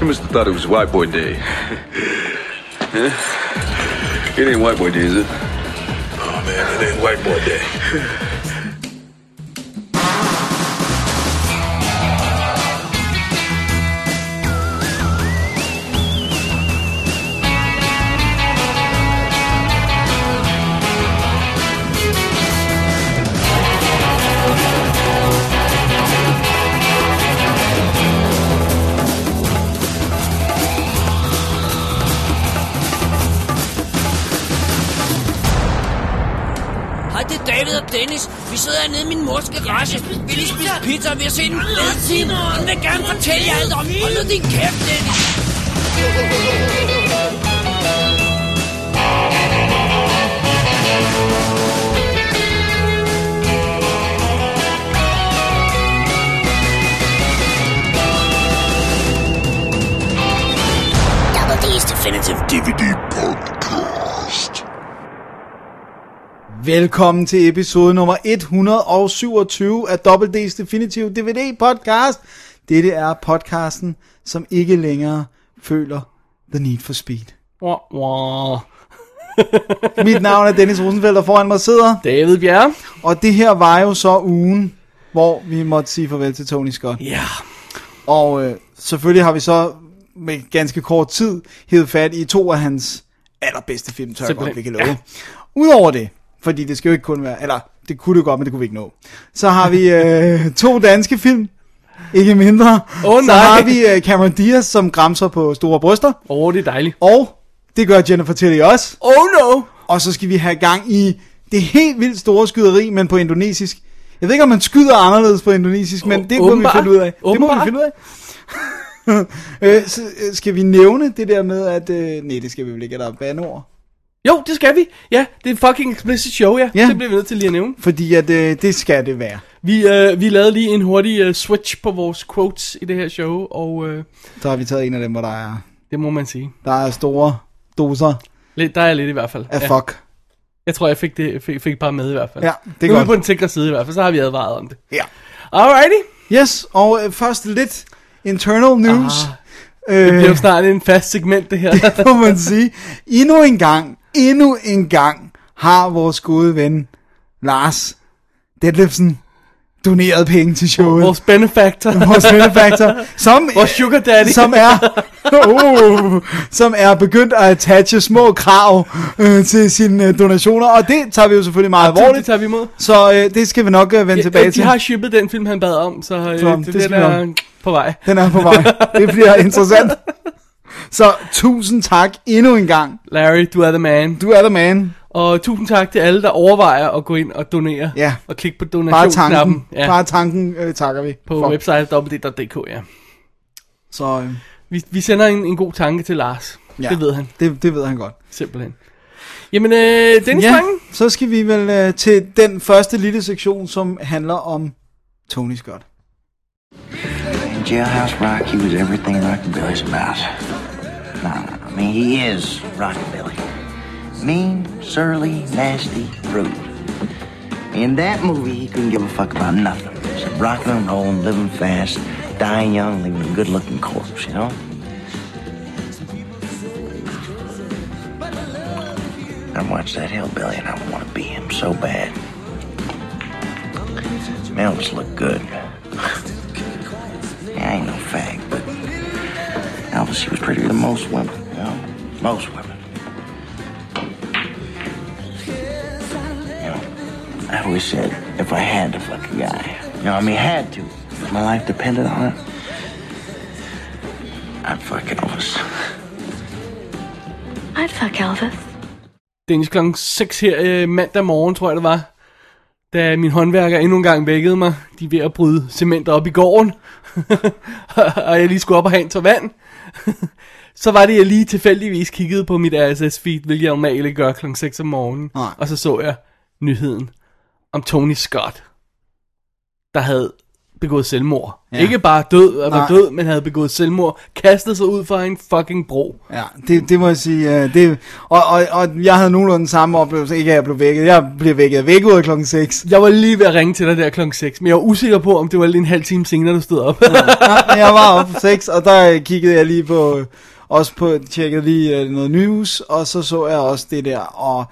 You must have thought it was White Boy Day. huh? It ain't White Boy Day, is it? Oh man, it ain't white boy day. Dennis. Vi sidder hernede i min mors garage. Vi lige spise pizza, og vi har set en fed film. Han vil gerne fortælle jer alt om. Hold nu din kæft, Dennis. Double D's Definitive DVD Velkommen til episode nummer 127 af Double D's Definitive DVD podcast. Dette er podcasten, som ikke længere føler the need for speed. Wah, wah. Mit navn er Dennis Rosenfeldt, og foran mig sidder, David Bjerre. og det her var jo så ugen, hvor vi måtte sige farvel til Tony Scott. Ja. Og øh, selvfølgelig har vi så med ganske kort tid hævet fat i to af hans allerbedste film, tør jeg godt, vi kan love. Ja. Udover det, fordi det skal jo ikke kun være, eller det kunne det godt, men det kunne vi ikke nå. Så har vi øh, to danske film, ikke mindre. Så nej. har vi øh, Cameron Diaz, som græmser på store bryster. Åh, oh, det er dejligt. Og det gør Jennifer Tilly også. Oh no! Og så skal vi have gang i det helt vildt store skyderi, men på indonesisk. Jeg ved ikke, om man skyder anderledes på indonesisk, men det må vi finde ud af. Det må vi finde ud af. øh, så, øh, skal vi nævne det der med, at... Øh, nej, det skal vi vel ikke, at der er banord. Jo, det skal vi. Ja, det er et fucking explicit show, ja. Ja. Det bliver vi nødt til lige at nævne. Fordi at, øh, det skal det være. Vi, øh, vi lavede lige en hurtig øh, switch på vores quotes i det her show, og øh, Så har vi taget en af dem, hvor der er, det må man sige. der er store doser Lidt, der er lidt i hvert fald. af ja. fuck. Jeg tror, jeg fik det fik, fik bare med i hvert fald. Ja, det er nu godt. på den sikre side i hvert fald, så har vi advaret om det. Ja. Alrighty. Yes, og øh, først lidt internal news. Ah, Det bliver jo snart en fast segment, det her. det må man sige. Endnu en gang, endnu en gang har vores gode ven Lars Detlefsen doneret penge til showet. Vores benefactor. vores benefactor, som, Vores sugar daddy. som er, uh, som er begyndt at attache små krav øh, til sine øh, donationer, og det tager vi jo selvfølgelig meget Det alvorligt. tager vi imod. Så øh, det skal vi nok øh, vende tilbage Ja, til. de har shippet den film, han bad om, så, øh, Så det, det det, vi er på vej. Den er på vej. Det bliver interessant. Så tusind tak endnu en gang. Larry, du er the man. Du er the man. Og tusind tak til alle, der overvejer at gå ind og donere. Ja. Og klikke på Bare donationsknappen tanken, ja, bare tanken øh, takker vi på for. website www.dk, ja. Så øh, Vi, vi sender en, en god tanke til Lars. ja, Det ved han, Det, det ved han godt. simpelthen. Jamen, øh, Dennis Ja, ja. så skal vi vel øh, til den første lille sektion, som handler om Tony Scott. Jailhouse Rock, he was everything Rockabilly's about. No, I mean, he is Rockabilly. Mean, surly, nasty, rude. In that movie, he couldn't give a fuck about nothing. Except rocking and rolling, living fast, dying young, leaving a good-looking corpse, you know? I watched that hillbilly, and I want to be him so bad. Man, Elvis looked good. Elvis, he was prettier than most women, you know? Most women. You know, I always said if I had to fuck a guy, you know, I mean, had to, if my life depended on it, I'd fuck Elvis. I'd fuck Elvis. Dennis klokken 6 her øh, mandag morgen, tror jeg det var. Da min håndværker endnu en gang vækkede mig. De er ved at bryde cement op i gården. og jeg lige skulle op og have en tår vand. så var det, jeg lige tilfældigvis kiggede på mit RSS-feed, hvilket jeg normalt ikke gør klokken 6 om morgenen. Nej. Og så så jeg nyheden om Tony Scott, der havde begået selvmord. Ja. Ja. Ikke bare død, og var død, men havde begået selvmord. Kastet sig ud fra en fucking bro. Ja, det, det må jeg sige. Uh, det, og, og, og jeg havde nogenlunde samme oplevelse. Ikke at jeg blev vækket. Jeg blev vækket væk ud af klokken 6. Jeg var lige ved at ringe til dig der klokken 6, men jeg var usikker på, om det var lige en halv time senere, du stod op. jeg var oppe 6, og der øh, kiggede jeg lige på... Også på, tjekkede lige uh, noget news, og så så jeg også det der, og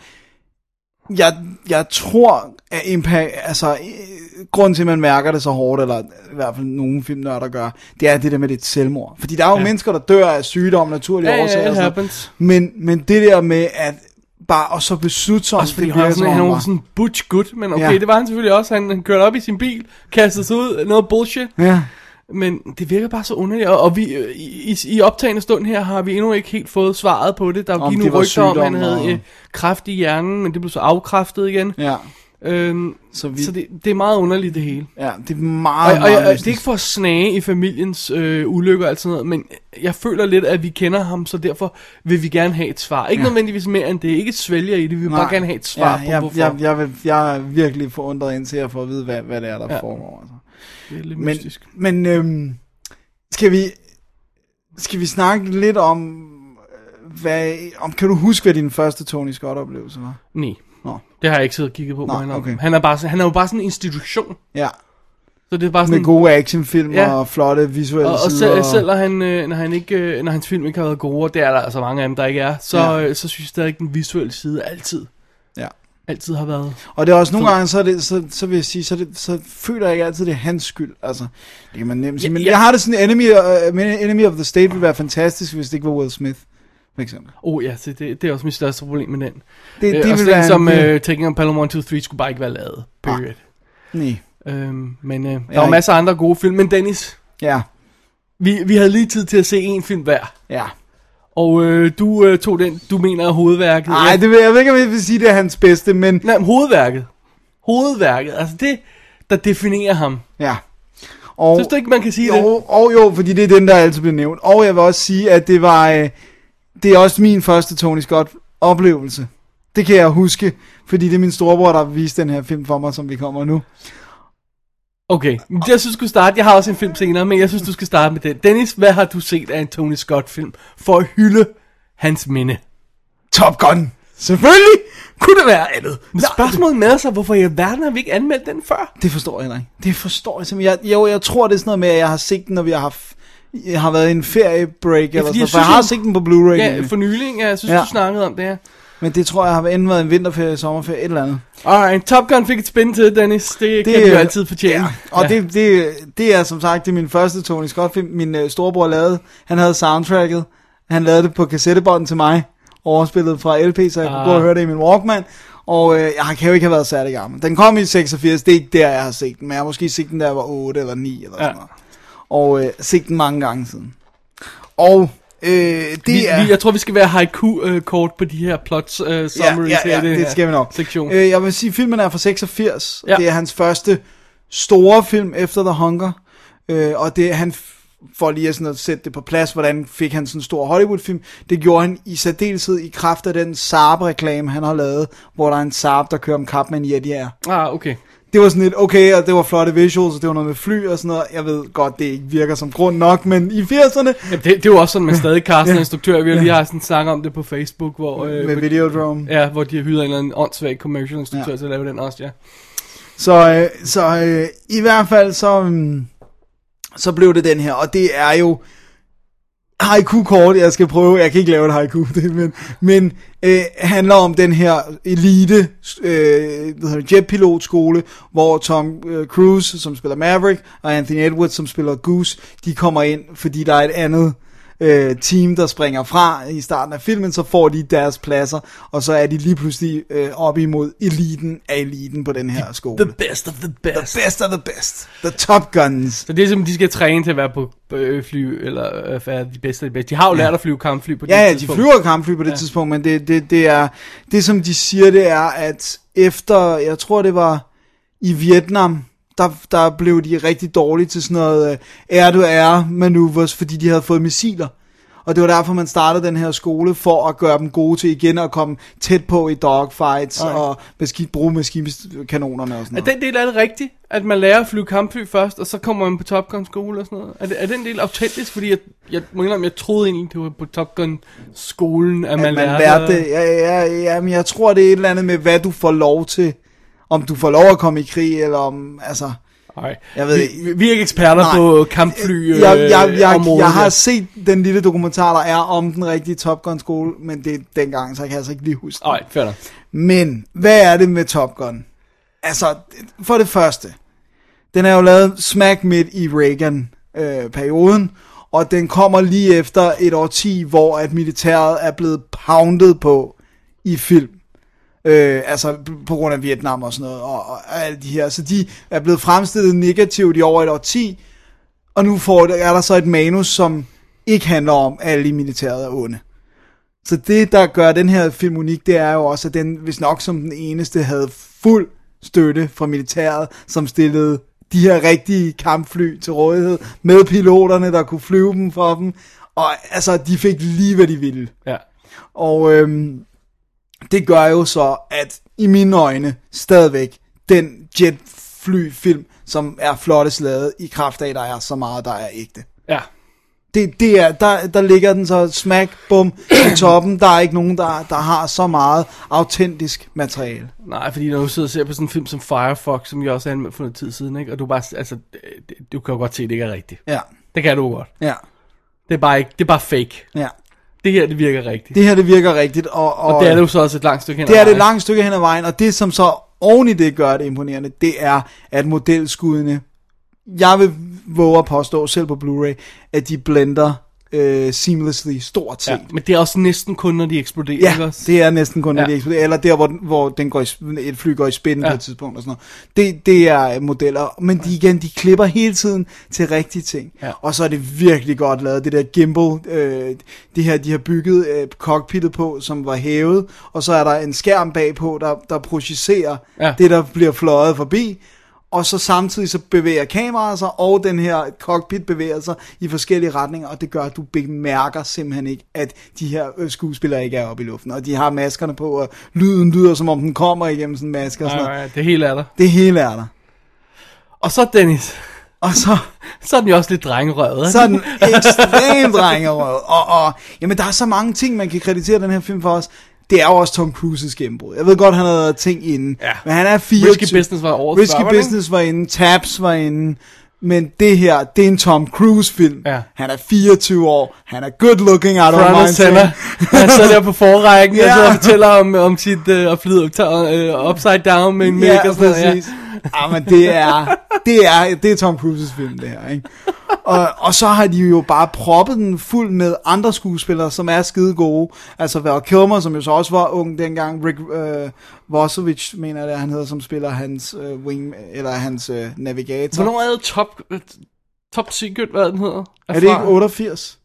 jeg, jeg tror, at impact, altså, øh, grunden til, at man mærker det så hårdt, eller i hvert fald nogle filmnørder gør, det er det der med det selvmord. Fordi der er jo ja. Ja. mennesker, der dør af sygdom, naturlige ja, årsager. ja, happens. Men, men det der med, at bare og så beslutsomt, Også fordi det han sådan, han om var sådan butch gut, men okay, Ja. ja. det var han selvfølgelig også. Han, han kørte op i sin bil, kastede sig ud, noget bullshit. Ja, Men det virker bare så underligt, og, og vi, øh, i, i, optagende stund her har vi endnu ikke helt fået svaret på det. Der er Om jo lige var rygter om, at han havde og- øh, kræft i hjernen, men det blev så afkræftet igen. ja. Øhm, Så vi- så det, det er meget underligt det hele. Ja, det er Og, meget, og, meget og, og det er ikke for at snage i familiens øh, ulykker og alt sådan noget, men jeg føler lidt, at vi kender ham, så derfor vil vi gerne have et svar. Ikke Ja. nødvendigvis mere end det, ikke svælger i det, vi vil Nej. bare gerne have et svar ja, på, jeg, hvorfor. jeg, jeg, vil, jeg er virkelig forundret ind til at få at vide, hvad, hvad det er, der. Ja. foregår. Altså. Det er lidt Men, mystisk. men øhm, skal vi skal vi snakke lidt om, øh, hvad, om kan du huske, hvad din første Tony Scott-oplevelse var? Nej. Nå. Det har jeg ikke siddet og kigget på. Nå, okay. Han, er bare, han er jo bare sådan en institution. Ja, Så det er bare sådan, med gode actionfilm Ja. og flotte visuelle og, og sider. selv, selv når, han, øh, når, han ikke, øh, når hans film ikke har været gode, og det er der altså mange af dem, der ikke er, så, Ja. øh, så synes jeg stadig, at den visuelle side altid. Altid har været. Og det er også nogle gange, så, er det, så, så vil jeg sige, så, det, så føler jeg ikke altid, det er hans skyld. Altså, det kan man nemt sige. Men ja. jeg har det sådan, Enemy, uh, Enemy of the State ville være fantastisk, hvis det ikke var Will Smith, for eksempel. Oh ja, så det, det er også mit største problem med den. Det, Øh, det også vil den, være som en- uh, Taking on Pelham 1, 2, 3 skulle bare ikke være lavet. Period. Nej. Øhm, men øh, der Ja, var masser af andre gode film. Men Dennis, Ja, vi, vi havde lige tid til at se en film hver. ja. Og øh, du øh, tog den, du mener er hovedværket. Nej, det vil, jeg ved ikke, om jeg vil sige, det er hans bedste, men Nej, men hovedværket. Hovedværket, altså det, der definerer ham. ja. Og, Synes du ikke, man kan sige det? jo, og jo, fordi det er den, der altid bliver nævnt. Og jeg vil også sige, at det var, øh, det er også min første Tony Scott oplevelse. Det kan jeg huske, fordi det er min storebror, der har vist den her film for mig, som vi kommer nu. Okay, jeg synes, du skal starte. Jeg har også en film senere, men jeg synes, du skal starte med den. Dennis, hvad har du set af en Tony Scott-film for at hylde hans minde? Top Gun! Selvfølgelig! Kunne det være andet? Men spørgsmålet med sig, hvorfor i alverden har vi ikke anmeldt den før? Det forstår jeg ikke. Det forstår jeg simpelthen. Jeg, jo, jeg tror, det er sådan noget med, at jeg har set den, når vi har haft jeg har været i en feriebreak eller sådan noget, jeg for jeg synes har set den på Blu-ray. Ja, for nylig, ja, jeg synes, Ja. ja. du snakkede om det her. Men det tror jeg har enten været en vinterferie, sommerferie, et eller andet. Alright, Top Gun fik et spin til, Dennis. Det, det kan jo altid fortjene. Ja, og ja. Det, det, det er som sagt, det er min første Tony Scott film. Min øh, storebror lavede, han havde soundtracket. Han lavede det på kassettebånd til mig, overspillet fra LP, så jeg ah. kunne Ah. gå og høre det i min Walkman. Og øh, jeg kan jo ikke have været særlig gammel. Den kom i 86, det er ikke der, jeg har set den. Men jeg har måske set den, jeg var 8 eller 9 eller sådan Ja. noget. Og øh, set den mange gange siden. Og øh, det Vi, er... vi, jeg tror, vi skal være haiku-kort på de her plots uh, summaries ja, ja, her i det her skal vi nok. sektion. Øh, jeg vil sige, at filmen er fra 86. Ja. Ja. Det er hans første store film efter The Hunger. Øh, og det han for lige at, sådan at sætte det på plads, hvordan fik han sådan en stor Hollywood-film. Det gjorde han i særdeleshed i kraft af den Saab-reklame, han har lavet, hvor der er en Saab, der kører om kap med en Yeti her. Ah, okay. Det var sådan lidt okay, og det var flotte visuals, og det var noget med fly og sådan noget. Jeg ved godt, det ikke virker som grund nok, men i 80'erne Jamen, det, det er jo også sådan, man stadig kaster en instruktør. Vi har lige haft sådan en snak om det på Facebook, hvor, øh, med Videodrome. ja, hvor de har hyret en eller anden åndssvag commercial instruktør Ja. til at lave den også, ja. Så, øh, så øh, i hvert fald så, um, så blev det den her, og det er jo haiku-kort, jeg skal prøve, jeg kan ikke lave et haiku, det, men, men øh, handler om den her elite øh, hvad hedder det, jetpilotskole, hvor Tom øh, Cruise, som spiller Maverick, og Anthony Edwards, som spiller Goose, de kommer ind, fordi der er et andet øh, team, der springer fra i starten af filmen, så får de deres pladser, og så er de lige pludselig øh, op imod eliten af eliten på den her skole. The best of the best. The best of the best. The Top Guns. Så det er som, de skal træne til at være på øh, fly, eller øh, være de bedste af de bedste. De har jo lært at flyve kampfly på det Ja, ja, de tidspunkt. flyver kampfly på det ja. tidspunkt, men det, det, det er, det som de siger, det er, at efter, jeg tror det var i Vietnam, der, der blev de rigtig dårlige til sådan noget uh, air-to-air maneuvers, fordi de havde fået missiler. Og det var derfor, man startede den her skole, for at gøre dem gode til igen at komme tæt på i dogfights Okay. og maski, bruge maskinkanonerne og sådan Er noget. den del af det rigtigt? At man lærer at flyve kampfly først, og så kommer man på Top Gun skole og sådan noget? Er, det, er den del autentisk? Fordi jeg, jeg, må indrømme, jeg troede egentlig, det var på Top Gun skolen, at man, at man lærte... lærte det. Ja, ja, ja, men jeg tror, det er et eller andet med, hvad du får lov til. Om du får lov at komme i krig, eller om, altså... Nej, Jeg ved vi, ikke. vi, vi er ikke eksperter Nej. på kampfly øh, jeg, jeg, jeg, området jeg har her. set den lille dokumentar, der er om den rigtige Top Gun skole, men det er dengang, så jeg kan altså ikke lige huske. Nej, fair. Men, hvad er det med Top Gun? Altså, for det første, den er jo lavet smack midt i Reagan-perioden, og den kommer lige efter et årti, hvor at militæret er blevet pounded på i film. Øh, altså på grund af Vietnam og sådan noget, og, og alle de her. Så de er blevet fremstillet negativt i over et årti, og nu får, er der så et manus, som ikke handler om, at alle i militæret er onde. Så det, der gør den her film unik, det er jo også, at den, hvis nok som den eneste, havde fuld støtte fra militæret, som stillede de her rigtige kampfly til rådighed, med piloterne, der kunne flyve dem for dem, og altså, de fik lige, hvad de ville. Ja. Og øhm, det gør jo så, at i mine øjne, stadigvæk, den jetflyfilm, som er flottest lavet, i kraft af, der er så meget, der er ægte. Ja. Det, det er, der, der ligger den så smack, bum, i toppen. Der er ikke nogen, der, der har så meget autentisk materiale. Nej, fordi når du sidder og ser på sådan en film som Firefox, som jeg også anmeldte for noget tid siden, ikke? og du bare, altså, det- du kan jo godt se, at det ikke er rigtigt. Ja, Det kan du godt. ja, Det er bare ikke, det er bare fake. ja. Det her, det virker rigtigt. Det her, det virker rigtigt. Og, og, og det er det jo så også et langt stykke hen ad Det er det et vejen. langt stykke hen ad vejen, og det som så oven i det gør det imponerende, det er, at modelskuddene, jeg vil våge at påstå, selv på Blu-ray, at de blender øh, seamlessly stort set. Ja, men det er også næsten kun, når de eksploderer. ikke Ja, også? det er næsten kun, når Ja. de eksploderer, eller der, hvor, den- hvor den går i, et fly går i ja. Ja. på et tidspunkt og sådan noget. Det, det er modeller, men de igen, de klipper hele tiden til rigtige ting. Ja. Og så er det virkelig godt lavet, det der gimbal, øh, det her, de har bygget øh, cockpittet på, som var hævet, og så er der en skærm bagpå, der, der projicerer Ja. det, der bliver fløjet forbi, og så samtidig så bevæger kameraet sig, og den her cockpit bevæger sig i forskellige retninger, og det gør, at du bemærker simpelthen ikke, at de her øh, skuespillere ikke er oppe i luften, og de har maskerne på, og lyden lyder, som om den kommer igennem sådan en maske og sådan Nej, noget. nej, det hele er der. Det hele er der. Og så Dennis, Og så, så er den jo også lidt drengerøvet. så er den ekstremt drengerød, og, og jamen, der er så mange ting, man kan kreditere den her film for os. Det er jo også Tom Cruises gennembrud. Jeg ved godt, han har været ting inde, Ja. men han er 24. Risky Business var årets Risky var? Business var inde, Tabs var inde, men det her, det er en Tom Cruise film. Ja. Han er 24 år, han er good looking, don't Front center. saying. Han sidder der på forrækken Ja. og sidder og fortæller om, om sit uh, at flyde uh, upside down med en Ja, og sådan noget. præcis. Ja, men det er, det er, det er Tom Cruises film, det her, ikke? Og, og så har de jo bare proppet den fuld med andre skuespillere, som er skide gode. Altså Val Kilmer, som jo så også var ung dengang. Rick øh, Vosovic, mener jeg det, er, han hedder, som spiller hans øh, wing, eller hans øh, navigator. Hvornår er det top, øh, top Secret, hvad den hedder? er det ikke 88?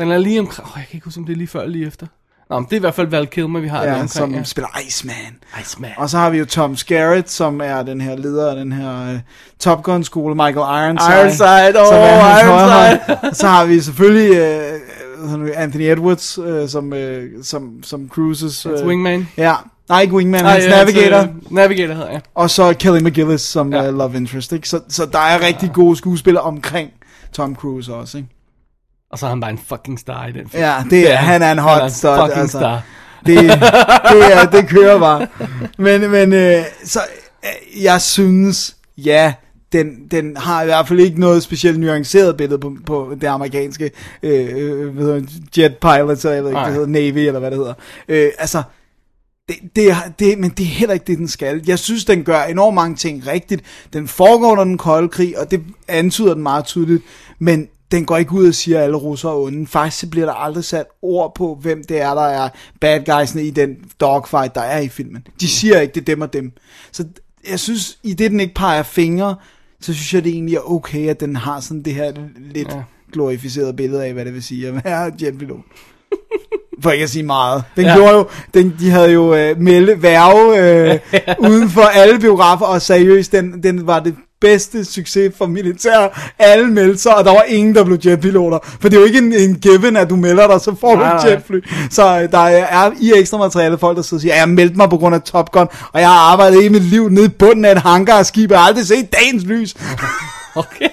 Den er lige omkring, oh, jeg kan ikke huske, om det er lige før eller lige efter. Nå, men det er i hvert fald Val Kilmer, vi har ja, Ja, omkring. som ja. spiller Iceman. Iceman. Og så har vi jo Tom Skerritt, som er den her leder af den her uh, Top Gun skole, Michael Ironside. Ironside, åh, som er Ironside. Så har vi selvfølgelig uh, Anthony Edwards, uh, som, uh, som, som Cruises... Hans wingman. Ja, nej ikke Wingman, Nej, hans ja, Navigator. altså, Navigator hedder jeg. Og så Kelly McGillis som Ja. ja. uh, Love Interest. Ikke? Så, så der er rigtig gode skuespillere omkring Tom Cruise også. Ikke? Og så er han bare en fucking star i den film. Ja, det er, han er en hot han er en stud, fucking altså. star. det, det, er, det kører bare. Men, men øh, så øh, jeg synes, ja, den, den har i hvert fald ikke noget specielt nuanceret billede på, på det amerikanske øh, øh, jet pilots, eller ikke, det hedder Navy, eller hvad det hedder. Øh, altså, det, det, det, men det er heller ikke det, den skal. Jeg synes, den gør enormt mange ting rigtigt. Den foregår under den kolde krig, og det antyder den meget tydeligt, men den går ikke ud og siger, at alle russere er onde. Faktisk så bliver der aldrig sat ord på, hvem det er, der er bad guysene i den dogfight, der er i filmen. De siger ikke, det er dem og dem. Så jeg synes, i det den ikke peger fingre, så synes jeg, det egentlig er okay, at den har sådan det her lidt Ja. glorificerede billede af, hvad det vil sige at være jetpilot. For ikke at sige meget. Den ja. gjorde jo, den, de havde jo øh, melde værve øh, uden for alle biografer, og seriøst, den, den var det bedste succes for militær. Alle meldte sig, og der var ingen, der blev jetpiloter. For det er jo ikke en, en given, at du melder dig, så får du et jetfly. Så øh, der er i ekstra materiale folk, der sidder og siger, jeg meldte mig på grund af Top Gun, og jeg har arbejdet i mit liv nede i bunden af et hangarskib, jeg har aldrig set dagens lys. Okay.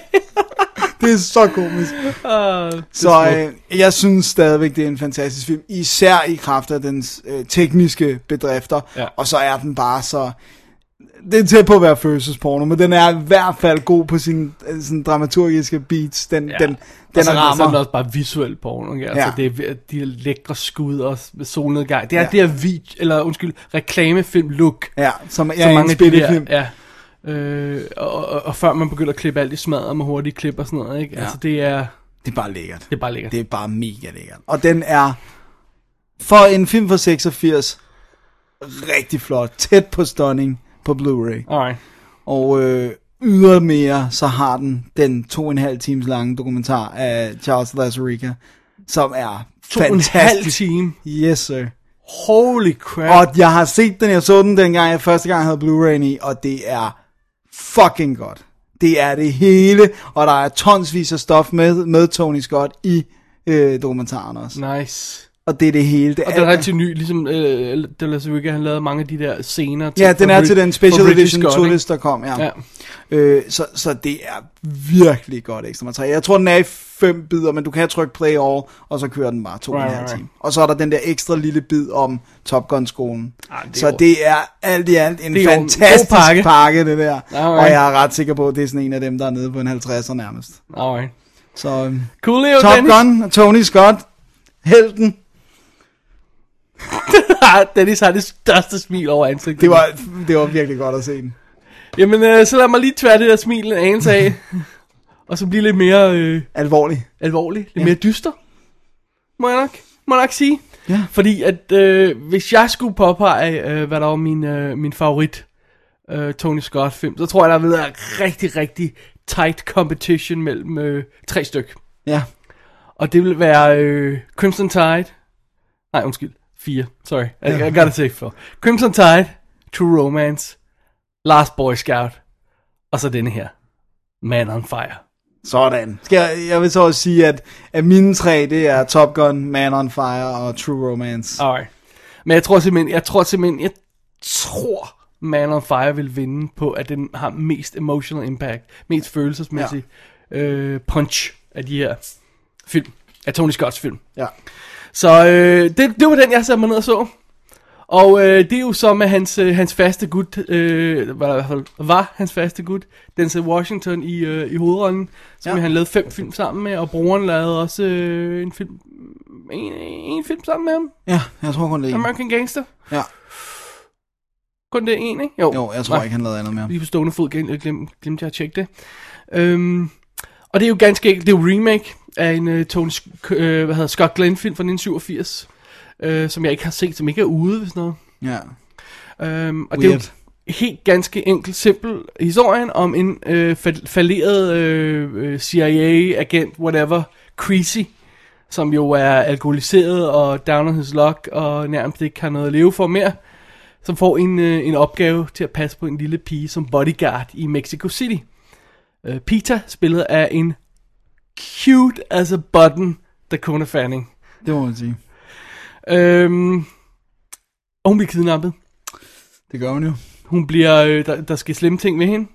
det er så komisk. Uh, Så øh, jeg synes stadigvæk, det er en fantastisk film. Især i kraft af dens øh, tekniske bedrifter. Ja. Og så er den bare så... Det er tæt på at være følelsesporno, men den er i hvert fald god på sine øh, sådan, dramaturgiske beats. Den, ja. den, den og så, er rammer. Så er også bare visuel porno, ikke? Altså, Ja. det er de lækre skud og solnedgang. Det er Ja. ja. det her vid, eller undskyld, reklamefilm look. Ja, som er en mange af de der, ja. Øh, og, og, og, før man begynder at klippe alt i smadret med hurtige klip og sådan noget, ikke? Ja. Altså, det er, Det er bare lækkert. det er bare lækkert. Det er bare mega lækkert. Og den er, for en film fra 86, rigtig flot. Tæt på stunning på Blu-ray. Alright. Og øh, ydermere, så har den den to og en halv times lange dokumentar af Charles Lazarica, som er To og en halv fantastisk. time. Yes, sir. Holy crap. Og jeg har set den, jeg så den dengang, jeg første gang havde Blu-ray i, og det er fucking godt. Det er det hele, og der er tonsvis af stof med, med Tony Scott i øh, dokumentaren også. Nice. Og det er det hele. Det Og er, den er rigtig ny, ligesom øh, La Rica, han lavede mange af de der scener. Ja, den er til den special edition Scott, tourist, der kom, ja. Ja. Øh, så, så det er virkelig godt ekstra materiale. Jeg tror, den er i fem bidder, men du kan trykke play all, og så kører den bare to og en Right, halv right, time. Og så er der den der ekstra lille bid om Top Gun-skolen. Ah, er så jo- det er alt i alt en Det er fantastisk pakke. pakke. det der. Alright. Og jeg er ret sikker på, at det er sådan en af dem, der er nede på en 50'er nærmest. Alright. Så øhm, Cool, Top. Gun Tony Scott, helten, Dennis har det største smil over ansigtet. det var, det var virkelig godt at se den. Jamen, øh, så lad mig lige tvære det der smil en anelse af. og så blive lidt mere øh, Alvorlig. alvorlig, lidt Ja. mere dyster. Må jeg nok, må jeg nok sige. Ja. Fordi at øh, hvis jeg skulle påpege, øh, hvad der var min, øh, min favorit øh, Tony Scott film, så tror jeg, der vil være rigtig, rigtig tight competition mellem øh, tre styk. Ja. Og det vil være øh, Crimson Tide. Nej, undskyld. Fire. Sorry. I, I gotta take for. Crimson Tide, True Romance, Last Boy Scout, og så denne her. Man on Fire. Sådan. Skal jeg, jeg vil så også sige, at, at mine tre, det er Top Gun, Man on Fire og True Romance. Alright. Men jeg tror simpelthen, jeg tror simpelthen, jeg tror, Man on Fire vil vinde på, at den har mest emotional impact, mest følelsesmæssig ja. øh, punch af de her film, af Tony Scotts film. Ja. Så øh, det, det var den, jeg satte mig ned og så. Og øh, det er jo så med hans, øh, hans faste gut, øh, der i hvert fald var hans faste gut, Denzel Washington i, øh, i hovedrollen, som Ja. han lavede fem film sammen med, og broren lavede også øh, en film, en, en film sammen med ham, Ja, jeg tror kun det er en. American Gangster. Ja. Kun det er en, ikke? Jo, Jo, jeg tror Nej, ikke, han lavede andet mere. Lige på stående fod glem, glem, glemte jeg at tjekke det. Øhm, og det er jo ganske enkelt, det er jo remake af en uh, Tony, øh, hvad hedder Scott Glenn film fra 1987, øh, som jeg ikke har set, som ikke er ude, hvis noget. Ja. Øhm, og det er Weird. jo helt ganske enkelt simpel historien om en øh, fa- falderet øh, CIA-agent, whatever, Creasy, som jo er alkoholiseret og down on his luck, og nærmest ikke har noget at leve for mere, som får en, øh, en opgave til at passe på en lille pige som bodyguard i Mexico City. Øh, Peter, spillet af en cute as a button Dakota Fanning. Det må man sige. Øhm, og hun bliver kidnappet. Det gør man jo. Hun bliver, øh, der, der sker slemme ting ved hende.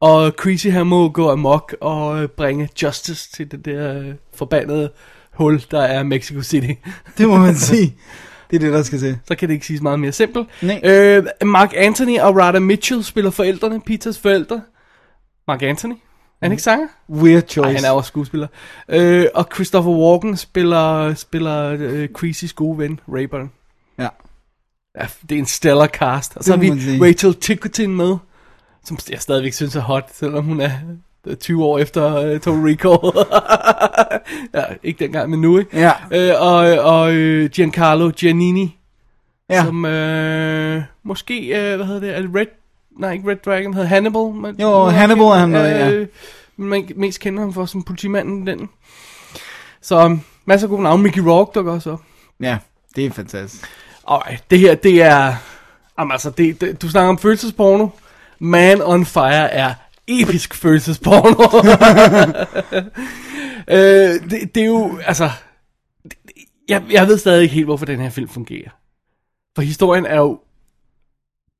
Og Creasy han må gå amok og øh, bringe justice til det der øh, forbandede hul, der er Mexico City. Det må man sige. Det er det, der skal til. Så kan det ikke siges meget mere simpelt. Nej. Øh, Mark Anthony og Rada Mitchell spiller forældrene, Peters forældre. Mark Anthony? Er han ikke sanger? Weird choice. Nej, han er også skuespiller. Øh, og Christopher Walken spiller, spiller øh, Creasy's gode ven, Rayburn. Ja. Ja, det er en stellar cast. Og så Det har vi. Rachel Ticotin med, som jeg stadigvæk synes er hot, selvom hun er øh, 20 år efter uh, Total Recall. ja, ikke dengang, men nu, ikke? Ja. Øh, og og øh, Giancarlo Giannini, Ja. ja. som øh, måske, øh, hvad hedder det, er det Red, nej ikke Red Dragon, hedder Hannibal. Men, Jo, Hannibal er han ja. Øh, man mest kender ham for som politimanden den. Så um, masser af gode navne. Mickey Rourke dukker også op. Ja, det er fantastisk. Alright, det her, det er... Jamen altså, det, det, du snakker om følelsesporno. Man on Fire er episk følelsesporno. øh, det, det er jo, altså... det- Jeg, jeg ved stadig ikke helt, hvorfor den her film fungerer. For historien er jo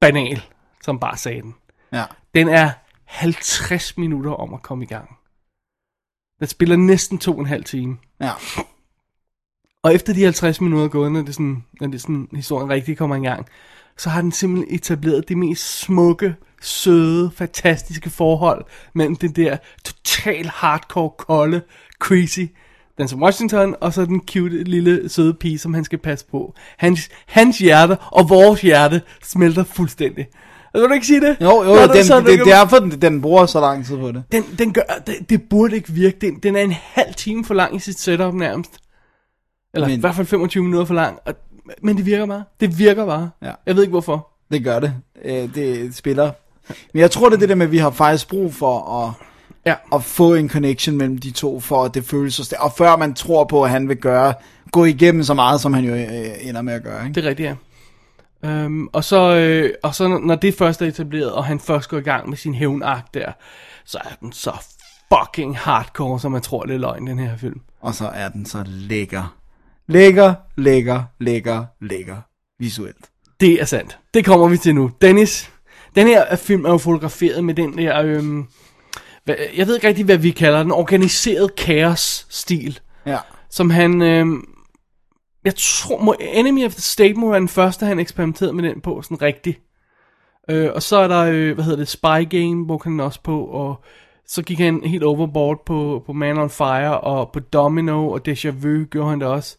banal, som bare sagde den. Ja. Den er 50 minutter om at komme i gang. Den spiller næsten to og en halv time. Ja. Og efter de 50 minutter er gået, når det sådan, når det sådan, historien rigtig kommer i gang, så har den simpelthen etableret det mest smukke, søde, fantastiske forhold mellem den der total hardcore, kolde, crazy Denzel Washington, og så den cute lille søde pige, som han skal passe på. Hans, hans hjerte og vores hjerte smelter fuldstændig. Vil du ikke sige det? Jo, jo, Når den, det, så det er derfor, den, den bruger så lang tid på det. den, den gør, det, det burde ikke virke. Den, den er en halv time for lang i sit setup nærmest. Eller Men- i hvert fald 25 minutter for lang. Og, men det virker bare. Det virker bare. Ja. Jeg ved ikke hvorfor. Det gør det. Øh, det spiller. Men jeg tror, det er det der med, at vi har faktisk brug for at, Ja. at få en connection mellem de to, for at det føles så stærkt. Og før man tror på, at han vil gøre, gå igennem så meget, som han jo øh, ender med at gøre. Ikke? Det er rigtigt, ja. Øhm, og, så, øh, og så når det først er etableret, og han først går i gang med sin hævnagt der, så er den så fucking hardcore, som man tror, det er løgn, den her film. Og så er den så lækker. Lækker, lækker, lækker, lækker. Visuelt. Det er sandt. Det kommer vi til nu. Dennis, den her film er jo fotograferet med den der, øhm, hvad, jeg ved ikke rigtig, hvad vi kalder den, organiseret kaos-stil, Ja. som han, øhm, jeg tror, må, Enemy of the State må være den første, han eksperimenterede med den på, sådan rigtig. Øh, og så er der, øh, hvad hedder det, Spy Game, hvor han også på, og så gik han helt overboard på, på Man on Fire, og på Domino, og Deja Vu gjorde han det også.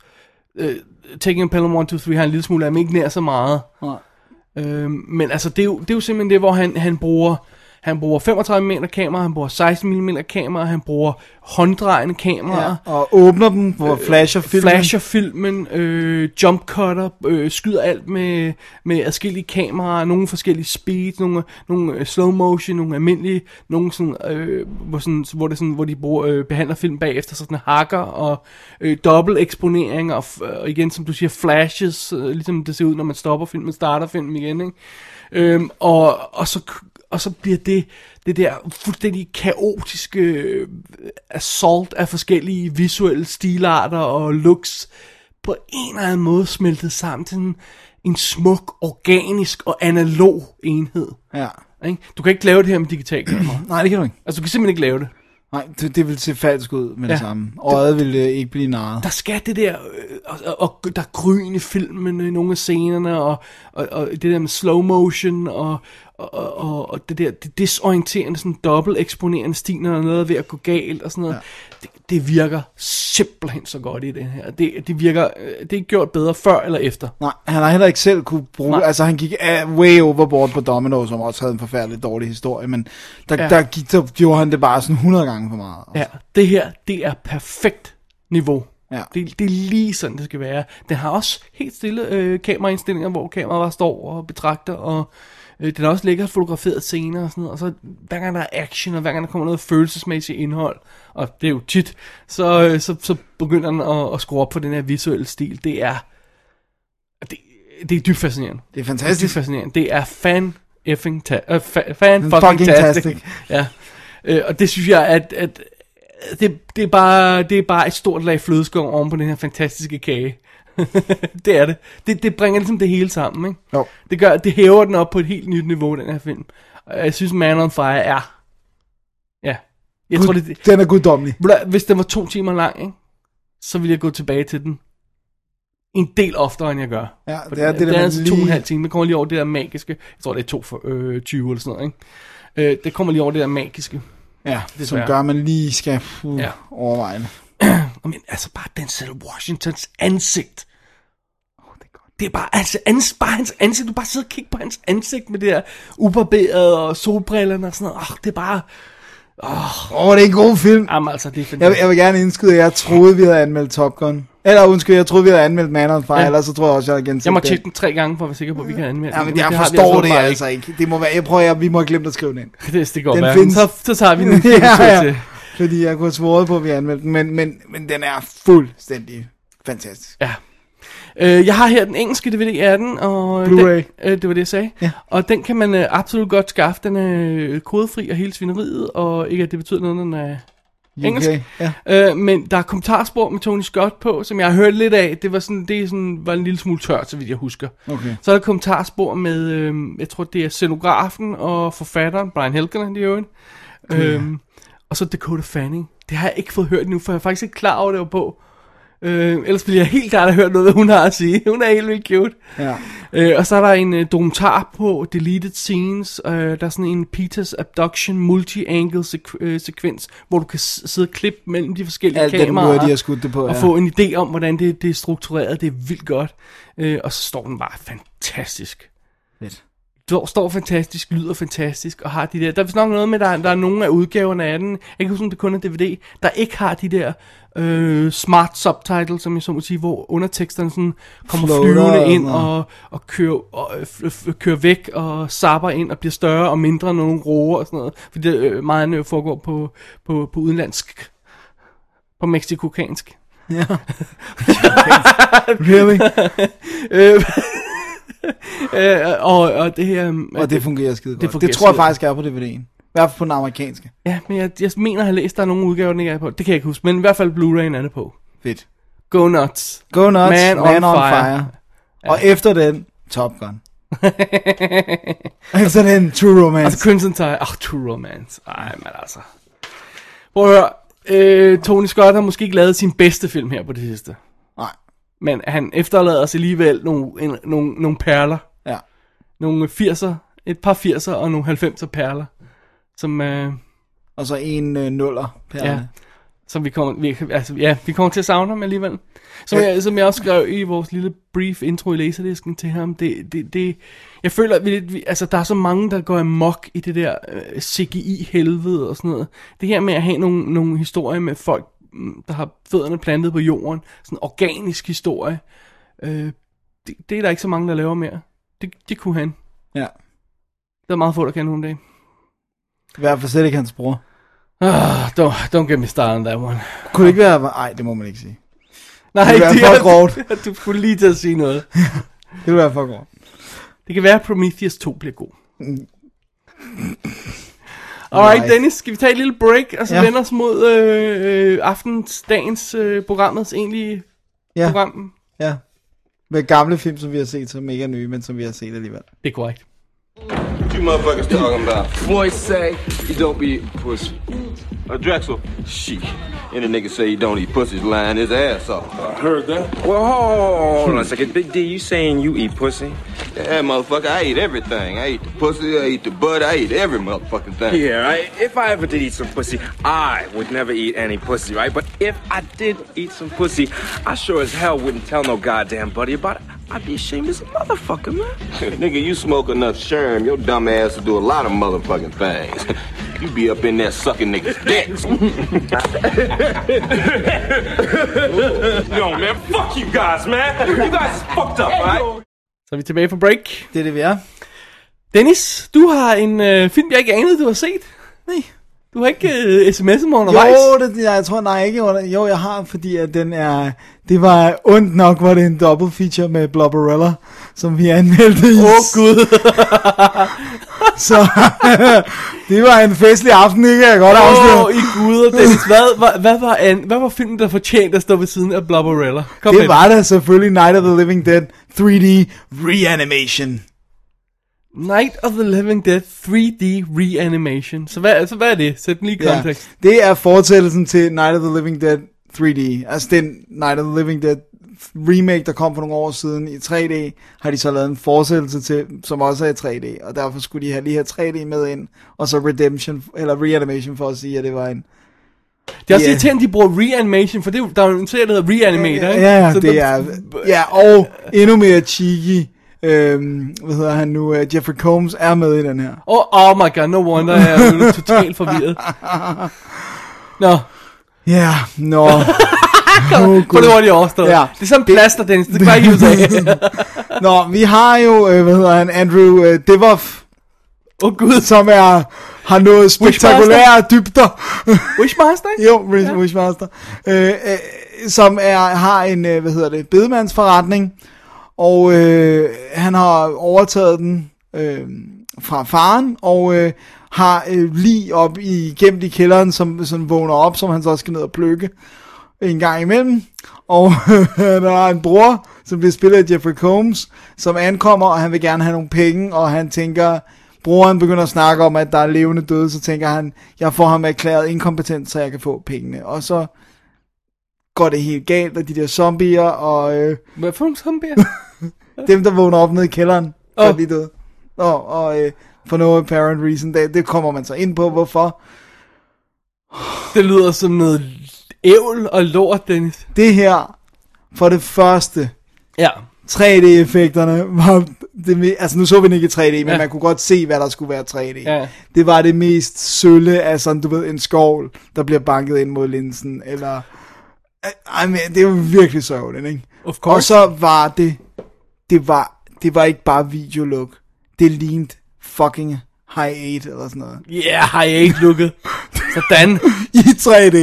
Øh, Taking a Pelham 1, 2, 3 har en lille smule af, men ikke nær så meget. Nej. Øhm, men altså, det er, jo, det er jo simpelthen det, hvor han, han bruger... Han bruger 35 mm kamera, han bruger 16 mm kamera, han bruger hånddrejende kamera, ja. Og åbner dem, hvor flasher filmen. flasher filmen, øh, jump cutter, øh, skyder alt med, med adskillige kameraer, nogle forskellige speeds, nogle, nogle øh, slow motion, nogle almindelige, nogle sådan, øh, hvor, sådan, hvor, det sådan, hvor de bruger, øh, behandler film bagefter, så sådan hakker og øh, dobbelt eksponering og, og igen, som du siger, flashes, øh, ligesom det ser ud, når man stopper filmen, starter filmen igen, ikke? Øhm, og, og, så, og så bliver det, det der fuldstændig kaotiske øh, assault af forskellige visuelle stilarter og looks på en eller anden måde smeltet sammen til en, en smuk, organisk og analog enhed. Ja. Ikke? Du kan ikke lave det her med digital kamera. Nej, det kan du ikke. altså, du kan simpelthen ikke lave det. Nej, det, det vil se falsk ud med ja. det samme. Øjet vil øh, ikke blive narret. der skal det der, øh, og, og, og der er i filmen i nogle af scenerne, og, og, og det der med slow motion, og, og, og, og det der det desorienterende, sådan dobbelt eksponerende stil, når er noget ved at gå galt, og sådan noget. Ja. Det, det virker simpelthen så godt i det her. Det, det virker, øh, det er gjort bedre før eller efter. Nej, han har heller ikke selv kunne bruge... Nej. Altså, han gik uh, way overboard på Domino, som også havde en forfærdelig dårlig historie, men der, ja. Der, gik, der gjorde han det bare sådan 100 gange for meget. Ja, det her, det er perfekt niveau. Ja. Det, det er lige sådan, det skal være. Den har også helt stille øh, kameraindstillinger, hvor kameraet bare står og betragter, og øh, den er også lækkert fotograferet scener og sådan noget. Og så hver gang der er action, og hver gang der kommer noget følelsesmæssigt indhold, og det er jo tit, så, øh, så, så begynder den at, at skrue op på den her visuelle stil. Det er, det, det er dybt fascinerende. Det er Det er dybt fantastisk. fascinerende. Det er fan effing ta- uh, fa- fan Fucking fucking tastic. tastic. Ja. Øh, og det synes jeg, at, at det, det, er bare, det er bare et stort lag flødeskum oven på den her fantastiske kage. det er det. det. Det bringer ligesom det hele sammen, ikke? Jo. Det, gør, det hæver den op på et helt nyt niveau, den her film. Og jeg synes, Man on Fire er... Ja. Jeg tror, det, Den er guddommelig. hvis den var to timer lang, ikke? så ville jeg gå tilbage til den en del oftere, end jeg gør. Ja, det er det, det er man altså to og en lige- halv time. Det kommer lige over det der magiske. Jeg tror, det er to for øh, 20 eller sådan noget, ikke? Øh, det kommer lige over det der magiske. Ja, det som gør, at man lige skal uh. Ja. overveje det. Men altså bare Denzel Washingtons ansigt. Det er bare, altså, ans, bare hans ansigt, du bare sidder og kigger på hans ansigt med det der ubarberede og solbrillerne og sådan noget. Oh, det er bare, Åh, oh, det er en god film. jamen altså, det er Jeg, fantastisk. jeg vil gerne indskyde, at jeg troede, vi havde anmeldt Top Gun. Eller undskyld, jeg troede, vi havde anmeldt Man on Fire, ja. Ellers så tror jeg også, jeg havde genset Jeg må den. tjekke den tre gange for at være sikker på, at vi kan anmelde Ja, den. men jeg det har vi forstår det åbenbart altså ikke. Det må være, jeg prøver, jeg, vi må have glemt at skrive den ind. Det, det går Den findes. Så, så tager vi den ja, ja, ja. Fordi jeg kunne have svoret på, at vi anmeldte den, men, men, men den er fuldstændig fantastisk. ja. Øh, jeg har her den engelske DVD af den, og Blu-ray. Den, øh, det var det, jeg sagde. Ja. Og den kan man øh, absolut godt skaffe. Den er øh, kodefri og hele svineriet, og ikke at det betyder noget, når den er engelsk. Ja. Øh, men der er kommentarspor med Tony Scott på, som jeg har hørt lidt af. Det var sådan, det sådan, var en lille smule tørt, så vidt jeg husker. Okay. Så er der kommentarspor med, øh, jeg tror det er scenografen og forfatteren, Brian Helgeland i øvrigt. Øhm, og så Dakota Fanning. Det har jeg ikke fået hørt nu, for jeg er faktisk ikke klar over, det var på. Øh, ellers ville jeg helt gerne have hørt noget, hun har at sige. Hun er helt vildt cute. Ja. Øh, og så er der en øh, dokumentar på Deleted Scenes. Øh, der er sådan en Peters Abduction multi-angle sek- øh, sekvens, hvor du kan sidde og klippe mellem de forskellige Alt den kameraer. måde, de har skudt det på, Og ja. få en idé om, hvordan det, det er struktureret. Det er vildt godt. Øh, og så står den bare fantastisk. Fedt. Står, står fantastisk, lyder fantastisk, og har de der... Der er vist nok noget med, der, der er nogle af udgaverne af den, jeg kan ikke huske, om det kun er DVD, der ikke har de der øh, smart subtitles, som jeg så må sige, hvor underteksterne sådan kommer Floater flyvende ind og, og, kører, og øh, kører væk og sapper ind og bliver større og mindre, når nogle roer og sådan noget. Fordi det øh, meget andet foregår på, på, på udenlandsk, på mexicokansk. Really? Øh, øh, og, og det her... Og det fungerer skide godt. Det, fungerer det tror jeg faktisk er på DVD'en. I hvert fald på den amerikanske. Ja, men jeg, jeg mener, at jeg har læst, at der er nogle udgaver, den ikke er på. Det kan jeg ikke huske, men i hvert fald Blu-ray'en er det på. Fedt. Go nuts. Go nuts, Man man, on on, fire. fire. Og efter den, Top Gun. efter den, True Romance. Altså Crimson Tide. Ach, True Romance. Ej, men altså. Prøv at høre. Øh, Tony Scott har måske ikke lavet sin bedste film her på det sidste. Men han efterlader os alligevel nogle, en, nogle, nogle perler. ja. Nogle 80'er, et par 80'er og nogle 90'er perler. Som, øh, Og så en øh, nuller per. Ja. som vi kommer, vi, altså, ja, vi kommer til at savne ham alligevel. Som, Ja. jeg, som jeg også skrev i vores lille brief intro i laserdisken til ham, det, det, det, jeg føler, at vi, vi, altså, der er så mange, der går amok i det der øh, CGI-helvede og sådan noget. Det her med at have nogle, nogle historier med folk, der har fødderne plantet på jorden, sådan en organisk historie, øh, det, det er der ikke så mange, der laver mere. Det, det kunne han. ja. Der er meget få, der kan nu om dagen. I hvert fald slet ikke hans bror. Ah, don't, don't get me started on that one. Kunne det ikke være... Nej, det må man ikke sige. Nej, Det være for grovt. Du skulle lige til at sige noget. Det ville være for godt. Det kan være, at Prometheus 2 bliver god. Alright, Nice. Dennis, skal vi tage et lille break, og så Ja. vende os mod øh, øh, aftens, dagens, øh, programmets egentlige Ja, program? ja. Med gamle film, som vi har set, som ikke er nye, men som vi har set alligevel. Det er korrekt. What you motherfuckers talking about? Boys say you don't be pussy. Uh, Drexel. Shit. Any nigga say he don't eat pussy's lying his ass off. I heard that. Well, hold, hold on a second. Big D, you saying you eat pussy? Yeah, motherfucker, I eat everything. I eat the pussy, I eat the butt, I eat every motherfucking thing. Yeah, right. If I ever did eat some pussy, I would never eat any pussy, right? But if I did eat some pussy, I sure as hell wouldn't tell no goddamn buddy about it. I'd be ashamed as a motherfucker, man. Nigga, you smoke enough sherm, your dumb ass will do a lot of motherfucking things. you be up in there sucking niggas' dicks. Yo, man, fuck you guys, man. You guys is fucked up, right? Så er vi tilbage på break. Det er det, vi er. Dennis, du har en øh, film, jeg ikke anede, du har set. Nej. Du har ikke øh, sms'et mig undervejs. Jo, det, jeg tror, nej, ikke. under- Jo, jeg har, fordi at den er... Det var ondt nok, var det en double feature med Blobberella, som vi anmeldte i. Åh, oh, Gud. Så det var en festlig aften, ikke? Jeg godt afsløre. Åh, oh, i guder, Dennis. Hvad, hvad, hvad, var an, hvad var filmen, der fortjente at stå ved siden af Blubberella? Kom Det var da selvfølgelig Night of the Living Dead 3D Reanimation. Night of the Living Dead 3D Reanimation. Så hvad, altså, hvad er det? Sæt den lige i Ja, kontekst. det er fortsættelsen til Night of the Living Dead 3D. Altså den Night of the Living Dead remake, der kom for nogle år siden i 3D, har de så lavet en fortsættelse til, som også er i 3D. Og derfor skulle de have lige have 3D med ind, og så Redemption, eller Reanimation for at sige, at det var en... Det er også Ja. irriterende, de bruger Reanimation, for det, er der er jo en serie, der hedder Reanimator, ikke? Ja, ja, Så det er... Ja, og endnu mere cheeky, øhm, hvad hedder han nu, uh, Jeffrey Combs er med i den her. Oh, oh my god, no wonder, jeg er totalt forvirret. Nå, Ja, nå. Oh, for det lige overstået. Ja. Det er sådan en plaster, Dennis. Det kan bare ikke af. Nå, vi har jo, øh, hvad hedder han, Andrew øh, Devoff, Åh oh, gud. som er, har noget spektakulære dybder. Wishmaster, ikke? jo, Wish, Wishmaster. Øh, øh, som er, har en, øh, hvad hedder det, bedemandsforretning, og øh, han har overtaget den øh, fra faren, og øh, har øh, lige op i, gemt i kælderen, som, som vågner op, som han så skal ned og plukke en gang imellem. Og der er en bror, som bliver spillet af Jeffrey Combs, som ankommer, og han vil gerne have nogle penge, og han tænker, broren begynder at snakke om, at der er levende døde, så tænker han, jeg får ham erklæret inkompetent, så jeg kan få pengene. Og så går det helt galt, og de der zombier, og øh, Hvad for nogle zombier? dem, der vågner op nede i kælderen, oh. Er lige døde. Og, og øh, for no apparent reason, det, det kommer man så ind på, hvorfor. det lyder som noget ævl og lort, Dennis. Det her, for det første, Ja. 3D-effekterne var det altså nu så vi den ikke i 3D, men Ja. man kunne godt se, hvad der skulle være 3D. Ja. Det var det mest sølle af sådan, du ved, en skovl, der bliver banket ind mod linsen, eller... Ej, men det var virkelig sørgeligt, ikke? Of course. Og så var det, det var, det var ikke bare videolook. Det lignede fucking High 8 eller sådan noget. Yeah, jeg ikke lukket. Sådan. I 3D.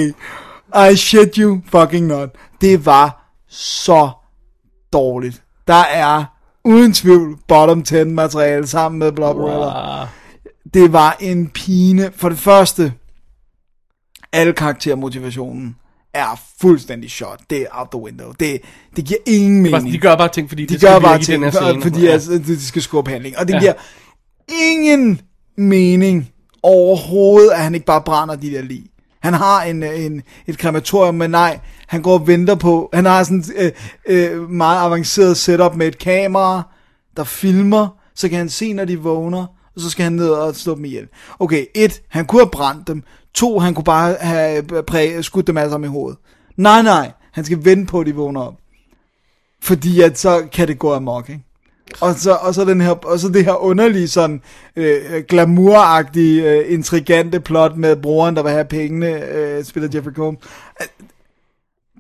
I shit you fucking not. Det var så dårligt. Der er uden tvivl bottom 10 materiale sammen med Blobberella. Wow. Det var en pine. For det første, alle karaktermotivationen er fuldstændig shot. Det er out the window. Det, det giver ingen Bare, mening. de gør bare ting, fordi de det skal gør virke bare i ting, den her scene. fordi ja. altså, de skal skubbe handling. Og det Ja. giver ingen mening overhovedet, at han ikke bare brænder de der lig. Han har en, en, et krematorium, men nej, han går og venter på, han har sådan et øh, øh, meget avanceret setup med et kamera, der filmer, så kan han se, når de vågner, og så skal han ned og slå dem ihjel. Okay, et, han kunne have brændt dem. To, han kunne bare have øh, præ- skudt dem alle sammen i hovedet. Nej, nej, han skal vente på, at de vågner op. Fordi at så kan det gå amok, ikke? Og så, og så, den her, og så det her underlige sådan øh, øh glamouragtige, øh, intrigante plot med broren, der vil have pengene, øh, spiller Jeffrey Combs.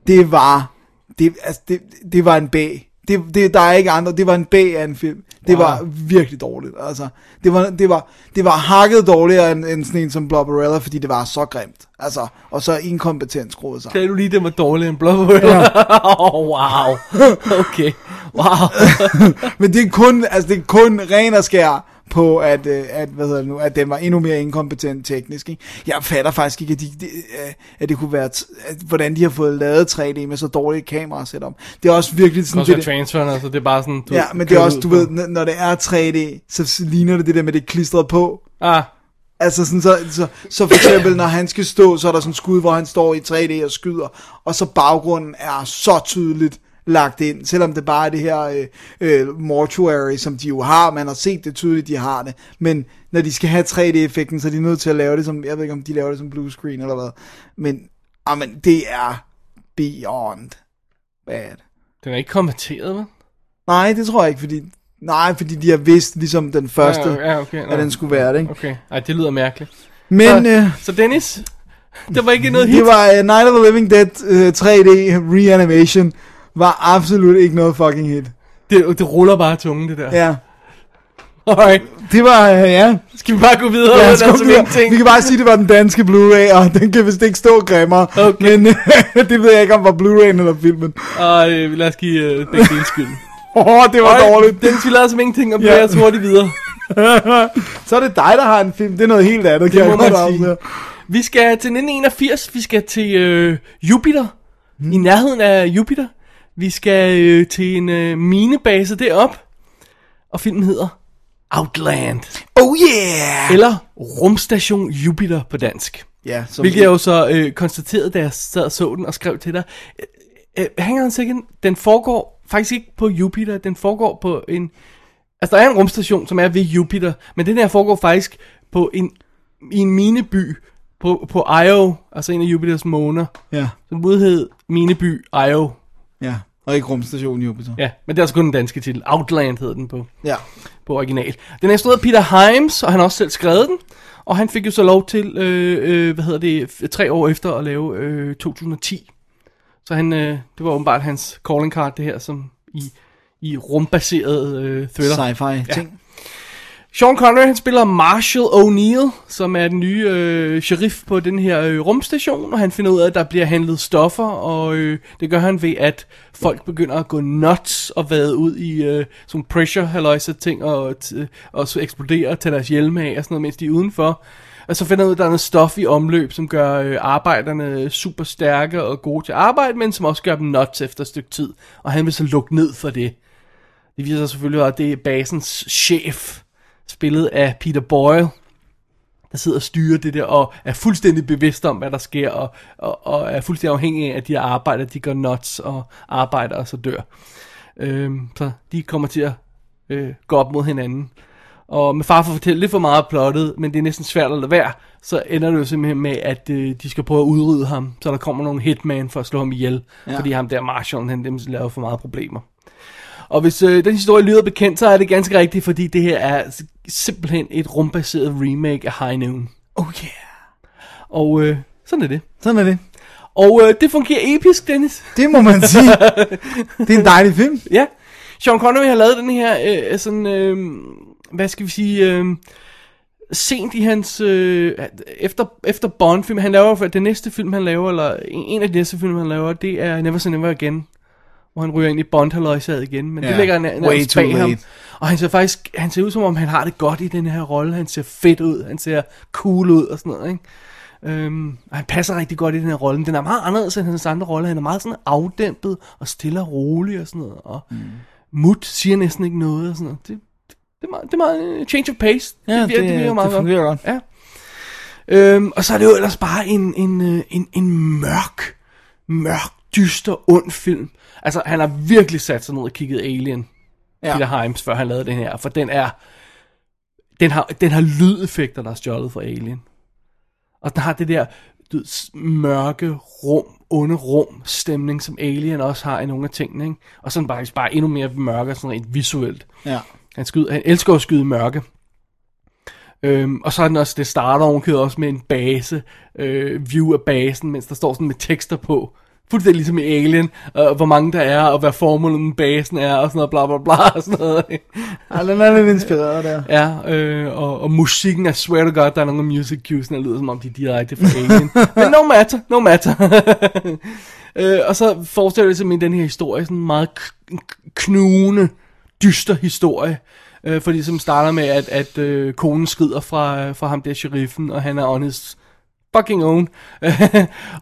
Det var, det, altså, det, det var en bag. Det, det, der er ikke andre, det var en bag af en film. Det Wow. var virkelig dårligt, altså. Det var, det var, det var hakket dårligere end, end sådan en som Blobberella, fordi det var så grimt. Altså, og så inkompetent skruet sammen. Sagde du lige, det var dårligere end Blubber? Ja. oh, wow. Okay. Wow. Men det er kun, altså det er kun ren og skær på, at, øh, at, hvad hedder det nu, at den var endnu mere inkompetent teknisk. Ikke? Jeg fatter faktisk ikke, at, de, de, øh, at det kunne være, at, hvordan de har fået lavet 3D med så dårlige kameraer setup. Det er også virkelig sådan, så det, transferen, altså, det er bare sådan, du ja, men det er også, du ved, når det er 3D, så ligner det det der med det klistret på. Ah, Altså sådan, så, så, så for eksempel, når han skal stå, så er der sådan en skud, hvor han står i 3D og skyder, og så baggrunden er så tydeligt lagt ind, selvom det bare er det her øh, øh, mortuary, som de jo har, man har set det tydeligt, de har det, men når de skal have 3D-effekten, så er de nødt til at lave det som, jeg ved ikke om de laver det som blue screen eller hvad, men, amen, det er beyond bad. den er ikke kommenteret, vel? Nej, det tror jeg ikke, fordi, nej, fordi de har vidst, ligesom den første, Ja, ja, okay. at den skulle være det, ikke? Okay, ej, det lyder mærkeligt. Men, så, øh, så Dennis, det var ikke noget hit. Det var uh, Night of the Living Dead uh, 3D Reanimation var absolut ikke noget fucking hit. Det, det ruller bare tungen, det der. Ja. Alright, Det var, uh, ja. skal vi bare gå videre? ja Ja, skub, som videre. vi kan bare sige, at det var den danske Blu-ray, og den kan vist ikke stå grimmere. Okay. Men det ved jeg ikke, om var Blu-ray'en eller filmen. Og øh, lad os give øh, begge dele skyld. Åh, oh, det var Alright, dårligt. Dennis, vi lader som ingenting og Ja. bevæger os hurtigt videre. Så er det dig, der har en film. Det er noget helt andet, kan Det jeg må godt man sige. afsløre. Vi skal til 1981, vi skal til øh, Jupiter, mm. i nærheden af Jupiter. Vi skal øh, til en øh, minebase derop, og filmen hedder Outland, Oh yeah! eller Rumstation Jupiter på dansk. Ja, som Hvilket jeg jo så øh, konstaterede, da jeg sad og så den og skrev til dig. Øh, øh, hang on a second, den foregår faktisk ikke på Jupiter, den foregår på en... Altså, der er en rumstation, som er ved Jupiter, men den her foregår faktisk på en, i en mineby på, på Io, altså en af Jupiters måner, Ja, som udhed Mineby Io. Ja. Og ikke rumstation Jupiter. Ja, men det er altså kun den danske titel. Outland hed den på, Ja. på original. Den er instrueret af Peter Himes, og han har også selv skrevet den. Og han fik jo så lov til, øh, øh, hvad hedder det, tre år efter at lave øh, 2010. Så han, øh, det var åbenbart hans calling card, det her, som i, i rumbaseret øh, thriller. Sci-fi ting. Sean Connery, han spiller Marshall O'Neill, som er den nye øh, sheriff på den her øh, rumstation, og han finder ud af, at der bliver handlet stoffer, og øh, det gør han ved, at folk begynder at gå nuts og vade ud i øh, sådan pressure haløjse ting, og, t- og så eksplodere og tage deres hjelme af og sådan noget, mens de er udenfor. Og så finder han ud af, at der er noget stof i omløb, som gør øh, arbejderne super stærke og gode til at arbejde, men som også gør dem nuts efter et stykke tid. Og han vil så lukke ned for det. Det viser sig selvfølgelig, at det er basens chef, spillet af Peter Boyle, der sidder og styrer det der, og er fuldstændig bevidst om, hvad der sker, og, og, og er fuldstændig afhængig af, at de arbejder, de går nuts og arbejder og så dør. Øhm, så de kommer til at øh, gå op mod hinanden. Og med far for at fortælle lidt for meget af plottet, men det er næsten svært at lade være, så ender det jo simpelthen med, at øh, de skal prøve at udrydde ham, så der kommer nogle hitman for at slå ham ihjel, ja. fordi ham der Marshall, han dem laver for meget problemer. Og hvis øh, den historie lyder bekendt, så er det ganske rigtigt, fordi det her er simpelthen et rumbaseret remake af High Noon. Oh yeah. Og øh, sådan er det. Sådan er det. Og øh, det fungerer episk, Dennis. Det må man sige. det er en dejlig film. Ja. Sean Connery har lavet den her, øh, sådan, øh, hvad skal vi sige, øh, sent i hans, øh, efter, efter Bond-film, han laver, det næste film, han laver, eller en en af de næste film, han laver, det er Never Say Never Again, hvor han ryger ind i bond halløjsaget igen, men ja, det ligger way nærmest bag ham. Og han ser faktisk, han ser ud som om, han har det godt i den her rolle, han ser fedt ud, han ser cool ud og sådan noget, ikke? Øhm, og han passer rigtig godt i den her rolle. Den er meget anderledes end hans andre rolle. Han er meget sådan afdæmpet og stille og rolig og sådan noget. Og mm. Mut siger næsten ikke noget og sådan noget. Det, det, det, er meget, det er meget øh, change of pace. Ja, det, virker- det, virker det fungerer godt. Ja. Øhm, og så er det jo ellers bare en, en, øh, en, en mørk, mørk, dyster, ond film. Altså, han har virkelig sat sig ned og kigget Alien, ja. Peter Himes, før han lavede den her. For den er, den har, den har lydeffekter, der er stjålet fra Alien. Og den har det der du, mørke rum, onde rum stemning, som Alien også har i nogle af tingene. Ikke? Og sådan bare, bare endnu mere mørke, sådan rent visuelt. Ja. Han, skyder, han elsker at skyde mørke. Øhm, og så er den også, det starter ovenkøbet også med en base, øh, view af basen, mens der står sådan med tekster på. Fuldstændig ligesom i Alien, øh, hvor mange der er, og hvad formålet med basen er, og sådan noget, bla bla bla, og sådan noget. Ja, den er lidt inspireret der. Ja, øh, og, og musikken, I swear to god, der er nogle music cues, der lyder som om de er direkte fra Alien. Men no matter, no matter. øh, og så forestiller det simpelthen den her historie, sådan en meget knugende, dyster historie. Øh, fordi som starter med, at, at øh, konen skrider fra, fra ham der sheriffen, og han er on his fucking own,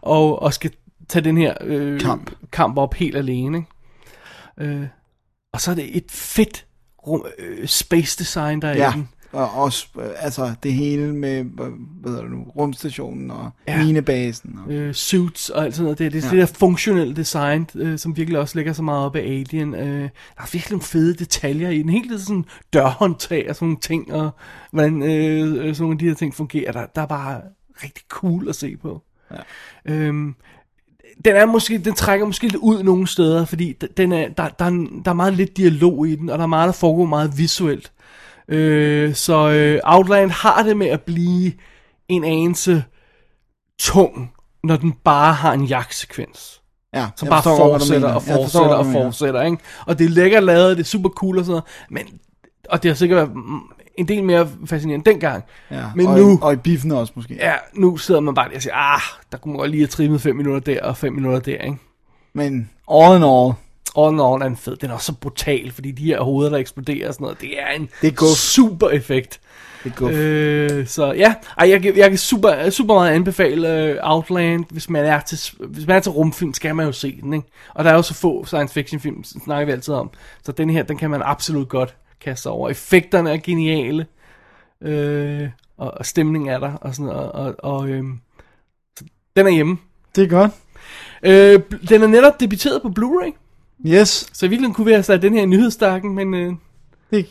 og, og skal tage den her øh, Kamp. kamp op helt alene. Ikke? Øh, og så er det et fedt rum, øh, space design, der er Ja. i den. Og også, øh, altså, det hele med, hvad hedder det nu, rumstationen og Ja. minebasen. Og, øh, suits og alt sådan noget. Det, det er Ja. det der funktionelle design, øh, som virkelig også ligger så meget op af Alien. Øh, der er virkelig nogle fede detaljer i den. Helt sådan dørhåndtag og sådan nogle ting, og hvordan øh, øh, sådan nogle af de her ting fungerer. Der, der er bare rigtig cool at se på. Ja. Øhm, den er måske, den trækker måske lidt ud nogle steder, fordi den er, der, der, er, der er meget lidt dialog i den, og der er meget, der foregår meget visuelt. Øh, så øh, Outland har det med at blive en anelse tung, når den bare har en jagtsekvens. ja, Som bare forstår fortsætter og forstår fortsætter godt, og mener. fortsætter, ikke? Og det er lækkert lavet, det er super cool og sådan noget, men, og det har sikkert været en del mere fascinerende dengang. Ja, men og, nu, Og i biffen også måske. ja, nu sidder man bare der og siger, ah, der kunne man godt lige have trimmet 5 minutter der og 5 minutter der, ikke? Men all in all, All in all er den fed. Den er også så brutal, fordi de her hoveder, der eksploderer og sådan noget, det er en Det er super effekt. det er. Øh, så ja, Ej, jeg, kan- jeg kan super, super meget anbefale uh, Outland, hvis man, er til, hvis man er til rumfilm, skal man jo se den, ikke? Og der er jo så få science fiction film, snakker vi altid om. Så den her, den kan man absolut godt kaste sig over. Effekterne er geniale, øh, og, og stemningen er der, og sådan noget, og, og øh, den er hjemme. Det er godt. Øh, den er netop debuteret på Blu-ray, Yes, så i virkeligheden kunne vi have sat den her i nyhedsstakken, men øh, det,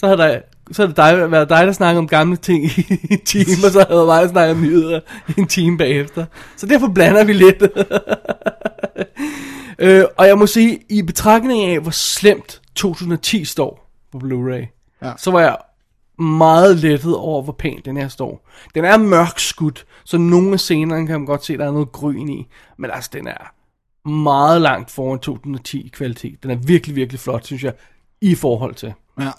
så havde der så havde det dig, været dig, der snakkede om gamle ting i en time, og så havde mig, der snakket om nyheder i en time bagefter. Så derfor blander vi lidt. øh, og jeg må sige, i betragtning af, hvor slemt 2010 står på Blu-ray, Ja. så var jeg meget lettet over, hvor pænt den her står. Den er mørk skudt, så nogle af scenerne kan man godt se, at der er noget grøn i. Men altså, den er meget langt foran 2010 i kvalitet. Den er virkelig, virkelig flot, synes jeg, i forhold til. ja.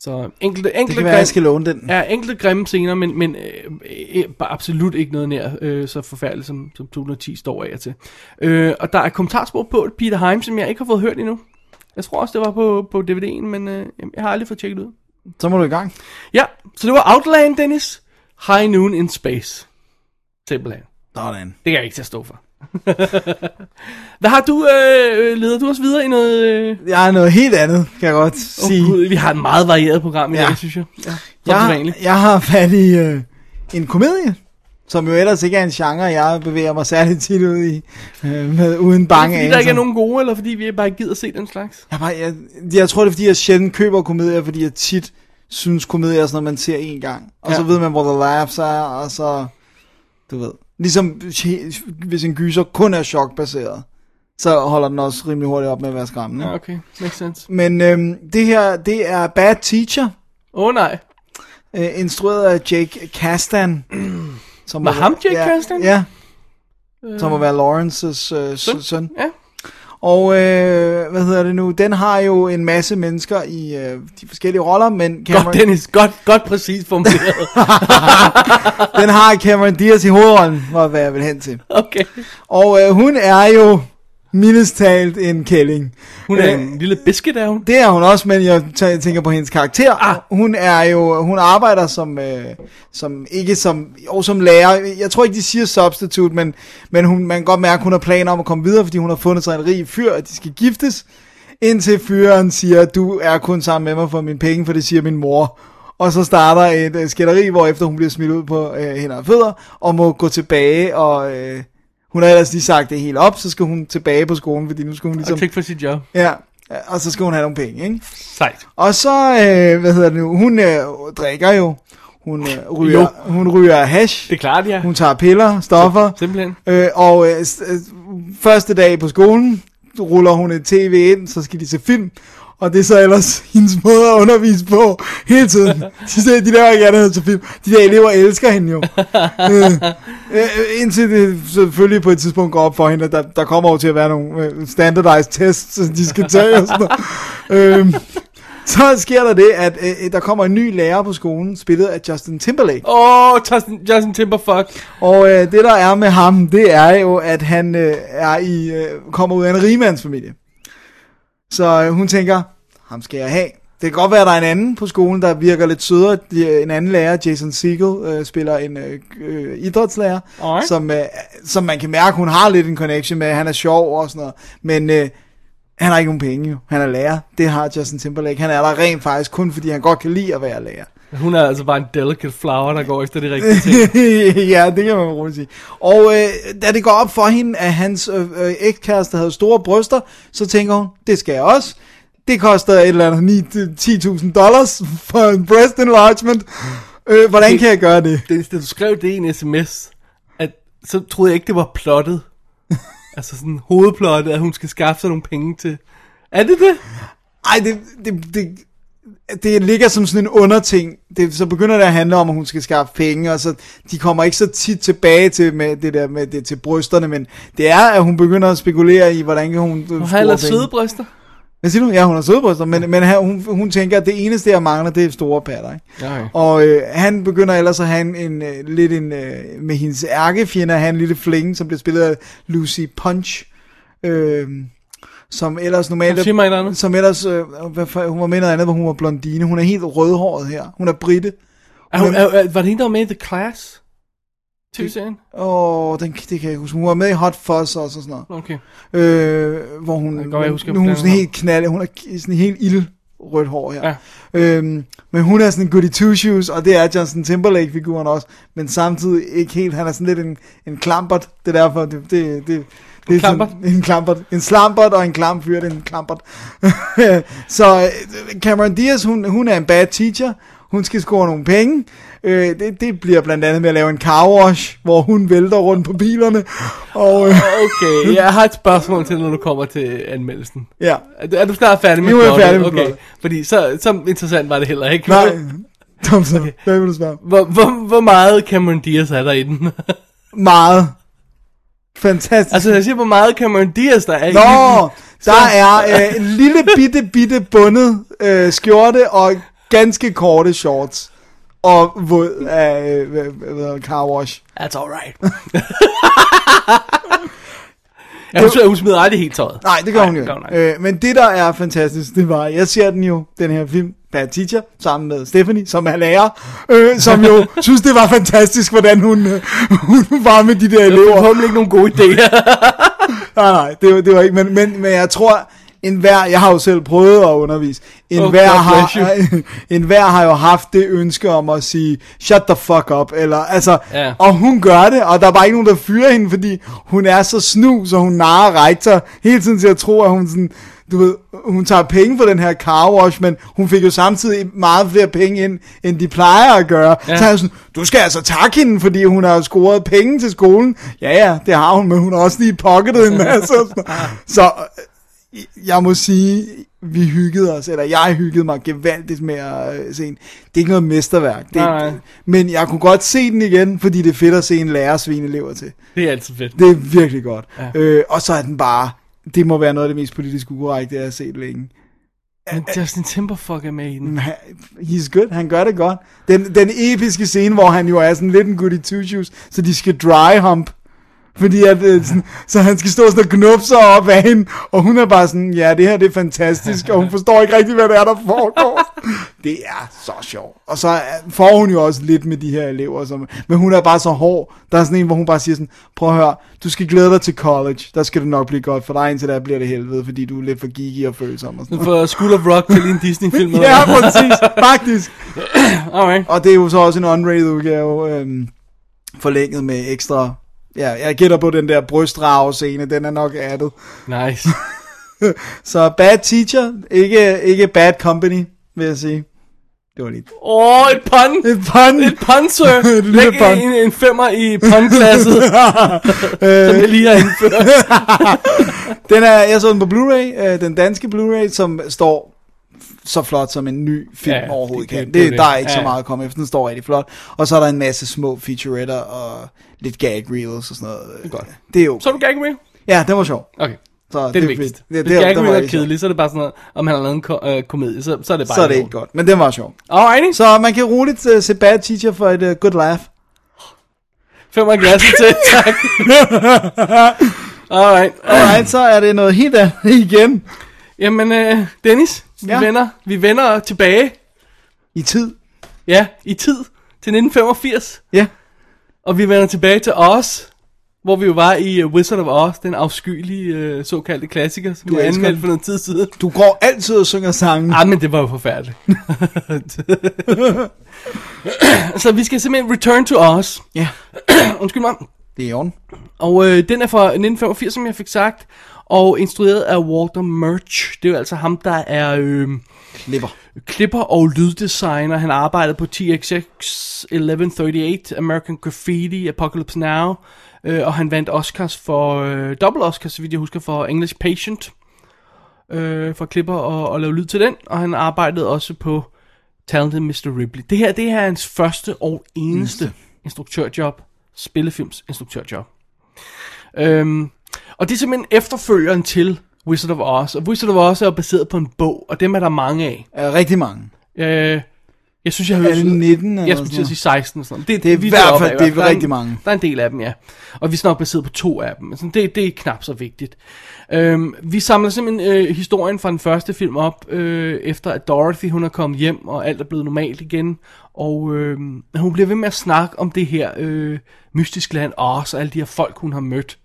Så enkelte, Det enkelte, kan være, jeg skal låne den. Ja, enkelte grimme scener, men, men øh, øh, absolut ikke noget nær øh, så forfærdeligt, som, som 2010 står af til. Øh, og der er kommentarspor på Peter Heim, som jeg ikke har fået hørt endnu. Jeg tror også, det var på, på DVD'en, men øh, jeg har aldrig fået tjekket ud. Så må du i gang. Ja, så det var Outland, Dennis. High Noon in Space. Simpelthen. Sådan. Det kan jeg ikke til at stå for. Hvad har du, øh, leder du os videre i noget... Øh... Jeg er noget helt andet, kan jeg godt sige. Oh, Gud, vi har et meget varieret program i Ja. dag, synes jeg. Ja, jeg, jeg har fat i øh, en komedie, som jo ellers ikke er en genre, jeg bevæger mig særligt tit ud i, øh, med, uden bange Fordi der ikke er nogen gode, eller fordi vi bare gider se den slags? Jeg, bare, jeg, jeg tror, det er, fordi jeg sjældent køber komedier, fordi jeg tit synes, komedier er sådan noget, man ser en gang. Og ja. så ved man, hvor the laughs er, og så, du ved. Ligesom hvis en gyser kun er chokbaseret, så holder den også rimelig hurtigt op med at være skræmmende. Ja, okay. Makes sense. Men øhm, det her, det er Bad Teacher, Åh oh, nej. øh, instrueret af Jake Kasdan. Som må- ham Jake ja, Kasdan? Ja. Som må være Lawrences øh, søn. Søn? søn. Ja. Og øh, hvad hedder det nu? Den har jo en masse mennesker i øh, de forskellige roller, men Cameron, Godt, Dennis. Godt, godt præcis formuleret. den har Cameron Diaz i hovedrollen, var hvad jeg vil hen til. Okay. Og øh, hun er jo mildest talt en kælling. Hun er Øh, en lille hun. Det er hun også, men jeg tæ- tænker på hendes karakter. Ah. Hun er jo, hun arbejder som, øh, som ikke som, jo som lærer. Jeg tror ikke, de siger substitute, men, men hun, man kan godt mærke, at hun har planer om at komme videre, fordi hun har fundet sig en rig fyr, at de skal giftes. Indtil fyren siger, du er kun sammen med mig for mine penge, for det siger min mor. Og så starter et øh, skænderi, hvor efter hun bliver smidt ud på øh, hænder og fødder, og må gå tilbage, og øh, hun har ellers lige sagt det helt op, så skal hun tilbage på skolen, fordi nu skal hun Og ligesom... tænk for sit job. Ja, og så skal hun have nogle penge, ikke? Sejt. Og så, øh, hvad hedder det nu, hun øh, drikker jo, hun, øh, ryger, Jo. hun ryger hash, Det er klart, ja. hun tager piller, stoffer, Simpelthen. øh, og øh, øh, første dag på skolen, ruller hun et tv ind, så skal de se film, og det er så ellers hendes måde at undervise på hele tiden. De, siger, de laver ikke andet til film. De der elever elsker hende jo. øh, øh, indtil det selvfølgelig på et tidspunkt går op for hende, at der, der kommer jo til at være nogle øh, standardized tests, som de skal tage og sådan noget. øh, så sker der det, at øh, der kommer en ny lærer på skolen, spillet af Justin Timberlake. Åh, oh, Justin, Justin Timberfuck. Og øh, det der er med ham, det er jo, at han øh, er i, øh, kommer ud af en rigmandsfamilie. Så øh, hun tænker, ham skal jeg have. Det kan godt være, at der er en anden på skolen, der virker lidt sødere. De- En anden lærer, Jason Segel, øh, spiller en øh, øh, idrætslærer, Alright. som, øh, som man kan mærke, hun har lidt en connection med. Han er sjov og sådan noget. Men øh, han har ikke nogen penge jo. Han er lærer. Det har Justin Timberlake. Han er der rent faktisk kun, fordi han godt kan lide at være lærer. Hun er altså bare en delicate flower, der går efter de rigtige ting. ja, det kan man roligt sige. Og øh, da det går op for hende, at hans øh, øh, ekskæreste havde store bryster, så tænker hun, det skal jeg også. Det koster et eller andet 9 10.000 dollars for en breast enlargement. Øh, hvordan kan jeg gøre det? Det, da du skrev det i en sms, at, så troede jeg ikke, det var plottet. Altså sådan hovedplottet, at hun skal skaffe sig nogle penge til... Er det det? Ej, det, det, det, det ligger som sådan en underting. Det, så begynder det at handle om, at hun skal skaffe penge, og så de kommer ikke så tit tilbage til med det der med det til brysterne, men det er, at hun begynder at spekulere i, hvordan kan hun Hun har ellers søde bryster. Hvad siger du? Ja, hun har søde bryster, men, men han- hun, hun tænker, at det eneste, jeg mangler, det er store patter, ikke? Ja. Og øh, han begynder ellers at have en, en øh, lidt en, øh, med hendes ærkefjende, have en lille fling, som bliver spillet af Lucy Punch, øh, som ellers normalt... Sig mig et eller andet. Som ellers, øh, hvad, hun var med noget andet, hvor hun var blondine. Hun er helt rødhåret her. Hun er britte. Er, hun- er, er, var det hende, der var med i The Class? TV-serien? Åh, den, det kan jeg ikke huske. Hun var med i Hot Fuzz og sådan noget. Okay. Øh, hvor hun, godt jeg husker, nu er hun sådan helt knald, hun er sådan helt ild rødt hår her. Ja. Øhm, men hun er sådan en goody two shoes, og det er Justin Timberlake-figuren også, men samtidig ikke helt, han er sådan lidt en, en klampert, det er derfor, det, det, det, det er klampert? Sådan, en klampert. En slampert og en klam fyr, det er en klampert. så øh, Cameron Diaz, hun, hun er en bad teacher, hun skal score nogle penge, øh, det, det bliver blandt andet med at lave en car wash, hvor hun vælter rundt på bilerne, og øh, Okay, jeg har et spørgsmål til, når du kommer til anmeldelsen. ja. Er du, er du snart færdig med Nu er jeg færdig med Okay, plottet. fordi så, så interessant var det heller ikke. Nej, Tom, så, okay. hvad vil du svare? Hvor, hvor, hvor meget Cameron Diaz er der i den? Meget. Fantastisk. altså, jeg siger, hvor meget Cameron Diaz der er i Nå, den. der er øh, en lille bitte, bitte bundet øh, skjorte og ganske korte shorts og våd af øh, car wash. That's alright. ja, hun, hun smider aldrig helt tøjet. Nej, det gør hun jo. Øh, men det, der er fantastisk, det var, jeg ser den jo, den her film, Bad Teacher, sammen med Stephanie, som er lærer, øh, som jo synes, det var fantastisk, hvordan hun, øh, hun var med de der elever. får ikke nogen gode idéer. Nej, nej, det var, det var ikke, men, men, men jeg tror, en hver, jeg har jo selv prøvet at undervise, en Oh, hver har, en hver har jo haft det ønske om at sige, shut the fuck up, eller altså, Ja. og hun gør det, og der er bare ikke nogen, der fyrer hende, fordi hun er så snu, så hun narer rektor hele tiden til at tro, at hun sådan, du ved, hun tager penge for den her car wash, men hun fik jo samtidig meget flere penge ind, end de plejer at gøre. Ja. Så er jeg sådan, du skal altså takke hende, fordi hun har scoret penge til skolen. Ja, ja, det har hun, men hun har også lige pocketet en masse. så jeg må sige, vi hyggede os, eller jeg hyggede mig gevaldigt med at øh, se den. Det er ikke noget mesterværk. Det, Nej. Men jeg kunne godt se den igen, fordi det er fedt at se en lærer svine elever til. Det er altid fedt. Det er virkelig godt. Ja. Øh, og så er den bare, det må være noget af det mest politisk ukorrekte, jeg har set længe. Men Justin Timberfuck er med i den. He's good, han gør det godt. Den, den episke scene, hvor han jo er sådan lidt en goody two shoes, så de skal dry hump. Fordi at, øh, sådan, så han skal stå sådan og knupse sig op af hende, og hun er bare sådan, ja, det her det er fantastisk, og hun forstår ikke rigtig, hvad det er, der foregår. Det er så sjovt. Og så øh, får hun jo også lidt med de her elever, som, men hun er bare så hård. Der er sådan en, hvor hun bare siger sådan, prøv at høre, du skal glæde dig til college, der skal det nok blive godt for dig, indtil der bliver det helvede, fordi du er lidt for geeky og følsom og sådan. For School of Rock til en Disney-film. Ja, præcis, faktisk. Alright. Og det er jo så også en unrated udgave, øhm, forlænget med ekstra... Ja, jeg gætter på den der brystrave scene, den er nok addet. Nice. Så Bad Teacher, ikke, ikke Bad Company, vil jeg sige. Det var lidt... Åh, oh, et pun! Et pun! Et pun, sir! Et Læg pun. en, en femmer i pun-klasset, som jeg lige har indført. Den er, jeg så den på Blu-ray, øh, den danske Blu-ray, som står så flot som en ny film Ja, ja, overhovedet det- kan. det- Det, det er det, der er det. ikke så Ja. meget at komme efter, den står rigtig flot. Og så er der en masse små featuretter og lidt gag reels og sådan noget. Godt. Det er jo... Så er du gang med? Ja, det var sjov. Okay. Så Det er det fedt. vigtigste. Det, Det, det, det, det det, var er kedeligt, så er det bare sådan noget, om han har lavet en ko- øh, komedie, så, så er det bare Så er det ikke godt. Men den var sjov. Alrighty, så Så man kan roligt uh, se Bad Teacher for et uh, good laugh. femmer i glasset til, tak. Alright. Alright, så er det noget helt andet igen. Jamen, øh, Dennis, vi, Ja. vender, vi vender tilbage, I tid. ja, i tid, til 1985. Ja. Og vi vender tilbage til Oz, hvor vi jo var i uh, Wizard of Oz, den afskyelige uh, såkaldte klassiker, som Du elsker anmeldte den. for noget tid siden. Du går altid og synger sangen. Ah, men det var jo forfærdeligt. så vi skal simpelthen return to Oz. Ja. Undskyld mig. Det er orden. Og øh, den er fra 1985, som jeg fik sagt, og instrueret af Walter Murch. Det er jo altså ham, der er øh, Klipper. klipper og lyddesigner. Han arbejdede på TXX 1138, American Graffiti, Apocalypse Now, øh, og han vandt Oscars for, øh, dobbelt Oscars, så vidt jeg husker, for English Patient, øh, for klipper og, og lave lyd til den, og han arbejdede også på Talented Mr. Ripley. Det her, det her er hans første og eneste instruktørjob, spillefilms instruktørjob. Øhm, og det er simpelthen efterfølgeren til Wizard of Oz, og Wizard of Oz er jo baseret på en bog, og dem er der mange af. Er rigtig mange. Øh, jeg synes, jeg har Er hørt... det 19 eller Jeg skulle til at sige 16 og sådan noget. Det er i hvert fald- det er Der en- rigtig mange. Der er en del af dem, ja. Og vi er nok baseret på to af dem. Men sådan, det, det er knap så vigtigt. Øhm, vi samler simpelthen øh, historien fra den første film op, øh, efter at Dorothy hun er kommet hjem, og alt er blevet normalt igen. Og øh, hun bliver ved med at snakke om det her øh, mystiske land Oz, og alle de her folk, hun har mødt.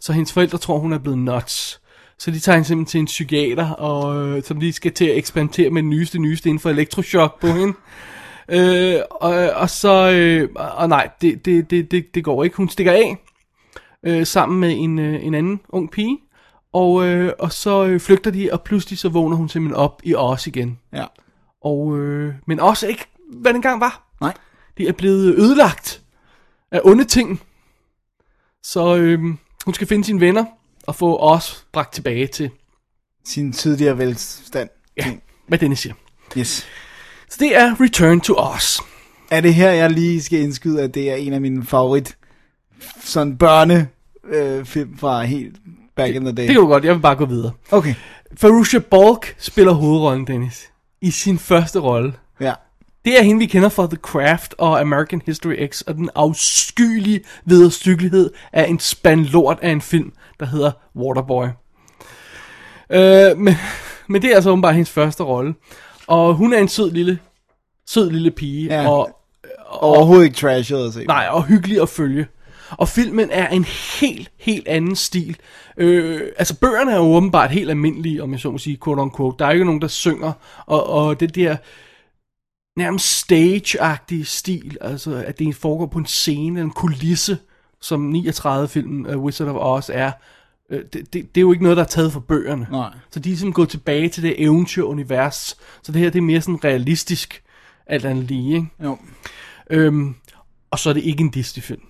Så hendes forældre tror, hun er blevet nuts. Så de tager hende simpelthen til en psykiater, og, øh, som lige skal til at eksperimentere med den nyeste, nyeste inden for elektrochok på hende. Øh, og, og så, øh, og nej, det, det, det, det, det går ikke. Hun stikker af, øh, sammen med en, øh, en anden ung pige, og, øh, og så øh, flygter de, og pludselig så vågner hun simpelthen op i os igen. Ja. Og, øh, men også ikke, hvad den engang var. Nej. De er blevet ødelagt af onde ting. Så øh, hun skal finde sine venner, og få os bragt tilbage til, Sin tidligere velstand. ja, hvad denne siger. Yes. Så det er Return to Oz. Er det her, jeg lige skal indskyde, at det er en af mine favorit sådan børne øh, film fra helt back in the day? Det kan du godt, jeg vil bare gå videre. Okay. Farusha Balk spiller hovedrollen, Dennis. I sin første rolle. Ja. Det er hende, vi kender fra The Craft og American History X, og den afskyelige vederstyggelighed af en spand lort af en film, der hedder Waterboy. Øh, men, men det er altså åbenbart hendes første rolle. Og hun er en sød lille, sød lille pige, Ja. og, Overhovedet ikke trashet at se. nej, og hyggelig at følge. Og filmen er en helt, helt anden stil. Øh, altså bøgerne er jo åbenbart helt almindelige, om jeg så må sige, quote on quote. Der er ikke nogen, der synger, og, og det der nærmest stage-agtige stil, altså at det foregår på en scene, en kulisse, som 39-filmen uh, Wizard of Oz er, øh, det, det, det er jo ikke noget, der er taget fra bøgerne. Nej. Så de er simpelthen gået tilbage til det eventyr-univers. Så det her, det er mere sådan realistisk, alt andet lige, ikke? Jo. Øhm, og så er det ikke en Disney-film.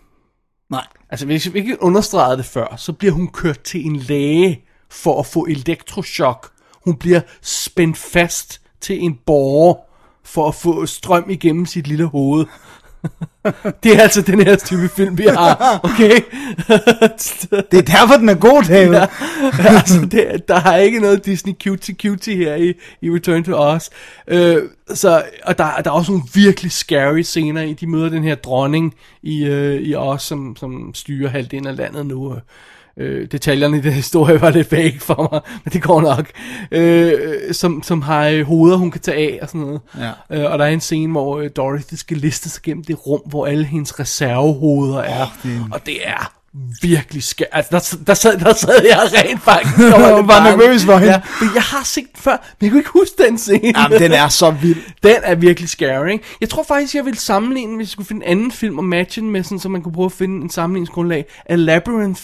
Nej. Altså, hvis vi ikke understregede det før, så bliver hun kørt til en læge for at få elektrochok. Hun bliver spændt fast til en borger for at få strøm igennem sit lille hoved. det er altså den her type film, vi har, okay? Det er derfor, den er god, David. Ja, altså, det, der er ikke noget Disney cutie cutie her i, i Return to Oz. Øh, så, og der, der er også nogle virkelig scary scener i. De møder den her dronning i, øh, i Oz, som, som styrer halvdelen af landet nu. Øh, detaljerne i den historie var lidt væk for mig, men det går nok. Øh, som, som har øh, hoveder, hun kan tage af og sådan noget. Ja. Øh, og der er en scene, hvor øh, Dorothy skal liste sig gennem det rum, hvor alle hendes reservehoveder er. det er en- Og det er virkelig skært. Altså, der, der, sad, der sad jeg rent faktisk. lidt var bange. nervøs for hende. Ja, men jeg har set den før, men jeg kunne ikke huske den scene. Jamen, den er så vild. Den er virkelig scary, ikke? Jeg tror faktisk, jeg ville sammenligne, hvis jeg skulle finde en anden film og matche den med, sådan, så man kunne prøve at finde en sammenligningsgrundlag af Labyrinth.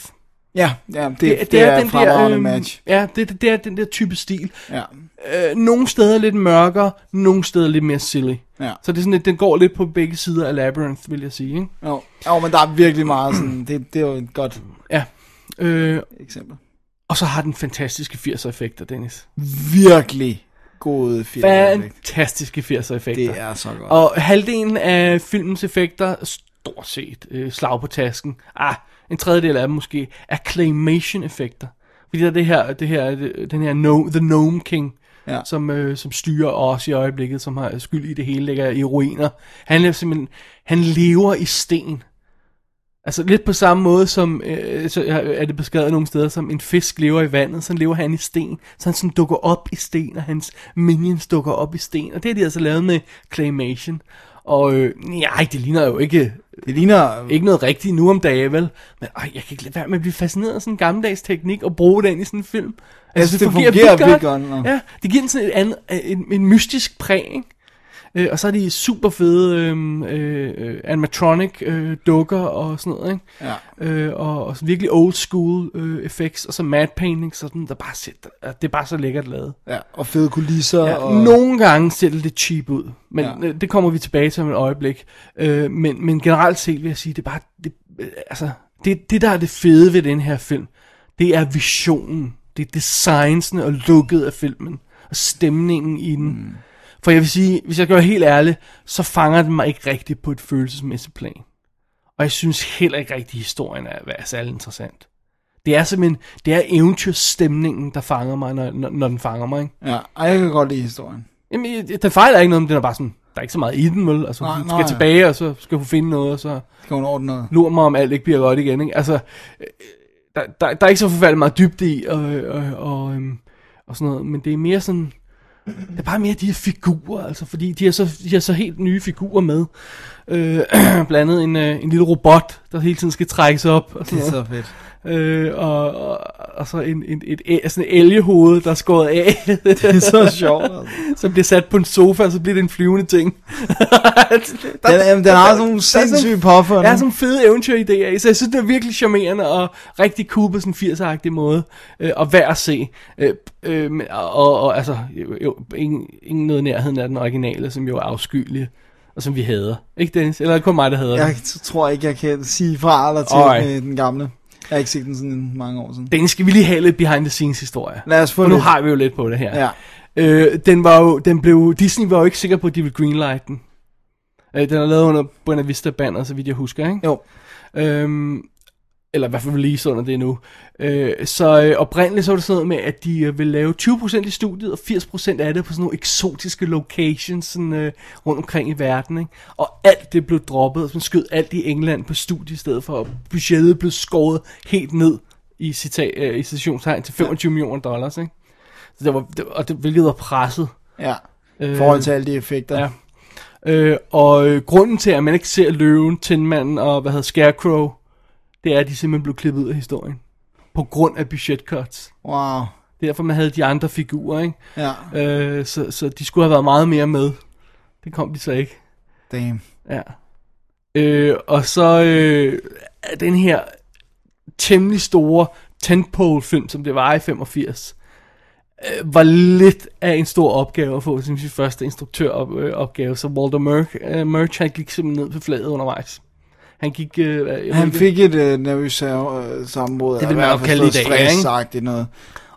Ja, ja det, det, det, er, er fremragende match. Ja, det, det, det er den der type stil. Ja. Øh, nogle steder lidt mørkere, nogle steder lidt mere silly. Ja. Så det er sådan lidt, den går lidt på begge sider af Labyrinth, vil jeg sige, ikke? Jo. jo, men der er virkelig meget sådan, det, det er jo et godt Ja. Øh, eksempel. og så har den fantastiske 80'er effekter, Dennis. Virkelig gode film. Fantastiske 80'er effekter. Det er så godt. Og halvdelen af filmens effekter, stort set, øh, slag på tasken, ah, en tredjedel af dem måske, er claymation-effekter. Fordi der er det her, det her, den her no, The Gnome King, Ja. som, øh, som styrer os i øjeblikket, som har skyld i det hele, ligger i ruiner. Han er simpelthen, han lever i sten. Altså lidt på samme måde som, øh, så er det beskrevet nogle steder, som en fisk lever i vandet, så lever han i sten. Så han sådan dukker op i sten, og hans minions dukker op i sten. Og det har de altså lavet med claymation. Og øh, nej, det ligner jo ikke, Det ligner... ikke noget rigtigt nu om dagen, vel? Men øh, jeg kan ikke lade være med at blive fascineret af sådan en gammeldags teknik og bruge den i sådan en film. Jeg synes, det fungerer vildt godt. Ja, det giver den sådan et andet, en, en mystisk præg, ikke? Øh, og så er de super fede øh, øh, animatronic øh, dukker og sådan noget, ikke? Ja. Øh, og, og virkelig old school øh, effects, og så matte painting, sådan, der bare ser, det er bare så lækkert lavet. Ja, og fede kulisser. Ja, og... Nogle gange ser det lidt cheap ud, men Ja. ja. det kommer vi tilbage til om et øjeblik. Øh, men, men generelt set vil jeg sige, det er bare, det, øh, altså, det, det der er det fede ved den her film, det er visionen, det er designsene og looket af filmen, og stemningen i den. Mm. For jeg vil sige, hvis jeg gør helt ærlig, så fanger den mig ikke rigtigt på et følelsesmæssigt plan. Og jeg synes heller ikke rigtig, historien er, er særlig interessant. Det er simpelthen, det er eventyrstemningen, der fanger mig, når, når, når den fanger mig. Ikke? Ja, ej, jeg kan godt lide historien. Jamen, den fejler ikke noget, men den er bare sådan, der er ikke så meget i den, vel? Altså, Nej, hun nej. skal tilbage, og så skal hun finde noget, og så kan hun ordne noget. lurer mig, om alt ikke bliver godt igen, ikke? Altså, øh, der, der, der er ikke så forfærdeligt meget dybde i, og, og, og, øhm, og sådan noget, men det er mere sådan, det er bare mere de her figurer, altså, fordi de har så, de har så helt nye figurer med. Øh, blandt andet en, øh, en lille robot, der hele tiden skal trækkes op. Og sådan Det er noget. så fedt. Øh, og, og, og så en, en, et, et, sådan et elgehoved, der er skåret af. Det er så sjovt. Altså. som bliver sat på en sofa, og så bliver det en flyvende ting. Den, jamen, den har sådan nogle sindssyge puffer. Der er sådan fede eventyridéer i, så jeg synes, det er virkelig charmerende og rigtig cool på sådan en 80'er-agtig måde, øh, og værd at se. Øh, øh, og, og, og altså, jo, ingen, ingen noget nærheden af den originale, som jo er afskyelig, og som vi hader. Ikke Dennis? Eller er det kun mig, der hader den? Jeg t- tror ikke, jeg kan sige fra eller til Alright. med den gamle. Jeg har ikke set den sådan mange år siden. Dennis, skal vi lige have lidt behind the scenes historie? Lad os få For nu har vi jo lidt på det her. Ja. Øh, den var jo, den blev, Disney var jo ikke sikker på, at de ville greenlight den. Øh, den er lavet under Buena Vista banner, så vidt jeg husker, ikke? Jo. Øhm, eller i hvert fald release under det nu. Øh, så øh, oprindeligt så var det sådan noget med, at de øh, ville lave 20% i studiet, og 80% af det på sådan nogle eksotiske locations sådan, øh, rundt omkring i verden. Ikke? Og alt det blev droppet, og så man skød alt i England på studie i stedet for, og budgettet blev skåret helt ned i, cita- øh, i citationstegn til 25 ja. millioner dollars. Ikke? Så det var, det, og det, hvilket var presset. Ja, i forhold til alle de effekter. Ja. Øh, og øh, grunden til, at man ikke ser løven, Tinmanden og hvad hedder Scarecrow, det er, at de simpelthen blev klippet ud af historien. På grund af budgetcuts. Wow. Derfor man havde de andre figurer, ikke? Ja, Øh, så, så de skulle have været meget mere med. Det kom de så ikke. damn. Ja. Øh, og så øh, den her temmelig store tentpole film, som det var i 85, øh, var lidt af en stor opgave at få som sin første instruktøropgave. Så Walter Murch, øh, Murch han gik simpelthen ned på fladet undervejs. Han gik... Øh, Han fik et øh, nervøs øh, sammenbrud. Det vil man jo kalde i dag, ikke? ikke? noget.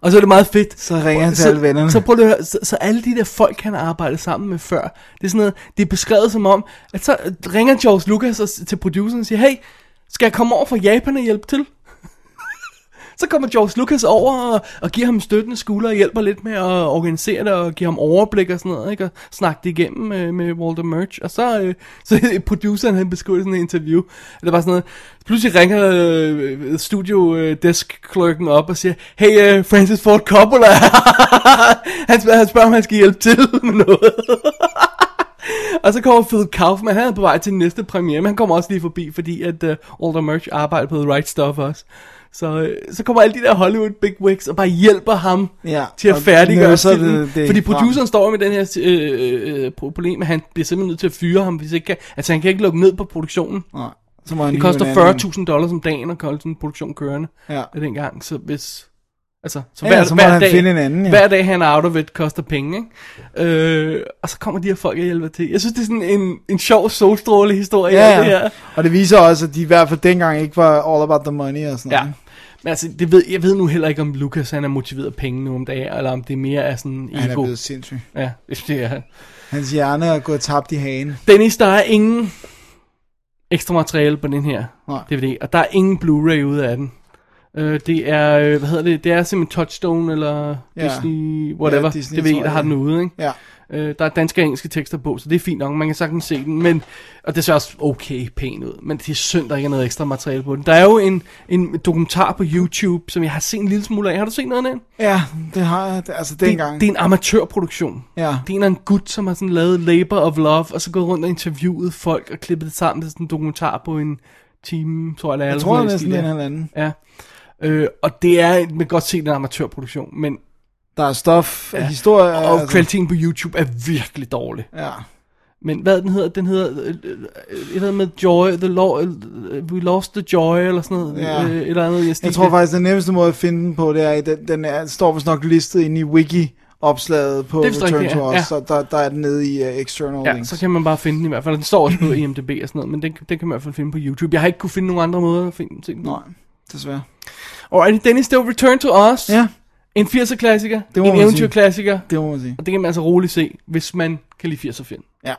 Og så er det meget fedt. Så ringer han til alle vennerne. Så, prøv at høre, så, så alle de der folk, han har arbejdet sammen med før, det er sådan noget, det er beskrevet som om, at så ringer George Lucas til produceren og siger, hey, skal jeg komme over fra Japan og hjælpe til? Så kommer George Lucas over og, og giver ham støttende skulder og hjælper lidt med at organisere det og giver ham overblik og sådan noget, ikke? Og snakke det igennem med, med Walter Murch. Og så, øh, så produceren han beskriver sådan en interview, det var sådan noget, pludselig ringer øh, studio øh, desk clerken op og siger, hey øh, Francis Ford Coppola, han, spørger, han spørger, om han skal hjælpe til med noget. Og så kommer Phil Kaufman, han er på vej til den næste premiere, men han kommer også lige forbi, fordi at uh, Walter Murch arbejder på The Right Stuff også. Så, øh, så kommer alle de der Hollywood bigwigs og bare hjælper ham Ja, til at færdiggøre filmen. det- det Fordi produceren står med den her øh, øh, problem, at han bliver simpelthen nødt til at fyre ham, hvis ikke, altså han kan ikke lukke ned på produktionen. Nej, så må han Det koster en anden. 40.000 dollars om dagen at holde sådan en produktion kørende Ja. dengang, så hvis... Altså, så Ja, hver, så må hver han dag, finde en anden, ja. Hver dag han er out of it koster penge, ikke? Øh, og så kommer de her folk og hjælper til. Jeg synes, det er sådan en, en sjov solstråle historie, Ja, det her. ja. Og det viser også, at de i hvert fald dengang ikke var all about the money og sådan Ja. noget. Men altså, det ved, jeg ved nu heller ikke, om Lucas han er motiveret af penge nu om dagen, eller om det mere er sådan Han er ego. blevet sindssyg. Ja, det er han. Hans hjerne er gået tabt i hagen. Dennis, der er ingen ekstra materiale på den her Nej. DVD, og der er ingen Blu-ray ude af den. Øh, det er, øh, hvad hedder det, det er simpelthen Touchstone eller Ja. Disney, whatever, Ja, Disney, tror der jeg. har den ude, ikke? Ja. Øh, der er danske og engelske tekster på, så det er fint nok, man kan sagtens se den, men, og det ser også okay pænt ud, men det er synd, der ikke er noget ekstra materiale på den. Der er jo en, en dokumentar på YouTube, som jeg har set en lille smule af. Har du set noget af den? Ja, det har jeg. Det- Altså Det, dengang. det er en amatørproduktion. Ja. Det er en, af en gut, som har sådan lavet Labor of Love, og så gået rundt og interviewet folk og klippet det sammen til sådan en dokumentar på en time, tror jeg, det er. jeg eller tror sådan det er der. en eller anden. Ja. Øh, og det er, man kan godt se, den amatørproduktion, men Der er stof, ja. historie. og altså, kvaliteten på YouTube er virkelig dårlig. Ja. Men hvad den hedder? Den hedder øh, øh, et eller andet med Joy, the law, øh, We Lost the Joy, eller sådan noget. Ja. Øh, et eller andet, Jeg stil. tror faktisk, den nemmeste måde at finde den på, det er, at den, den er, står vist nok listet inde i wiki-opslaget på Det Return jeg, to. Us, Ja. så der, der er den nede i uh, external Ja, links. så kan man bare finde den i hvert fald. Den står også på IMDb og sådan noget, men den, den kan man i hvert fald finde på YouTube. Jeg har ikke kunne finde nogen andre måder at finde på. Nej, desværre. Alright, Dennis, det var Return to Us. Ja, En 80'er klassiker, Det må en eventyrklassiker, det må man sige. og det kan man altså roligt se, hvis man kan lide 80'er film. Ja,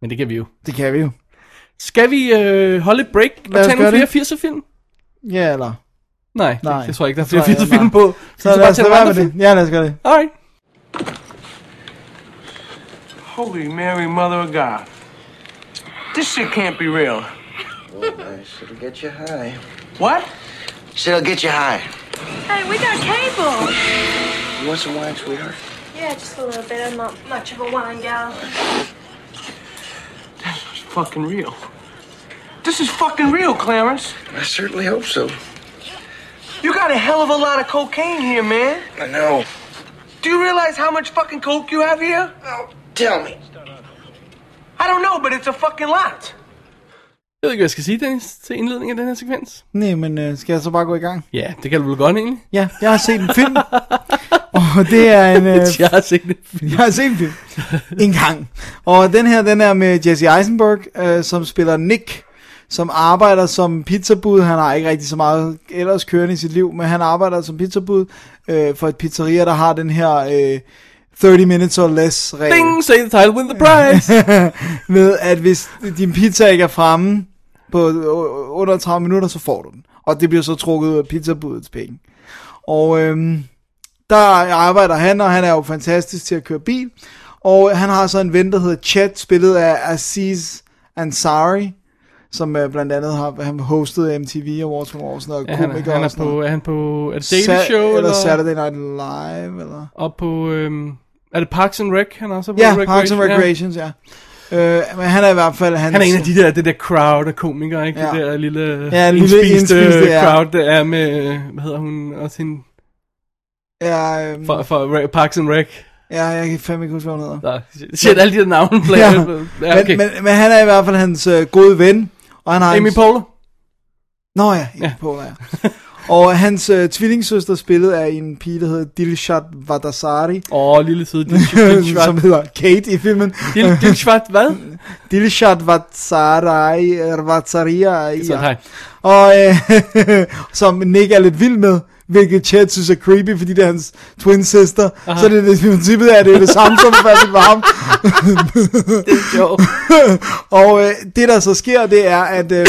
Men det kan vi jo. det kan vi jo. Skal vi øh, holde et break og tage nogle flere 80'er film? Ja, eller... Nej, Nej. Det, jeg tror ikke, der er flere tror jeg- 80'er film på. Så lad os lade være med det. Ja, lad os gøre det. Alright. Holy Mary, Mother of God. This shit can't be real. Nice. It'll get you high. What? Said it'll get you high. Hey, we got cable. You want some wine, sweetheart? Yeah, just a little bit. I'm not much of a wine gal. It's fucking real. This is fucking real, Clarence. I certainly hope so. You got a hell of a lot of cocaine here, man. I know. Do you realize how much fucking coke you have here? Oh, tell me. I don't know, but it's a fucking lot. Jeg ved ikke, hvad jeg skal sige, Dennis, til indledningen af den her sekvens. Nej, men øh, skal jeg så bare gå i gang? Ja, det kan du vel godt egentlig. Ja, jeg har set en film. og det er en... Øh, Jeg har set det. Jeg har set en film. En gang. Og den her, den er med Jesse Eisenberg, øh, som spiller Nick, som arbejder som pizzabud. Han har ikke rigtig så meget ellers kørende i sit liv, men han arbejder som pizzabud øh, for et pizzeria, der har den her øh, 30 minutes or less regel. Ding, say the title, win the prize. med at hvis din pizza ikke er fremme på øh, under 30 minutter, så får du den. Og det bliver så trukket ud af pizzabudets penge. Og øhm, der arbejder han, og han er jo fantastisk til at køre bil. Og han har så en ven, der hedder Chet, spillet af Aziz Ansari, som uh, blandt andet har han hostet MTV Awards for år, sådan noget Ja, han, er, han er på, er han på, er det Daily Sa- Show, eller, eller? Saturday Night Live, eller... Og på, øhm, er det Parks and Rec, han er også på? Ja, Parks and Recreations, ja. Øh, men han er i hvert fald... Hans, Han er en af de der, det der crowd af komikere, ikke? Ja. Det der lille, Ja, lille indspiste indspiste, ja. crowd, der er med, hvad hedder hun, også hende, Ja, øhm, for, for Parks and Rec. ja, jeg kan fandme ikke huske, hvad hun hedder. Nå, shit, alle de der navne. Ja. ja, okay. men, men, men han er i hvert fald hans øh, gode ven. Og han har Amy en, Poehler. Nå ja, Amy Ja. Poehler, ja. og hans øh, tvillingsøster spillet af en pige, der hedder Dilshat Vadasari, Åh, oh, lille søde Dil som hedder Kate i filmen. Dil Dilshvat, hvad? Dilshat Vadsarai, Vadsaria, hej. Og øh, som Nick er lidt vild med, hvilket Chad synes er creepy, fordi det er hans twin sister. Aha. Så det er det, i princippet er det det samme som Patrick var ham. Det er sjovt. og øh, det der så sker, det er, at øh,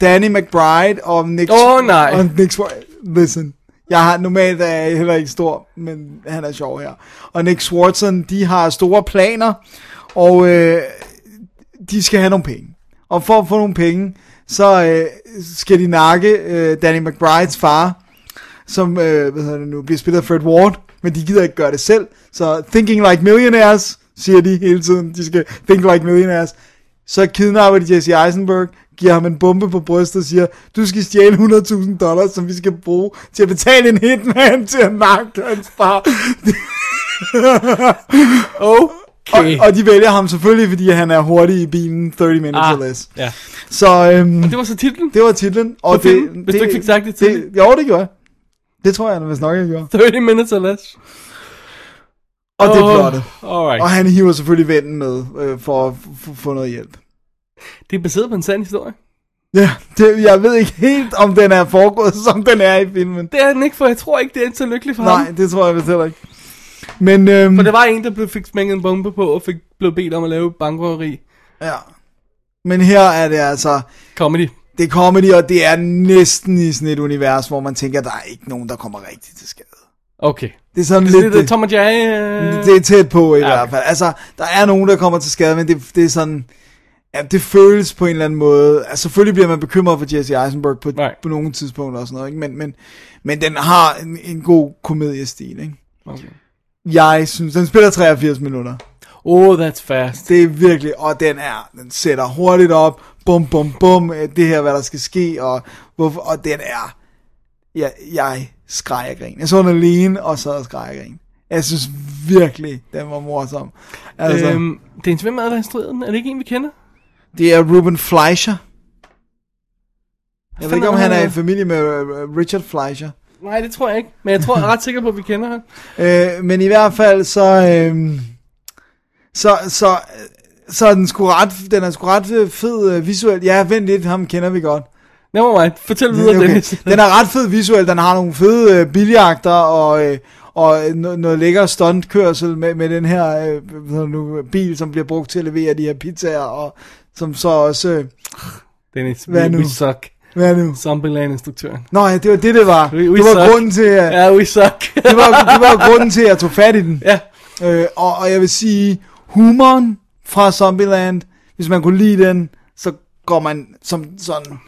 Danny McBride og Nick... Åh, nej. Og Nick Listen. Jeg har normalt er jeg heller ikke stor, men han er sjov her. Og Nick Swartzen, de har store planer, og øh, de skal have nogle penge. Og for at få nogle penge, så øh, skal de nakke øh, Danny McBrides far, som øh, hvad hedder det nu, bliver spillet af Fred Ward, men de gider ikke gøre det selv. Så thinking like millionaires, siger de hele tiden. De skal think like millionaires. Så kidnapper de Jesse Eisenberg, giver ham en bombe på brystet og siger, du skal stjæle 100.000 dollars, som vi skal bruge til at betale en hitman til at nakke hans far. Okay. Og, og de vælger ham selvfølgelig, fordi han er hurtig i bilen 30 minutes Ah, or less. ja. Så øhm, Det var så titlen. det var titlen. Og På filmen, hvis du ikke fik sagt det tidligt. Jo, det gjorde jeg. Det tror jeg, hvis nok jeg gjorde. 30 minutes or less. Og det er Åh, plottet. Alright. Og han hiver selvfølgelig vennen med, øh, for at få noget hjælp. Det er baseret på en sand historie. Ja, det, jeg ved ikke helt, om den er foregået, som den er i filmen. Det er den ikke, for jeg tror ikke, det er så lykkelig for ham. Nej, det tror jeg vist heller ikke. Men, øhm, For der var en, der blev, fik smænket en bombe på, og fik, blev bedt om at lave bankrøveri. ja. Men her er det altså, Comedy. det er comedy, og det er næsten i sådan et univers, hvor man tænker, der er ikke nogen, der kommer rigtigt til skade. Okay. Det er sådan Det lidt... er det, Tom og Jerry... Øh... Det er tæt på i Ja, ja, hvert okay. fald. Altså, der er nogen, der kommer til skade, men det, det er sådan... Ja, det føles på en eller anden måde... Altså, selvfølgelig bliver man bekymret for Jesse Eisenberg på, Nej. på nogle tidspunkter og sådan noget, ikke? Men, men, men den har en, en god komediestil, ikke? Okay. Jeg synes, den spiller 83 minutter. Oh, that's fast. Det er virkelig, og den er, den sætter hurtigt op, bum, bum, bum, øh, det her, hvad der skal ske, og, hvorfor, og den er, jeg, jeg skreg af grin. Jeg så den alene, og sad og skreg af grin. Jeg synes virkelig, den var morsom. Altså, øhm, det er en svømmer, der har instrueret den. Er det ikke en, vi kender? det er Ruben Fleischer. Jeg ved ikke, om han er er i familie med øh, Richard Fleischer. Nej, det tror jeg ikke. Men jeg tror, jeg er ret sikker på, at vi kender ham. Øh, men i hvert fald, så, øh, så, så, så er den sgu ret, den er sgu ret øh, fed øh, visuelt. Ja, vent lidt, ham kender vi godt. Never mind. Fortæl videre, Okay. Dennis. Den er ret fed visuelt, den har nogle fede øh, biljagter og, øh, og noget, noget lækker stuntkørsel med, med den her øh, nu, bil, som bliver brugt til at levere de her pizzaer, og som så også... Øh, Dennis, Hvad we, nu? we suck. hvad nu? Zombieland-instruktøren. Nå ja, det var det, det var. We- we det var suck. grunden til, at, Ja, we suck. det var, det var grunden til, at jeg tog fat i den. ja. Øh, og, og jeg vil sige, humoren fra Zombieland, hvis man kunne lide den, så går man som sådan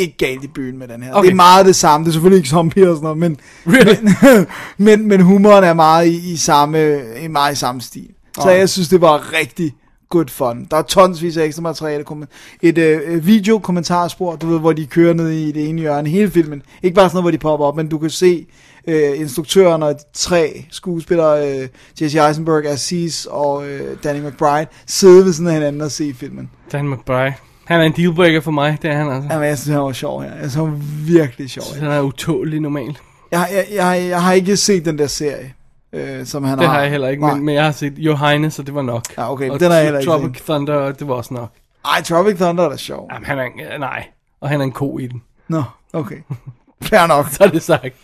ikke galt i byen med den her. Okay. Det er meget det samme. Det er selvfølgelig ikke zombier og sådan noget, men, Really? men, men, men humoren er meget i, i, samme, i meget i samme stil. Så Okay. jeg synes, det var rigtig good fun. Der er tonsvis af ekstra materiale. Et øh, video-kommentarspor, du ved, hvor de kører ned i det ene hjørne. Hele filmen. Ikke bare sådan noget, hvor de popper op, men du kan se øh, instruktøren og de tre skuespillere, øh, Jesse Eisenberg, Aziz og øh, Danny McBride, sidde ved sådan af hinanden og se filmen. Dan McBride. Han er en dealbreaker for mig, det er han altså. Jamen, jeg synes, han var sjov her. Jeg synes, han var virkelig sjov her. Han er utålig normalt. Jeg, jeg, jeg, jeg har ikke set den der serie, øh, som han Det har. har jeg heller ikke, Nej. men, men jeg har set Your Highness, og det var nok. Ja, okay, og den har jeg heller ikke Tropic Thunder, og det var også nok. Ej, Tropic Thunder er da sjov. Jamen, han er, ja, nej. Og han er en ko i den. Nå, okay. Fair nok. Så er det sagt.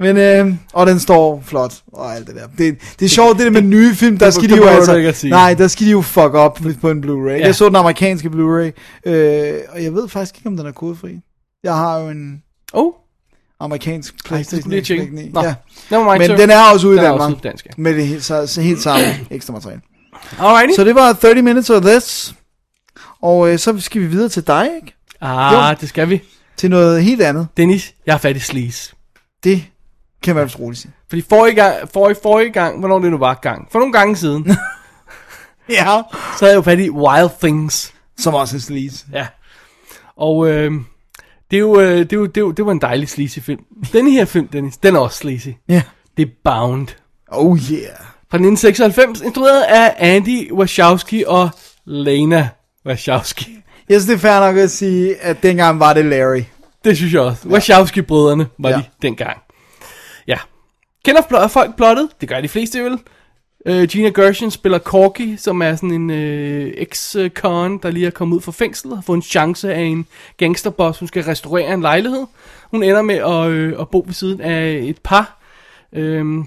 Men, øh, og den står flot, og alt det der. Det, det er sjovt, det der med nye film, der Det- skal det de jo altså... Nej, der skal de jo fuck op på en Blu-ray. Ja. Jeg så den amerikanske Blu-ray, øh, og jeg ved faktisk ikke, om den er kodefri. Jeg har jo en Oh, Amerikansk Ej, det Playstation lige. X, Nå, Ja. never mind, Men den er også ude i er Danmark. Med det helt, så, så helt samme ekstra materiale. Alrighty. Så det var 30 minutes of this. Og øh, så skal vi videre til dig, ikke? Ah, Jo. det skal vi. Til noget helt andet. Dennis, jeg har fat i sleaze. Det kan man vist roligt sige. Fordi forrige gang, forrige, forrige gang, hvornår det nu var gang, for nogle gange siden, Ja. så havde jeg jo fat i Wild Things. Som også er sleaze. Ja. Og øh, det, er jo, øh, det, er jo, det, er jo, det var en dejlig sleazy film. Denne her film, Dennis, den er også sleazy. Ja. Det er Bound. Oh yeah. Fra 1996, instrueret af Andy Wachowski og Lena Wachowski. Jeg synes, det er fair nok at sige, at dengang var det Larry. Det synes jeg også. Wachowski-brødrene var Ja. de dengang. Kender pl- folk plottet? Det gør de fleste vel. Uh, Gina Gershon spiller Corky, som er sådan en øh, uh, ex-con, der lige er kommet ud fra fængslet og har fået en chance af en gangsterboss, som skal restaurere en lejlighed. Hun ender med at, øh, at bo ved siden af et par. Øhm,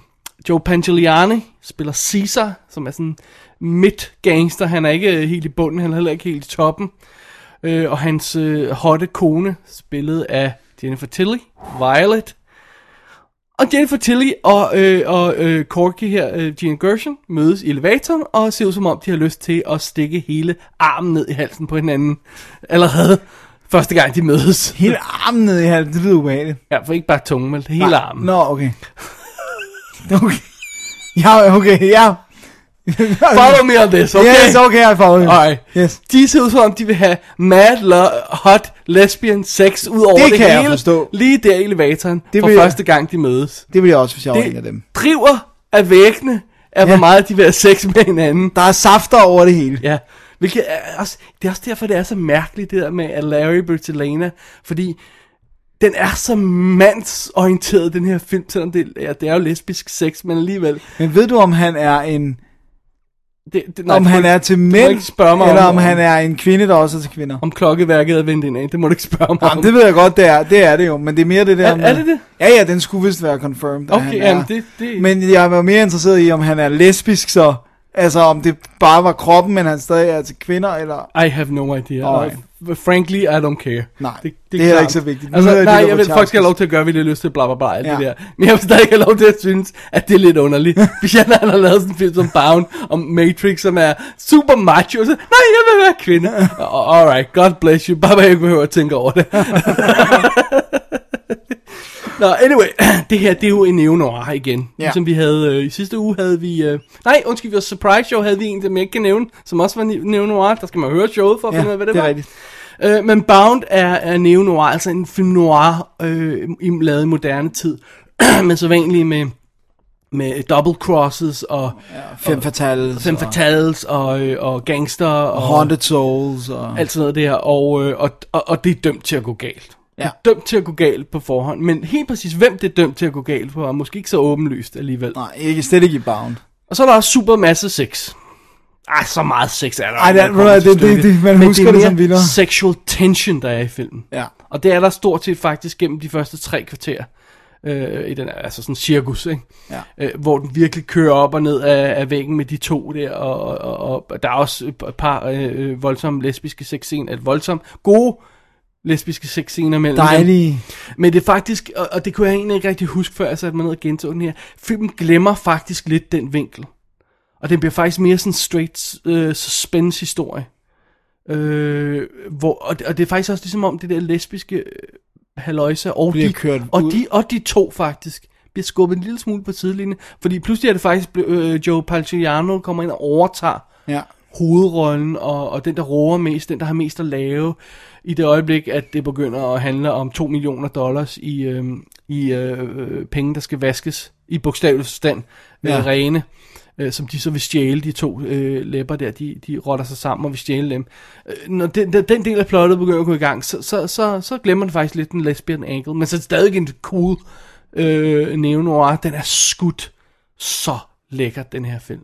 Joe Pantoliani spiller Caesar, som er sådan midt-gangster. Han er ikke øh, helt i bunden, han er heller ikke helt i toppen. Øh, og hans øh, hotte kone, spillet af Jennifer Tilly, Violet. Og Jennifer Tilly og, øh, og øh, Corky her, øh, Gina Gershon, mødes i elevatoren, og ser ud som om, de har lyst til at stikke hele armen ned i halsen på hinanden. Allerede første gang, de mødes. Hele armen ned i halsen, det lyder ubehageligt. Ja, for ikke bare tungen, men hele Nej. armen. Nå, okay. Okay. Ja, okay, ja. Follow me on this, okay? Yes, okay, I follow you. Alright. Yes. De ser ud som om, de vil have mad, lo- hot, lesbian sex ud over Det det, kan jeg hele. forstå. Lige der i elevatoren, Det for jeg- første gang, de mødes. Det vil jeg også, hvis jeg en af Det dem. driver af væggene af, hvor Ja. meget de vil have sex med hinanden. Der er safter over det hele. Ja, hvilket er også, det er også derfor, det er så mærkeligt, det der med at Larry Bertolana, fordi den er så mandsorienteret, den her film, selvom det, ja, det er jo lesbisk sex, men alligevel. Men ved du, om han er en... Det, det, om du må han ikke- er til mænd, ikke spørge mig eller om, om han er en kvinde, der også er til kvinder. Om klokkeværket er vendt ind af, det må du ikke spørge mig om. Jamen, det ved jeg godt, det er, det er det jo, men det er mere det der Er- er det det? Ja, ja, den skulle vist være confirmed. Okay, jamen, er. det- det- Men jeg var mere interesseret i, om han er lesbisk så, altså om det bare var kroppen, men han stadig er til kvinder, eller... I have no idea. Alright. Og frankly, I don't care. Nej, det er heller ikke så vigtigt. Altså, nej, der jeg vil, folk skal have lov til at gøre, hvad de har lyst til, bla bla bla, alt Ja. det der. Men jeg vil stadig have lov til at synes, at det er lidt underligt. Specielt når han har lavet sådan en film som Bound, om Matrix, som er super macho. Så, nej, jeg vil være kvinde. Alright, God bless you. Bare jeg ikke behøver at tænke over det. Nå, anyway, det her, det er jo en neo-noir igen. Ja. Ja. Som vi havde, øh, i sidste uge havde vi, øh, nej, undskyld, vi var surprise show, havde vi en, som jeg ikke kan nævne, som også var ne- neo-noir. Der skal man høre showet for at Ja, finde ud af, hvad det, det er var. rigtigt. Øh, men Bound er, er neo-noir, altså en film noir, øh, i- lavet i moderne tid. men så vanligt med, med double crosses og Fem fatales. fem og- fatales og, øh, og gangster og, Haunted Souls. Og... alt sådan noget der, og, øh, og, og, og det er dømt til at gå galt. Ja. Det er dømt til at gå galt på forhånd, men helt præcis hvem det er dømt til at gå galt på, er måske ikke så åbenlyst alligevel. Nej, ikke, slet ikke i Bound. Og så er der super masse sex. Ej, så meget sex er der. Ej, det- det- det- stykket. det- man Men husker er det mere som vildere. sexual tension, der er i filmen. Ja. Og det er der stort set faktisk gennem de første tre kvarter. Øh, i den, altså sådan cirkus, ikke? Ja. Øh, hvor den virkelig kører op og ned af, af væggen med de to der, og, og, og, og der er også et par øh, voldsomme lesbiske sexscener, et voldsomt gode lesbiske sexscener mellem dem. Dejlige. Men det er faktisk, og, og det kunne jeg egentlig ikke rigtig huske, før jeg satte mig ned og gentog den her, filmen glemmer faktisk lidt den vinkel. Og den bliver faktisk mere sådan straight øh, suspense historie. Øh, hvor, og, det- og det er faktisk også ligesom om det der lesbiske øh, haløjse, og Bliver de, kørt og, ud. de, og de to faktisk bliver skubbet en lille smule på sidelinjen, fordi pludselig er det faktisk øh, Joe Palciano kommer ind og overtager Ja. hovedrollen, og, og den, der roer mest, den, der har mest at lave, i det øjeblik, at det begynder at handle om 2 millioner dollars i, øh, i øh, penge, der skal vaskes i bogstavelig forstand, Ja. rene, øh, som de så vil stjæle, de to øh, læber der, de, de rotter sig sammen og vil stjæle dem. Øh, når den, den, del af plottet begynder at gå i gang, så, så, så, så glemmer man faktisk lidt den lesbian angle, men så er det stadig en cool øh, neo-noir. Den er skudt så lækkert, den her film.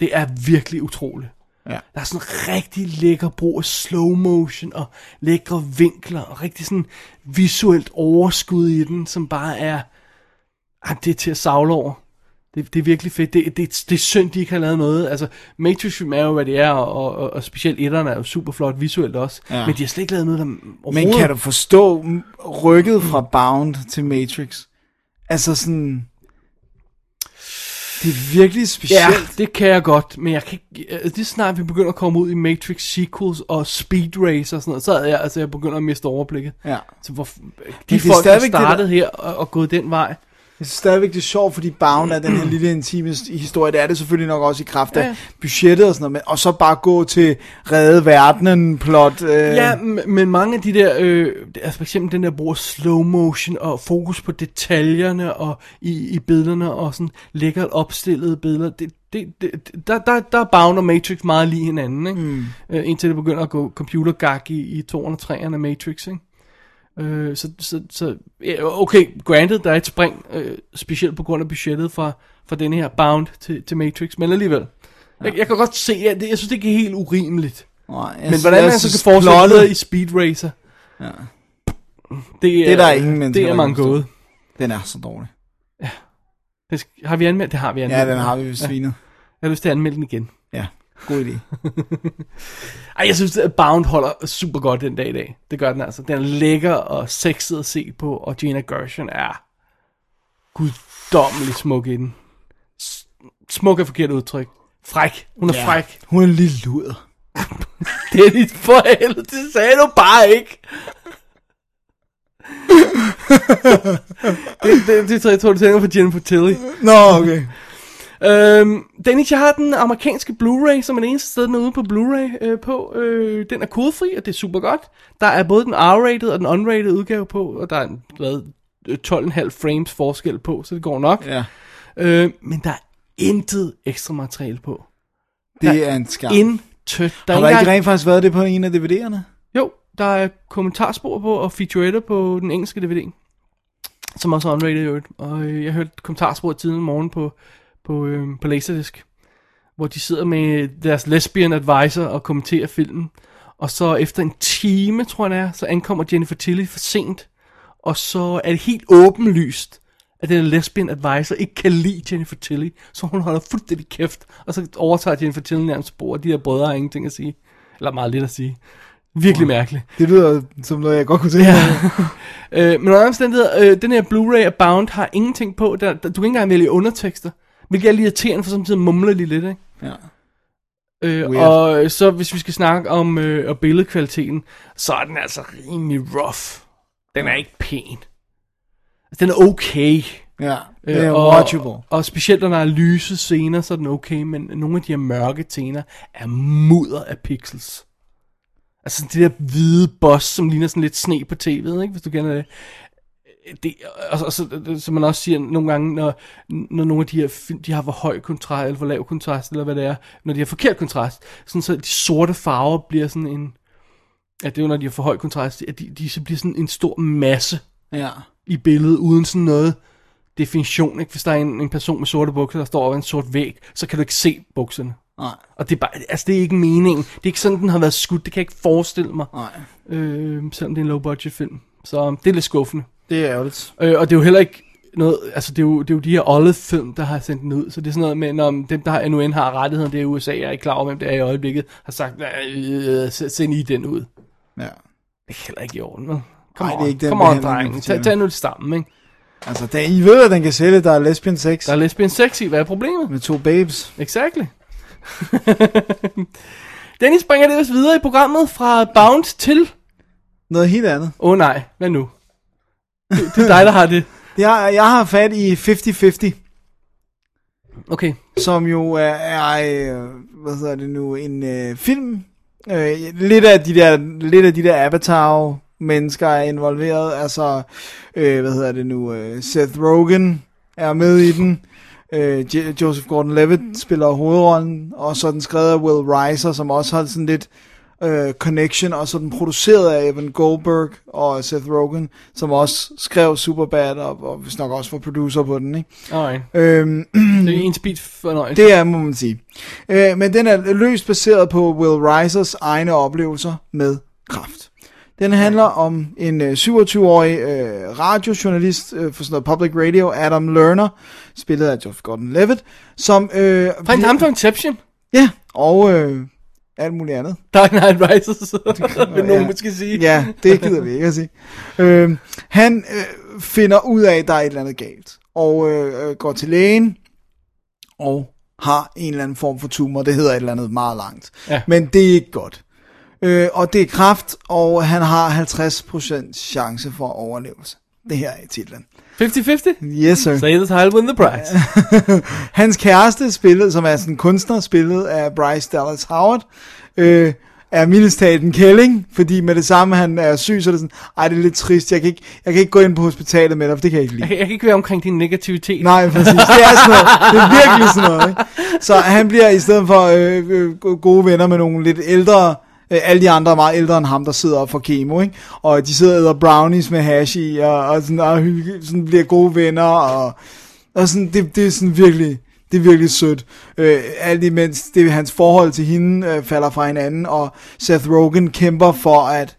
Det er virkelig utroligt. Ja. Der er sådan en rigtig lækker brug af slow motion og lækre vinkler og rigtig sådan visuelt overskud i den, som bare er... Ah, det er til at savle over. Det, det er virkelig fedt. Det, det, det er synd, de ikke har lavet noget. Altså, Matrix er jo, hvad det er, og, og, og specielt etterne er jo super flot visuelt også. Ja. Men de har slet ikke lavet noget, der Men overhovedet- kan du forstå rykket fra Bound til Matrix? Altså sådan... Det er virkelig specielt. Ja, det kan jeg godt, men jeg kan ikke, altså, lige snart vi begynder at komme ud i Matrix sequels og Speed Race og sådan noget, så er jeg, altså, jeg begynder at miste overblikket. Ja. Så hvor, de det er folk, der stadigvæk det, der- startede her og, og gået den vej, Jeg synes stadigvæk, det er sjovt, fordi Bound er den her lille intime historie. Det er det selvfølgelig nok også i kraft af Ja. budgettet og sådan noget. Men, og så bare gå til redde verdenen plot. Øh, Ja, men mange af de der, øh, altså for eksempel den der bruger slow motion og fokus på detaljerne og i, i billederne og sådan lækkert opstillede billeder, det, det, det, der, der, der er Bound og Matrix meget lige hinanden, ikke? Mm. Øh, indtil det begynder at gå computergag i, i 2'erne og 3'erne af Matrix, ikke? Øh, så, så, så ja, okay, granted, der er et spring, øh, specielt på grund af budgettet fra, fra denne her Bound til, til Matrix, men alligevel. Jeg, jeg kan godt se, at det, jeg synes, det ikke er helt urimeligt. Nej, jeg Men hvordan jeg man så kan videre i Speed Racer, Ja. det er, Det er der ingen mennesker, Det er mange gået. Den er så dårlig. Det skal, har vi anmeldt? Det har vi anmeldt. Ja, den har vi svinet. Jeg har lyst til at anmelde den igen. Ja, god idé. Ej, jeg synes, at Bound holder super godt den dag i dag. Det gør den altså. Den er lækker og sexet at se på, og Gina Gershon er guddommelig smuk i den. S- Smuk er forkert udtryk. Fræk. Hun er Ja. fræk. Hun er en lille luder. Dennis, for helvede, det sagde du bare ikke. det, det, det, jeg tror, du tænker på Jennifer Tilly. Nå, okay. Øhm, Dennis, jeg har den amerikanske Blu-ray, som er den eneste sted, den er ude på Blu-ray øh, på. Øh, den er kodefri, og det er super godt. Der er både den R-rated og den unrated udgave på, og der er en, hvad, øh, 12,5 frames forskel på, så det går nok. Ja, Øh, men der er intet ekstra materiale på. det er en skam. Intet. Der er Har der ikke engang- rent faktisk været det på en af DVD'erne? Jo, der er kommentarspor på og featuretter på den engelske DVD. Som også er unrated i øvrigt. Og øh, jeg hørte kommentarspor tiden morgen på, på, øh, på Laserdisc. Hvor de sidder med deres lesbian advisor og kommenterer filmen. Og så efter en time, tror jeg det er, så ankommer Jennifer Tilly for sent. Og så er det helt åbenlyst, at den lesbian advisor ikke kan lide Jennifer Tilly. Så hun holder fuldstændig kæft. Og så overtager Jennifer Tilly nærmest spor. De der brødre har ingenting at sige. Eller meget lidt at sige. Virkelig mærkeligt. Det lyder som noget, jeg godt kunne se. Ja. øh, men under omstændigheder, øh, den her Blu-ray af Bound har ingenting på. Der, der, du kan ikke engang vælge undertekster. Hvilket er lidt irriterende, for samtidig mumler de lidt, ikke? Ja. Øh, Weird. og så hvis vi skal snakke om øh, og billedkvaliteten, så er den altså rimelig rough. Den er ikke pæn. Altså, den er okay. Ja, det er Øh, og, watchable. og specielt når der er lyse scener, så er den okay, men nogle af de her mørke scener er mudder af pixels. Altså det der hvide boss, som ligner sådan lidt sne på tv'et, ikke, hvis du kender det. Det og, og så, som man også siger nogle gange, når, når nogle af de her film, de har for høj kontrast, eller for lav kontrast, eller hvad det er, når de har forkert kontrast, sådan så de sorte farver bliver sådan en, ja, det er jo når de har for høj kontrast, at de, de så bliver sådan en stor masse Ja. i billedet, uden sådan noget definition. Ikke? Hvis der er en, en person med sorte bukser, der står over en sort væg, så kan du ikke se bukserne. Nej. Og det er, bare, altså, det er ikke meningen. Det er ikke sådan, den har været skudt. Det kan jeg ikke forestille mig. Nej. Øh, selvom det er en low budget film. Så det er lidt skuffende. Det er ærgerligt. Øh, og det er jo heller ikke noget, altså det er jo, det er jo de her Olive film, der har sendt den ud, så det er sådan noget med, når dem, der nu end har rettigheden, det er USA, jeg er ikke klar over, hvem det er i øjeblikket, har sagt, øh, send I den ud. Ja. Det er heller ikke i orden, vel? Kom on, det er ikke on, behandling, den dreng. Tag, tag nu det stammen, ikke? Altså, da, I ved, at den kan sælge, der er lesbian sex Der er lesbian sex i, hvad er problemet? med to babes. Exactly. Dennis bringer det videre i programmet fra Bound til... Noget helt andet. Åh oh, nej, hvad nu? Det, det er dig, der har det. Jeg, jeg har fat i 50-50, Okay. som jo er, er øh, hvad hedder det nu, en øh, film. Øh, lidt, af de der, lidt af de der Avatar mennesker er involveret. Altså, øh, hvad hedder det nu, øh, Seth Rogen er med i den. Øh, Joseph Gordon-Levitt spiller hovedrollen, og så den skrevet af Will Reiser, som også har sådan lidt øh, connection, og så den produceret af Evan Goldberg og Seth Rogen, som også skrev Superbad, og, og hvis nok også var producer på den, ikke? Alright. Øhm, Det er en speed fornøjelse. det er, må man sige. Øh, men den er løst baseret på Will Reisers egne oplevelser med kraft. Den handler om en øh, 27-årig øh, radiojournalist øh, for sådan noget public radio, Adam Lerner, spillet af Joseph Gordon-Levitt, som... Øh, en ham fra Inception. Ja, og øh, alt muligt andet. Dark Knight Rises, vil nogen Ja. måske sige. Ja, det gider vi ikke at sige. Øh, han øh, finder ud af, at der er et eller andet galt, og øh, øh, går til lægen, og har en eller anden form for tumor. Det hedder et eller andet meget langt. Ja. Men det er ikke godt. Øh, og det er kraft, og han har 50% chance for overlevelse. Det her er titlen. 50-50? Yes, sir. Say the title, win the prize. Hans kæreste spillet, som er sådan en kunstner, spillet af Bryce Dallas Howard, øh, er mildest en kælling, fordi med det samme, han er syg, så er det sådan, ej, det er lidt trist, jeg kan ikke, jeg kan ikke gå ind på hospitalet med dig, for det kan jeg ikke lide. Jeg, kan- jeg kan ikke være omkring din negativitet. Nej, præcis. Det er sådan noget. Det er virkelig sådan noget. Ikke? Så han bliver i stedet for øh, øh, gode venner med nogle lidt ældre, alle de andre er meget ældre end ham, der sidder op for kemo, ikke? Og de sidder og æder brownies med hash i, og, og, sådan, og hygge, sådan bliver gode venner, og, og sådan, det, det er sådan virkelig, det er virkelig sødt. Øh, alt imens det, hans forhold til hende øh, falder fra hinanden, og Seth Rogen kæmper for at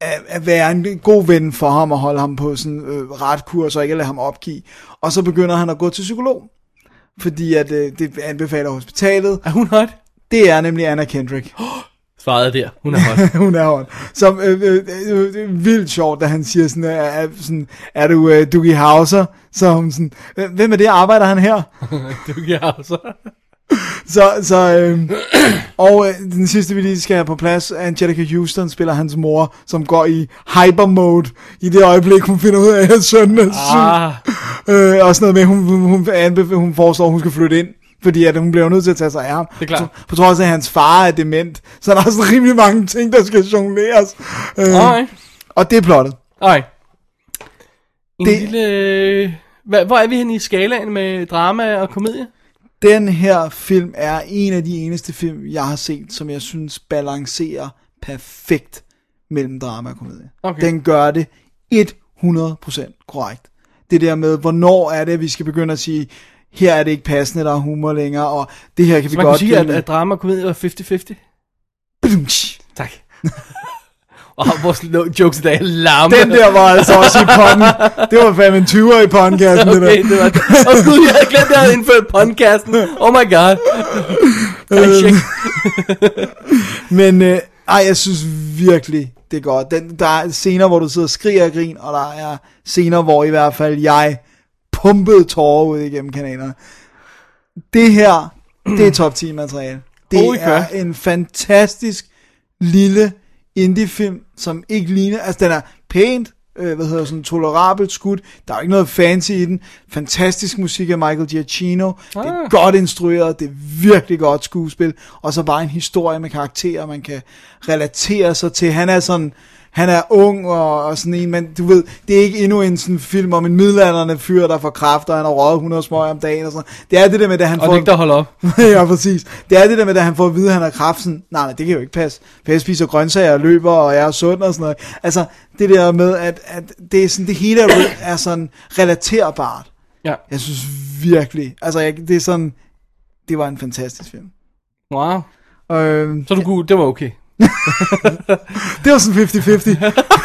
at, at være en god ven for ham og holde ham på sådan øh, ret kurs og ikke lade ham opgive. Og så begynder han at gå til psykolog. Fordi at øh, det anbefaler hospitalet. Er hun hot? Det er nemlig Anna Kendrick. Svaret er der. Hun er hot. hun er hot. Som øh, øh, øh, øh, vildt sjovt, da han siger sådan, er, er, sådan, er du øh, Dougie Hauser? Så hun sådan, "Øh, hvem er det, arbejder han her? kan altså. Så, så øh, og øh, den sidste vi lige skal have på plads, Angelica Houston spiller hans mor, som går i hyper mode i det øjeblik, hun finder ud af, at sønnen er syg. Ah. Øh, og sådan noget med, hun, hun, hun, anbef- hun foreslår, at hun skal flytte ind. Fordi at hun bliver nødt til at tage sig af ham. Det er klart. På, på trods af, at hans far er dement. Så der er sådan rimelig mange ting, der skal jongleres. Øh, Alright. og det er plottet. Alright. En Det- lille... Hvad, hvor er vi henne i skalaen med drama og komedie? Den her film er en af de eneste film, jeg har set, som jeg synes balancerer perfekt mellem drama og komedie. Okay. Den gør det 100% korrekt. Det der med, hvornår er det, vi skal begynde at sige, her er det ikke passende, der er humor længere, og det her kan vi man godt kan sige, at, at drama og komedie var 50-50? Badumtsch. Tak. Og vores lo- jokes i dag er larme. Den der var altså også i ponden. Det var fandme en 20'er i podcasten, det Okay, der. det var det. Åh oh, gud, jeg havde glemt, at jeg havde indført podcasten. Oh my god. Men øh, ej, jeg synes virkelig, det er godt. Den, der er scener, hvor du sidder og skriger og grin, og der er scener, hvor i hvert fald jeg pumpede tårer ud igennem kanalerne. Det her, det er top 10 materiale. Det Holy er crap. en fantastisk lille indie-film, som ikke ligner, altså den er pænt, øh, hvad hedder sådan tolerabelt skud. Der er ikke noget fancy i den. Fantastisk musik af Michael Giacchino. Det er Ah. godt instrueret, det er virkelig godt skuespil. Og så bare en historie med karakterer, man kan relatere sig til. Han er sådan, han er ung og, og sådan en, men du ved, det er ikke endnu en sådan film om en middelalderne fyr, der får kræfter, og han har røget 100 smøg om dagen og sådan. Det er det der med, at han Og får... det er ikke der holder op. ja, præcis. Det er det der med, at han får at vide, at han har kræft. Sådan, nej, nej, det kan jo ikke passe. For jeg spiser grøntsager og løber, og jeg er sund og sådan noget. Altså, det der med, at, at det, er sådan, det hele er, er sådan relaterbart. Ja. Jeg synes virkelig, altså jeg, det er sådan, det var en fantastisk film. Wow. Øh, Så du kunne, det var okay. det var sådan 50-50.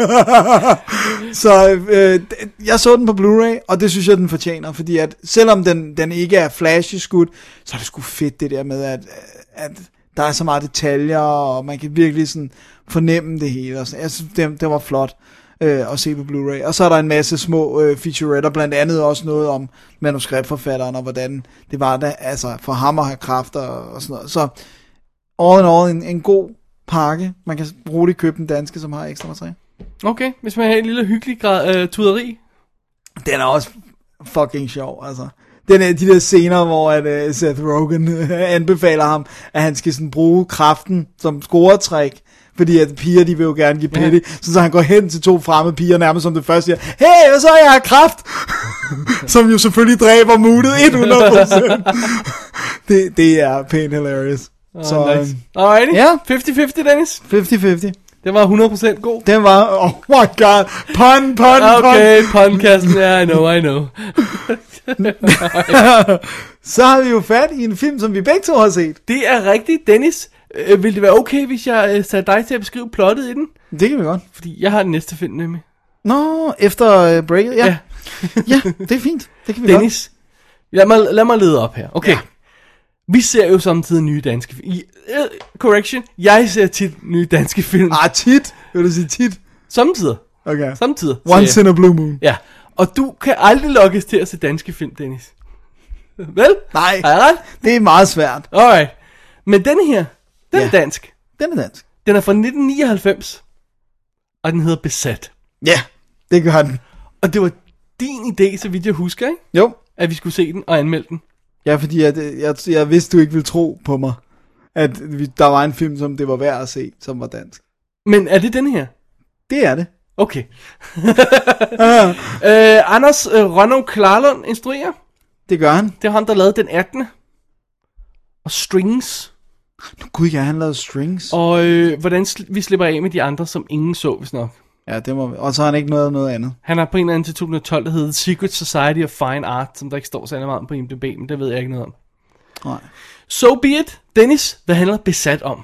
så øh, jeg så den på Blu-ray, og det synes jeg, den fortjener, fordi at selvom den, den ikke er flashy skud, så er det sgu fedt det der med, at, at der er så meget detaljer, og man kan virkelig sådan fornemme det hele. Og sådan. Jeg synes, det, det var flot øh, at se på Blu-ray. Og så er der en masse små øh, featuretter, blandt andet også noget om manuskriptforfatteren, og hvordan det var da, altså for ham at have kræfter og, og sådan noget. Så all in all, en, en god pakke. Man kan roligt købe den danske, som har ekstra materiale. Okay, hvis man har en lille hyggelig grad øh, tuderi. Den er også fucking sjov, altså. Den er de der scener, hvor at, uh, Seth Rogen uh, anbefaler ham, at han skal sådan bruge kraften som scoretræk, fordi at piger, de vil jo gerne give pætte, ja. så, så han går hen til to fremmede piger, nærmest som det første siger, hey, hvad så, jeg har kraft, som jo selvfølgelig dræber moodet 100%. det, det er pænt hilarious. Oh, så, nice. øhm, Alrighty. Ja. 50-50, Dennis. 50-50. Det var 100% god. Den var, oh my god, pun, pun, Okay, podcasten, ja, yeah, I know, I know. så har vi jo fat i en film, som vi begge to har set. Det er rigtigt, Dennis. Øh, vil det være okay, hvis jeg øh, satte dig til at beskrive plottet i den? Det kan vi godt. Fordi jeg har den næste film nemlig. Nå, efter uh, breaket, ja. Ja. ja. det er fint. Det kan vi godt. Dennis, lad mig, lad mig lede op her. Okay. Ja. Vi ser jo samtidig nye danske film. Uh, correction, jeg ser tit nye danske film. Ah, tit. Vil du sige tit? Samtidig. Okay. Samtidig. Once in a blue moon. Ja. Og du kan aldrig lokkes til at se danske film, Dennis. Vel? Nej, Har jeg ret? det er meget svært. Alright. Men den her, den Ja. er dansk. Den er dansk. Den er fra 1999. Og den hedder Besat. Ja, det gør den. Og det var din idé, så vidt jeg husker, ikke? Jo. At vi skulle se den og anmelde den. Ja, fordi at, øh, jeg, jeg vidste, du ikke ville tro på mig, at vi, der var en film, som det var værd at se, som var dansk. Men er det den her? Det er det. Okay. øh, Anders øh, Rønnow Klarlund instruerer. Det gør han. Det er ham, der lavede den 18. Og Strings. Gud, ja, han lavede Strings. Og øh, hvordan sl- vi slipper af med de andre, som ingen så, hvis nok. Ja, det må vi. Og så har han ikke noget noget andet. Han har på en eller anden til 2012, der hedder Secret Society of Fine Art, som der ikke står særlig meget på IMDb, men det ved jeg ikke noget om. Nej. So be it. Dennis, hvad handler Besat om?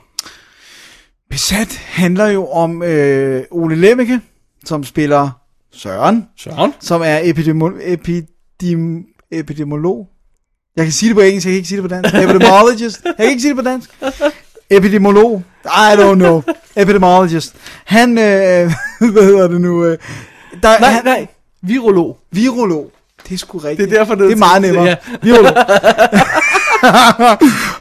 Besat handler jo om øh, Ole Lemmeke, som spiller Søren, Søren? som er epidemo- epidem, epidemiolog. Jeg kan sige det på engelsk, jeg kan ikke sige det på dansk. Epidemiologist. Jeg kan ikke sige det på dansk. Epidemiolog. I don't know. Epidemiologist. Han, øh, hvad hedder det nu? Øh, der, Nej, han, nej. Virolog. Virolog. Det er sgu rigtigt. Det er derfor, det det er meget nemmere. Ja. Virolog.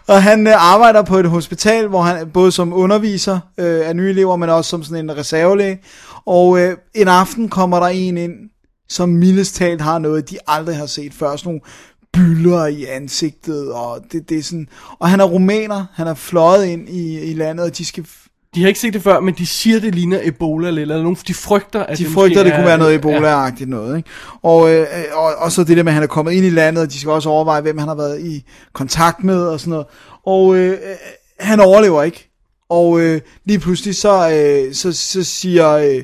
og han øh, arbejder på et hospital, hvor han både som underviser øh, af nye elever, men også som sådan en reservelæge. Og øh, en aften kommer der en ind, som mildest talt har noget, de aldrig har set før. Sådan nogle bylder i ansigtet, og det, det er sådan... Og han er rumæner, han er fløjet ind i, i landet, og de skal... De har ikke set det før, men de siger, det ligner Ebola eller nogen, de frygter, at De det frygter, det kunne være noget Ja. Ebola-agtigt noget, ikke? Og, øh, og, og så det der med, at han er kommet ind i landet, og de skal også overveje, hvem han har været i kontakt med, og sådan noget. Og øh, øh, han overlever ikke. Og øh, lige pludselig så, øh, så, så siger øh,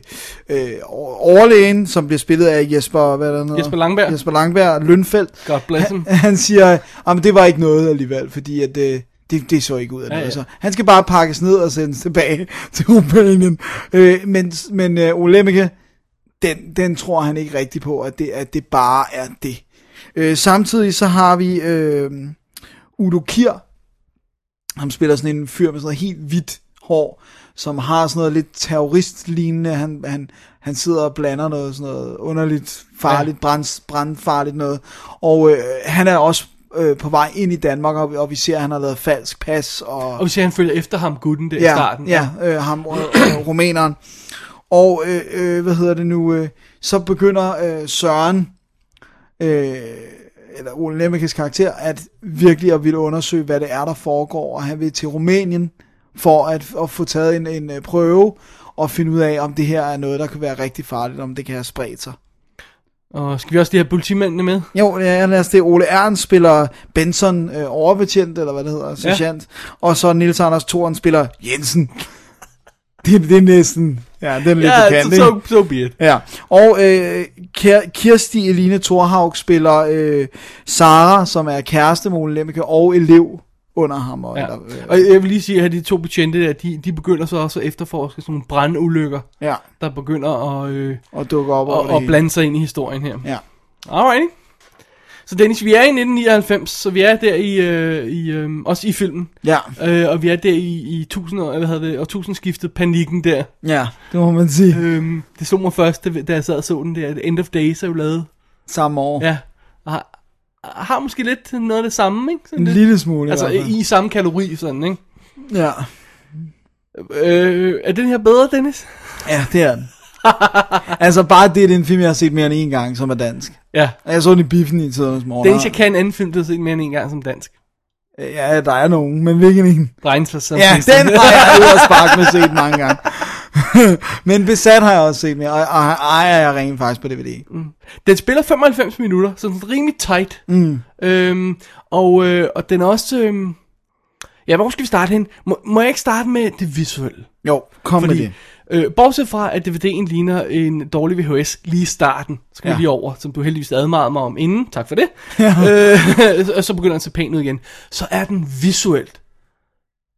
øh, overlægen, som bliver spillet af Jesper, hvad er der noget? Jesper Langberg. Jesper Langberg, Lønfeldt. God bless him. Han, han siger, at det var ikke noget alligevel, fordi at, øh, det, det så ikke ud af Ja, noget. ja. Så han skal bare pakkes ned og sendes tilbage til Rumænien. Øh, men men øh, Ole Lemmeke, den, den tror han ikke rigtigt på, at det, at det bare er det. Øh, samtidig så har vi øh, Udo Kier, han spiller sådan en fyr med sådan noget helt hvidt hår, som har sådan noget lidt terroristlignende. Han, han, han sidder og blander noget sådan noget underligt farligt, ja. brand, brandfarligt noget. Og øh, han er også øh, på vej ind i Danmark, og, og vi ser, at han har lavet falsk pas. Og, Og vi ser, han følger efter ham, gutten der i ja, starten. Ja, øh, ham, øh, øh, rumæneren. Og, øh, øh, hvad hedder det nu, øh, så begynder øh, Søren, øh, eller Ole Lemmekes karakter, at virkelig at ville undersøge, hvad det er, der foregår, og han vil til Rumænien for at, at få taget en, en øh, prøve, og finde ud af, om det her er noget, der kan være rigtig farligt, om det kan have spredt sig. Og skal vi også lige have politimændene med? Jo, ja, lad os det. Ole Ernst spiller Benson øh, overbetjent, eller hvad det hedder, sergeant. Ja. Og så Nils Anders Thoren spiller Jensen. det, det er næsten, ja, den er lidt Ja, bekendt, så, ikke? so, so be it. Ja, og øh, Kir- Kirsti Eline Thorhaug spiller øh, Sara, som er kæreste Lemmeke, og elev under ham. Og, Ja. eller, øh, Og jeg vil lige sige, at de to betjente der, de, de begynder så også at efterforske sådan nogle brandulykker, ja, der begynder at, øh, og dukker op og, og hele. blande sig ind i historien her. Ja. Alright. Så Dennis, vi er i 1999, så vi er der i, øh, i øh, også i filmen. Ja, Øh, og vi er der i, i tusind, år- eller hvad hedder det, årtusindskiftet panikken der. ja, det må man sige. Øhm, det slog mig først, da, da jeg sad og så den der. End of Days er jo lavet. Samme år. Ja. Og har, har måske lidt noget af det samme, ikke? Sådan En lidt. lille smule Altså i i samme kalori, sådan, ikke? Ja. Øh, er den her bedre, Dennis? ja, det er den. altså bare det, er en film, jeg har set mere end en gang, som er dansk. Ja. Jeg så den i biffen i tidernes morgen. Dennis, jeg kan en anden film, du har set mere end en gang som dansk. Ja, der er nogen, men hvilken en? Som Ja, den har jeg ud og spark med set mange gange. men Besat har jeg også set med, og, og ejer jeg rent faktisk på DVD. Den spiller 95 minutter, så den er rimelig tight. Mm. Øhm, og, øh, og den er også... Øhm, ja, hvor skal vi starte hen? Må, må jeg ikke starte med det visuelle? Jo, kom med Fordi, det. Øh, bortset fra, at DVD'en ligner en dårlig VHS lige i starten, skal ja. Lige over, som du heldigvis admarede mig om inden, tak for det, ja. øh, og så begynder den at se pænt ud igen, så er den visuelt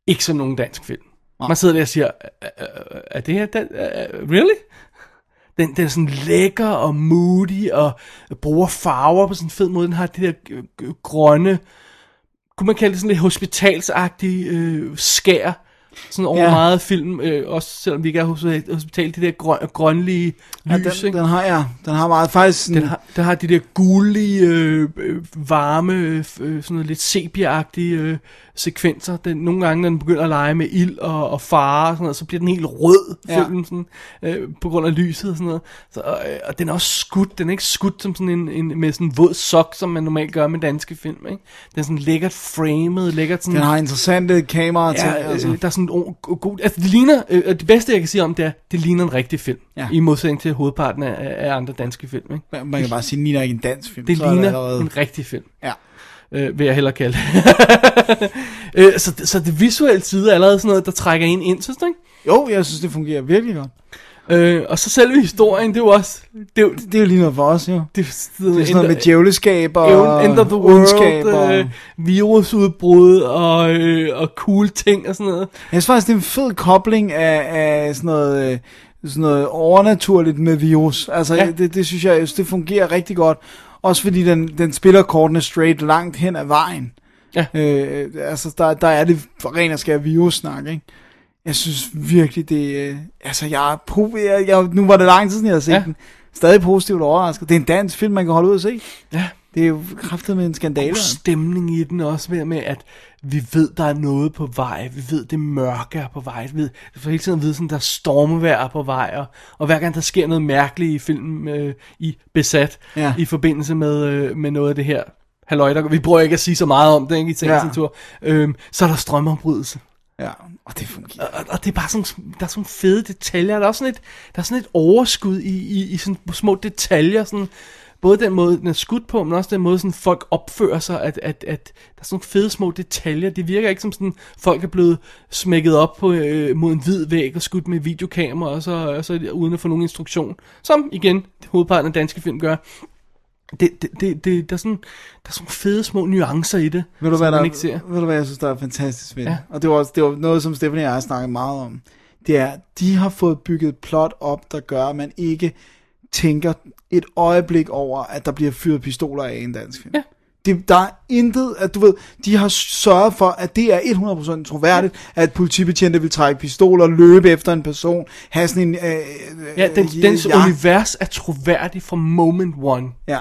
ikke som nogen dansk film. Man sidder der og siger, "Er- det her, den, really? Den, den er sådan lækker og moody og bruger farver på sådan en fed måde. Den har det der grønne, kunne man kalde det sådan lidt hospitalsagtige øh, skær. Sådan over Ja. ja. meget film, øh, også selvom vi ikke er hos hospital, det der grøn, grønlige Ja, lys, den, ikke? den har jeg. Den har meget faktisk sådan, Den har, den har de der gulige, øh, øh, varme, øh, sådan noget lidt sepia-agtige øh, sekvenser. Den, nogle gange, når den begynder at lege med ild og, og fare, og sådan noget, så bliver den helt rød, Ja. filmen, sådan, øh, på grund af lyset og sådan noget. Så, øh, og den er også skudt, den er ikke skudt som sådan en, en, med sådan en våd sok, som man normalt gør med danske film. Ikke? Den er sådan lækkert framed, lækkert sådan... den har interessante kameraer til. Ja, altså. øh, der er sådan en o- god... Altså, det ligner... Øh, det bedste, jeg kan sige om det er, det ligner en rigtig film. Ja. I modsætning til hovedparten af, af andre danske film, ikke? Man- Man kan bare sige, at Nina er ikke en dansk film. Det så er ligner allerede- en rigtig film. Ja. Øh, vil jeg hellere kalde det. øh, så, så det visuelle side er allerede sådan noget, der trækker en ind, synes du ikke? Jo, jeg synes, det fungerer virkelig godt. Øh, og så selve historien, det er jo også... Det er jo, Det er jo lige noget for os, jo. det, Det er sådan noget med djævleskab og End of the World, og... øh, virusudbrud og, øh, og cool ting og sådan noget. Jeg synes faktisk, det er en fed kobling af, af sådan noget... øh, sådan noget overnaturligt med virus. Altså, ja. Det, det synes jeg, det fungerer rigtig godt. Også fordi den, den spiller kortene straight langt hen ad vejen. Ja. Øh, altså, der, der er det for ren og skær virussnak, ikke? Jeg synes virkelig, det... Øh, altså, jeg er... Po- jeg, jeg, nu var det lang tid siden, jeg har set ja. Den. Stadig positivt overrasket. Det er en dansk film, man kan holde ud og se. Ja. Det er jo kraftet med en skandale. god stemning i den også med, med, at vi ved, der er noget på vej. Vi ved, det mørke er på vej. Vi får hele tiden at vide, sådan, der er stormevejr er på vej. Og, og hver gang der sker noget mærkeligt i filmen øh, i Besat, ja. i forbindelse med, øh, med noget af det her, halløj, der, vi prøver ikke at sige så meget om det, ikke, i Ja. ja. tur, øhm, så er der strømafbrydelse. Ja, og det fungerer. Og, og det er bare sådan, der er sådan fede detaljer. Der er også sådan et, der er sådan et overskud i, i, i sådan små detaljer. Sådan, både den måde, den er skudt på, men også den måde, sådan folk opfører sig. At, at, at der er sådan nogle fede små detaljer. Det virker ikke som sådan, folk er blevet smækket op på, øh, mod en hvid væg og skudt med videokamera, og så, og så uden at få nogen instruktion. Som igen, hovedparten af danske film gør. Det, det, det, det, der, er sådan, der er sådan fede små nuancer i det, Ved du, som hvad, man der, ikke ser. ved du hvad jeg synes, der er fantastisk ved det? Ja. Og det var, også, det var noget, som Stephanie og jeg har snakket meget om. Det er, de har fået bygget et plot op, der gør, at man ikke tænker et øjeblik over, at der bliver fyret pistoler af i en dansk film. Ja. Det, der er intet, at du ved, de har sørget for, at det er 100% troværdigt, at politibetjente vil trække pistoler, løbe efter en person, have sådan en... Øh, Ja, den, øh, dens ja, univers er troværdig fra moment one. ja.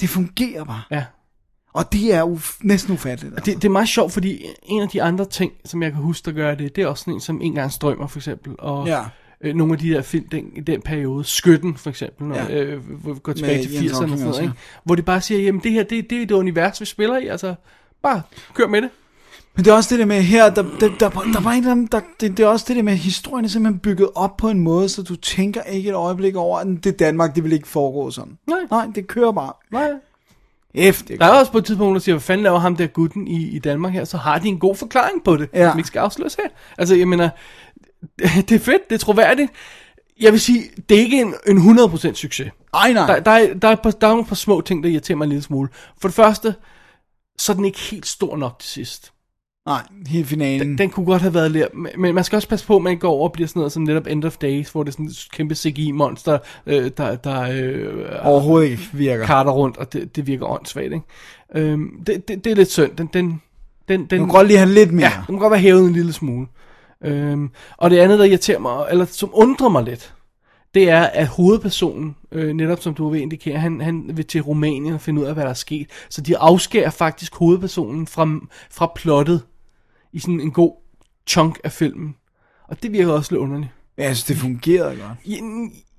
Det fungerer bare. Ja. Og det er uf- næsten ufatteligt. Altså. Det, det er meget sjovt, fordi en af de andre ting, som jeg kan huske, der gør det, det er også sådan en som En gang strømmer, for eksempel. Og Ja. øh, nogle af de der film, den, i den periode, Skytten for eksempel, når, Ja. øh, hvor vi går tilbage Med til Jens 80'erne og sådan noget, ikke? hvor de bare siger, jamen det her, det, det er det univers, vi spiller i, altså bare kør med det. Men det er også det der med her, der, der, der, der var en der, det, det er også det der med, at historien er simpelthen bygget op på en måde, så du tænker ikke et øjeblik over, at det er Danmark, det vil ikke foregå sådan. Nej. Nej, det kører bare. Nej. F, det Der er også på et tidspunkt, der siger, hvad fanden laver ham der gutten i, i Danmark her, så har de en god forklaring på det, Ja. som ikke skal afsløres her. Altså, jeg mener, det er fedt, det er troværdigt. Jeg vil sige, det er ikke en, en 100% succes. Ej, nej. Der, der, er, der, er, par- der er nogle par små ting, der irriterer mig en lille smule. For det første, så er den ikke helt stor nok til sidst. Nej, helt finalen. Den, den kunne godt have været lidt, men- man skal også passe på, at man går over og bliver sådan noget som netop End of Days, hvor det er sådan et kæmpe CGI-monster, øh, der, der øh, Overhovedet ikke virker. karter rundt, og det, det virker åndssvagt, ikke? Øhm, det, det, det er lidt synd. Den, den, den, den, Du kan godt lige have lidt mere. Ja, den må godt være hævet en lille smule. Øhm, og det andet, der irriterer mig, eller som undrer mig lidt, det er, at hovedpersonen, øh, netop som du vil indikere, han, han vil til Rumænien og finde ud af, hvad der er sket. Så de afskærer faktisk hovedpersonen fra, fra plottet i sådan en god chunk af filmen. Og det virker også lidt underligt. Ja, synes, det fungerede godt. Jeg,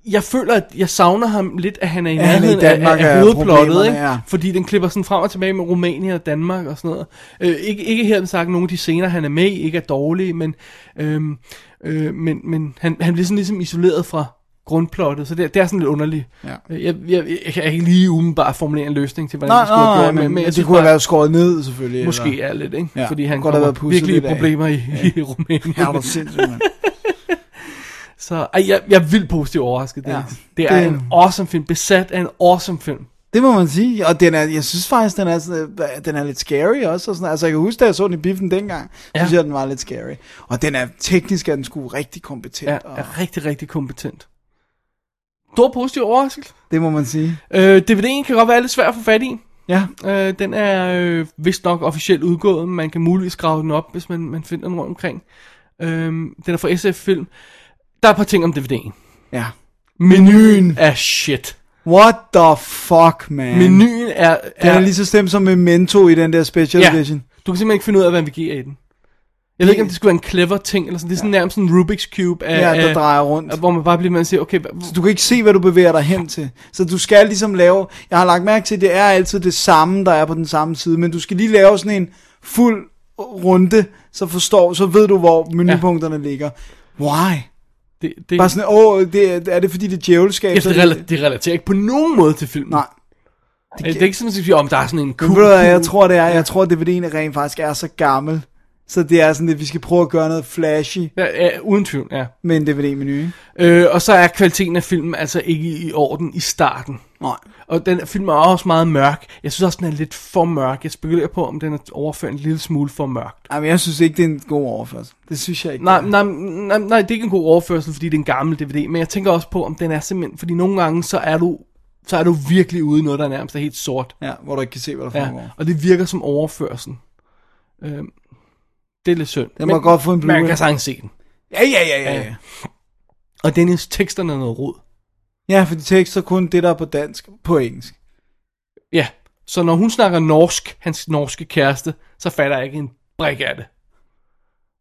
jeg føler, at jeg savner ham lidt, at han er i Ja, nærheden af, Danmark af, af hovedplottet, ikke? ja. Fordi den klipper sådan frem og tilbage med Rumænien og Danmark og sådan noget. Øh, ikke, ikke her sagt, nogle af de scener, han er med i, ikke er dårlige, men, øhm, øh, men, men han, han bliver sådan ligesom isoleret fra grundplottet, så det, det er sådan lidt underligt. Ja. Øh, Jeg, jeg, jeg kan ikke lige umiddelbart formulere en løsning til, hvordan Nej, det skulle have nej, gjort, men, men, men det synes kunne have været skåret ned, selvfølgelig. måske eller? er lidt, ikke? Ja, Fordi han kunne have virkelig problemer i, i Rumænien. Ja, det er sindssygt. Så ej, jeg, jeg er vildt positivt overrasket. Ja, Ja, det er det- en awesome film. Besat af en awesome film. Det må man sige, og den er, jeg synes faktisk, den er, sådan- den er lidt scary også. Og sådan, altså, jeg kan huske, da jeg så den i biffen dengang, ja. synes jeg, den var lidt scary. Og den er teknisk er den sgu rigtig kompetent. Er, og, er rigtig, rigtig kompetent. Stor positiv overraskelse. det må man sige. Øh, DVD'en kan godt være lidt svær at få fat i. Ja, Øh, den er øh, vist nok officielt udgået, men man kan muligvis grave den op, hvis man, man finder den rundt omkring. Øh, den er fra SF Film. Der er et par ting om DVD'en. ja. Menuen er shit. What the fuck, man? Menuen er... Den er lige så stemt som Memento i den der special Ja. edition. Du kan simpelthen ikke finde ud af, hvad NVG er i den. Jeg ved ikke, om det skulle være en clever ting, eller sådan. Det er sådan nærmest sådan en Rubik's Cube af, Ja, der af, drejer rundt. af, hvor man bare bliver med at sige, okay, hvad, Du kan ikke se, hvad du bevæger dig hen til. Så du skal ligesom lave... Jeg har lagt mærke til, at det er altid det samme, der er på den samme side. Men du skal lige lave sådan en fuld runde, så forstår, så ved du, hvor menupunkterne ja. ligger. Why? det, det, Bare sådan, åh, det, er- det fordi, det er djævelskab? så det, rela- det relaterer ikke på nogen måde til filmen. Nej. Det, det er ikke sådan, at sige, om der er sådan en Men cool... ved du jeg tror, det er, jeg tror, DVD'en rent faktisk er så gammel. Så det er sådan, at vi skal prøve at gøre noget flashy Ja, ja, uden tvivl, ja. med en DVD-menu. Øh, og så er kvaliteten af filmen altså ikke i orden i starten. Nej. Og den film er også meget mørk. Jeg synes også, den er lidt for mørk. Jeg spekulerer på, om den er overført en lille smule for mørkt. Jamen, jeg synes ikke, det er en god overførsel. Det synes jeg ikke. Nej, nej, nej, nej, det er ikke en god overførsel, fordi det er en gammel DVD. Men jeg tænker også på, om den er simpelthen... Fordi nogle gange, så er du, så er du virkelig ude i noget, der nærmest er helt sort. Ja, hvor du ikke kan se, hvad der Ja, foregår. og det virker som overførsel. Øh, det er lidt synd. Den må godt få en Man Blu-ray. kan sagtens se den. Ja, ja, ja, ja. ja. Og Dennis, teksterne er noget rod. Ja, for de tekster kun det, der er på dansk, på engelsk. Ja, så når hun snakker norsk, hans norske kæreste, så fatter jeg ikke en brik af det.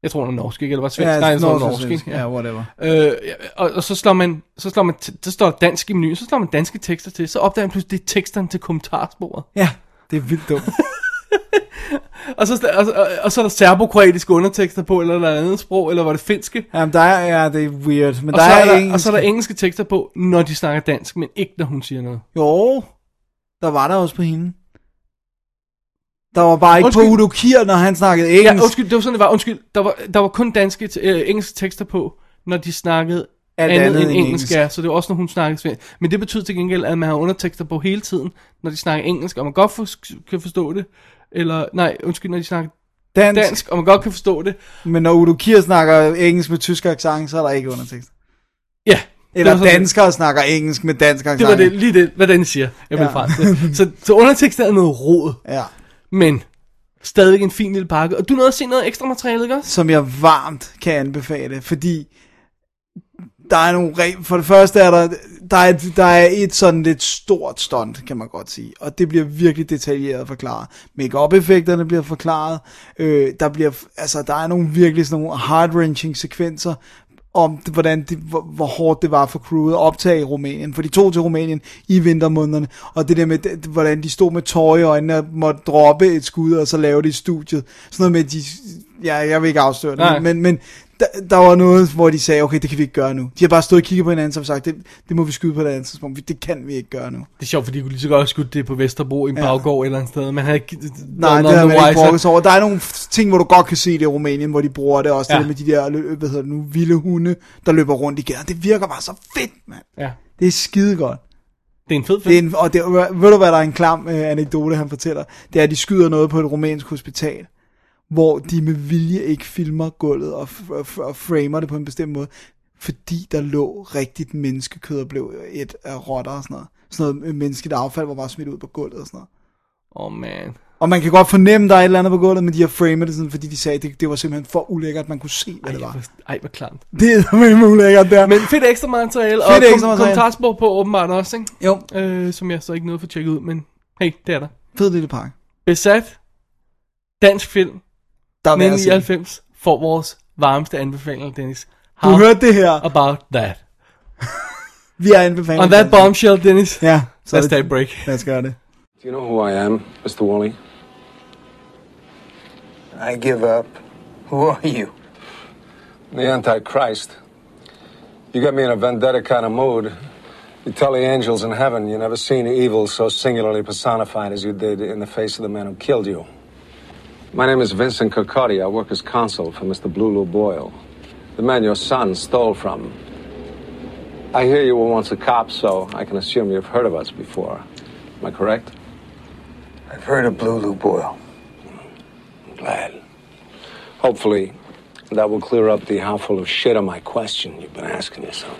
Jeg tror, hun er norsk, ikke? Eller var svensk? Ja, Nej, jeg tror, norsk norsk, ikke? Ja, whatever. Øh, og, og, så slår man, så slår man, så står der dansk i menuen, så slår man danske tekster til, så opdager man pludselig, det er teksterne til kommentarsporet. Ja, det er vildt dumt. Og så, og, og, og så er der serbokroatiske undertekster på, eller noget andet sprog, eller var det finske? Jamen, der er, ja, det er weird. Men Og der så, er, er der, engelsk. og så er der engelske tekster på, når de snakker dansk, men ikke når hun siger noget. Jo, der var der også på hende. Der var bare ikke Undskyld. på Udo Kier, når han snakkede Ja, engelsk. undskyld, det var sådan, det var. Undskyld, der var, der var kun danske, øh, engelske tekster på, når de snakkede Alt andet, andet end end engelsk, ja. Så det var også, når hun snakkede svensk. Men det betyder til gengæld, at man har undertekster på hele tiden, når de snakker engelsk, og man godt for, kan forstå det. Eller, nej, undskyld, når de snakker dansk, dansk, og man godt kan forstå det. Men når Udo Kier snakker engelsk med tysk accent, så er der ikke undertekst. Ja. Eller sådan- danskere snakker engelsk med dansk accent. Det var det, lige det, hvad den siger, jeg Ja. frem til. Så, så undertekster er noget råd, Ja. men stadigvæk en fin lille pakke. Og du nåede at se noget ekstra materiale, ikke også? som jeg varmt kan anbefale, fordi der er nogle reg- for det første er der, der er, et, der er et sådan lidt stort stunt, kan man godt sige, og det bliver virkelig detaljeret forklaret. Make-up effekterne bliver forklaret, øh, der bliver, altså der er nogle virkelig sådan nogle heart-wrenching sekvenser, om det, hvordan det, hvor, hvor hårdt det var for crewet at optage i Rumænien, for de tog til Rumænien i vintermånederne, og det der med, det, hvordan de stod med tårer i øjnene og måtte droppe et skud, og så lave det i studiet. Sådan noget med, de, ja, jeg vil ikke afsløre Nej. det, men, men der, der var noget, hvor de sagde, okay, det kan vi ikke gøre nu. De har bare stået og kigget på hinanden, og sagt, det, det må vi skyde på et andet tidspunkt, det kan vi ikke gøre nu. Det er sjovt, fordi de kunne lige så godt have skudt det på Vesterbro i en Ja. baggård eller andet sted. Man havde ikke... Nej, det har man ikke brugt over. Der er nogle ting, hvor du godt kan se det i Rumænien, hvor de bruger det også. Ja. Det med de der, hvad hedder det nu, vilde hunde, der løber rundt i gaden. Det virker bare så fedt, mand. Ja. Det er skide godt. Det er en fed Det er film. en, og det, ved du, hvad der er en klam øh, anekdote, han fortæller? Det er, at de skyder noget på et rumænsk hospital, hvor de med vilje ikke filmer gulvet og, og, og framer det på en bestemt måde, fordi der lå rigtigt menneskekød og blev et af rotter og sådan noget. Sådan noget menneskeligt affald var bare smidt ud på gulvet og sådan noget. Åh, oh, man. Og man kan godt fornemme, der er et eller andet på gulvet, men de har framet det sådan, fordi de sagde, at det, det var simpelthen for ulækkert, at man kunne se, hvad Ej, det var. hvor, ej, hvor klamt. Det er simpelthen ulækkert der. Men fedt ekstra materiale, og ekstra kom, kommentarspor på åbenbart også, ikke? Jo, Øh, som jeg så ikke nåede at få tjekket ud, men hey, det er der. fed lille pakke. Besat, dansk film, Der er værd at se. 1999, får vores varmeste anbefalinger, Dennis. Du How hørte det her. about that? Vi er anbefalet. On that bombshell, Dennis, Ja, så let's er take a det, break. lad os gøre det. Do you know who I am, Mr. Wally? I give up. Who are you? The Antichrist. You get me in a vendetta kind of mood. You tell the angels in heaven you never seen evil so singularly personified as you did in the face of the man who killed you. My name is Vincent Kirkcaldy. I work as consul for Mr. Blue Boyle, the man your son stole from. I hear you were once a cop, so I can assume you've heard of us before. Am I correct? I've heard of Blue Lou Boyle. I'm glad. Hopefully, that will clear up the how full of shit am my question you've been asking yourself.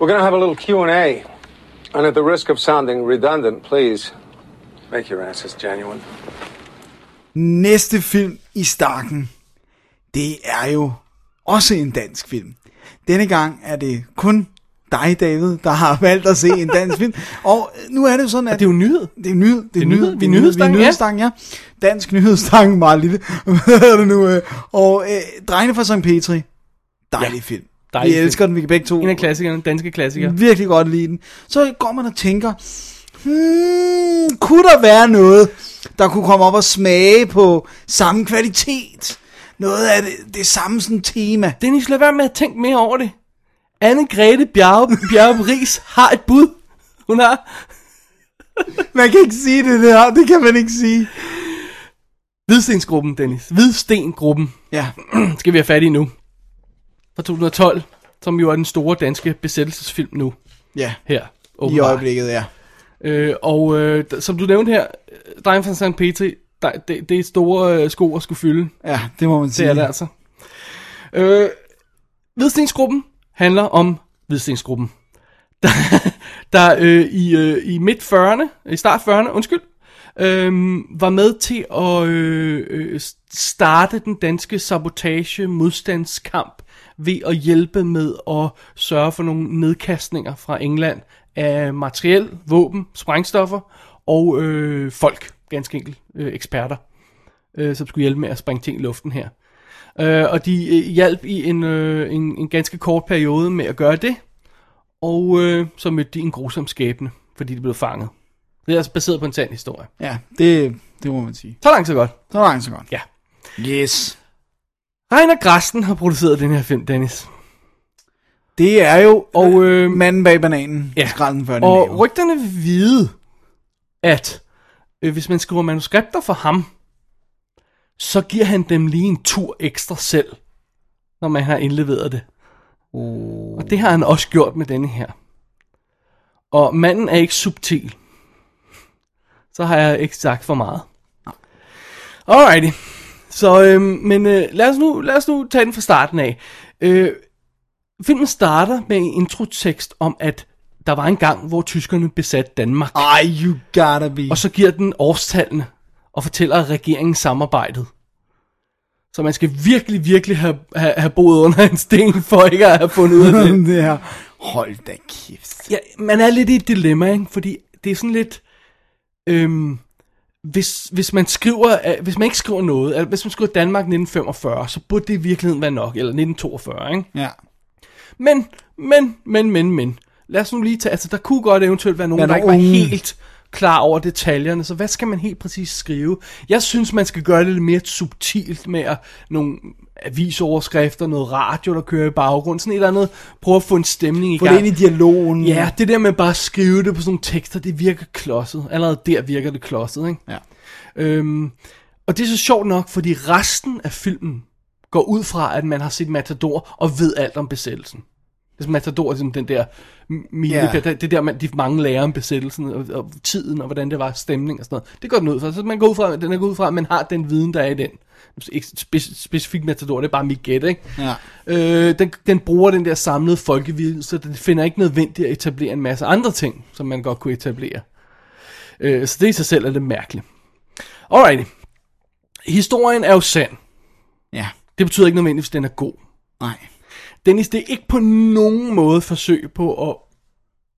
We're gonna have a little Q&A. And at the risk of sounding redundant, please make your answers genuine. Næste film i stakken, det er jo også en dansk film. Denne gang er det kun dig, David, der har valgt at se en dansk film. Og nu er det jo sådan, at... Og det er jo nyhed. Det er nyhed. Det er en nyhed. Vi er nyhedsstang, Vi er nyhedsstang, ja. Dansk nyhedsstang, meget lille. Hvad er det nu? øh? Og øh, Drengene fra St. Petri. Dejlig ja. film. Dejlig vi film. elsker den, vi kan begge to En af klassikerne, danske klassikere. virkelig godt lide den. Så går man og tænker, hmm, kunne der være noget, der kunne komme op og smage på samme kvalitet? Noget af det, det samme sådan tema. Dennis, lad være med at tænke mere over det. Anne-Grethe Bjerre, Bjerre Ries har et bud. Hun har Man kan ikke sige det der, det kan man ikke sige. Hvidstensgruppen, Dennis. Hvidstengruppen Ja, skal vi have fat i nu. Fra 2012, som jo er den store danske besættelsesfilm nu. ja, Her. i åbenbart. øjeblikket, ja. Øh, og øh, som du nævnte her, Drengen fra St. Petri, der, det, det er store øh, sko at skulle fylde. Ja, det må man Det sige. er det altså. Øh, Hvidstensgruppen handler om Hvidstensgruppen. Der, der øh, i, øh, i midt 40'erne, i start 40'erne, undskyld, øh, var med til at øh, øh, starte den danske sabotage modstandskamp ved at hjælpe med at sørge for nogle nedkastninger fra England af materiel, våben, sprængstoffer og øh, folk, ganske enkelt øh, eksperter, øh, som skulle hjælpe med at sprænge ting i luften her. Øh, og de øh, hjalp i en, øh, en, en ganske kort periode med at gøre det, og øh, så mødte de en grusom skæbne, fordi de blev fanget. Det er altså baseret på en sand historie. Ja, det, det må man sige. Så langt så godt. Så langt så godt. Ja. Yes. Reiner Grasten har produceret den her film, Dennis. Det er jo Og, øh, manden bag bananen. Ja. Skralden før den Og lave. rygterne vil vide, at øh, hvis man skriver manuskripter for ham, så giver han dem lige en tur ekstra selv, når man har indleveret det. Oh. Og det har han også gjort med denne her. Og manden er ikke subtil. Så har jeg ikke sagt for meget. Alrighty. Så, øhm, men øh, lad, os nu, lad os nu tage den fra starten af. Øh, filmen starter med en introtekst om, at der var en gang, hvor tyskerne besatte Danmark. Ej, you gotta be. Og så giver den årstallene og fortæller regeringen samarbejdet. Så man skal virkelig, virkelig have, have, have boet under en sten, for ikke at have fundet ud af det. det her. Hold da kæft. Ja, man er lidt i et dilemma, ikke? fordi det er sådan lidt... Øhm, hvis, hvis man skriver, øh, hvis man ikke skriver noget, altså hvis man skriver Danmark 1945, så burde det i virkeligheden være nok, eller 1942, ikke? Ja. Men, men, men, men, men, lad os nu lige tage, altså der kunne godt eventuelt være nogen, Være der ikke var helt klar over detaljerne, så hvad skal man helt præcis skrive? Jeg synes, man skal gøre det lidt mere subtilt med at, nogle avisoverskrifter, noget radio, der kører i baggrunden, sådan et eller andet, prøve at få en stemning i Få gang. det ind i dialogen. Ja, det der med bare at skrive det på sådan nogle tekster, det virker klodset. Allerede der virker det klodset, ikke? Ja. Øhm, og det er så sjovt nok, fordi resten af filmen går ud fra, at man har set Matador og ved alt om besættelsen. Det er Matador, ligesom den der milepæl, Ja. det, det der, man, de mange lærer om besættelsen, og, og, tiden, og hvordan det var, stemning og sådan noget. Det går den ud fra. Så man går ud fra, den er ud fra, at man har den viden, der er i den. Ikke spe, specifikt Matador, det er bare mit gæt, ikke? Ja. Øh, den, den bruger den der samlede folkeviden, så den finder ikke nødvendigt at etablere en masse andre ting, som man godt kunne etablere. Øh, så det i sig selv er det mærkeligt. Alrighty. Historien er jo sand. Ja. Det betyder ikke nødvendigvis, at den er god. Nej. Dennis, det er ikke på nogen måde forsøg på at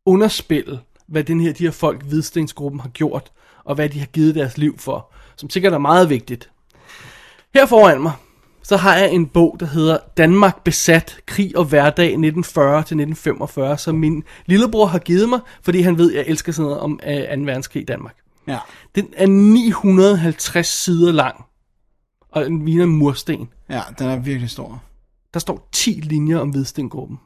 underspille, hvad den her, de her folk, Hvidstensgruppen, har gjort, og hvad de har givet deres liv for, som sikkert er meget vigtigt. Her foran mig, så har jeg en bog, der hedder Danmark besat, krig og hverdag 1940-1945, som min lillebror har givet mig, fordi han ved, at jeg elsker sådan noget om øh, 2. verdenskrig i Danmark. Ja. Den er 950 sider lang, og den ligner en mursten. Ja, den er virkelig stor. Der står 10 linjer om Hvidstengruppen.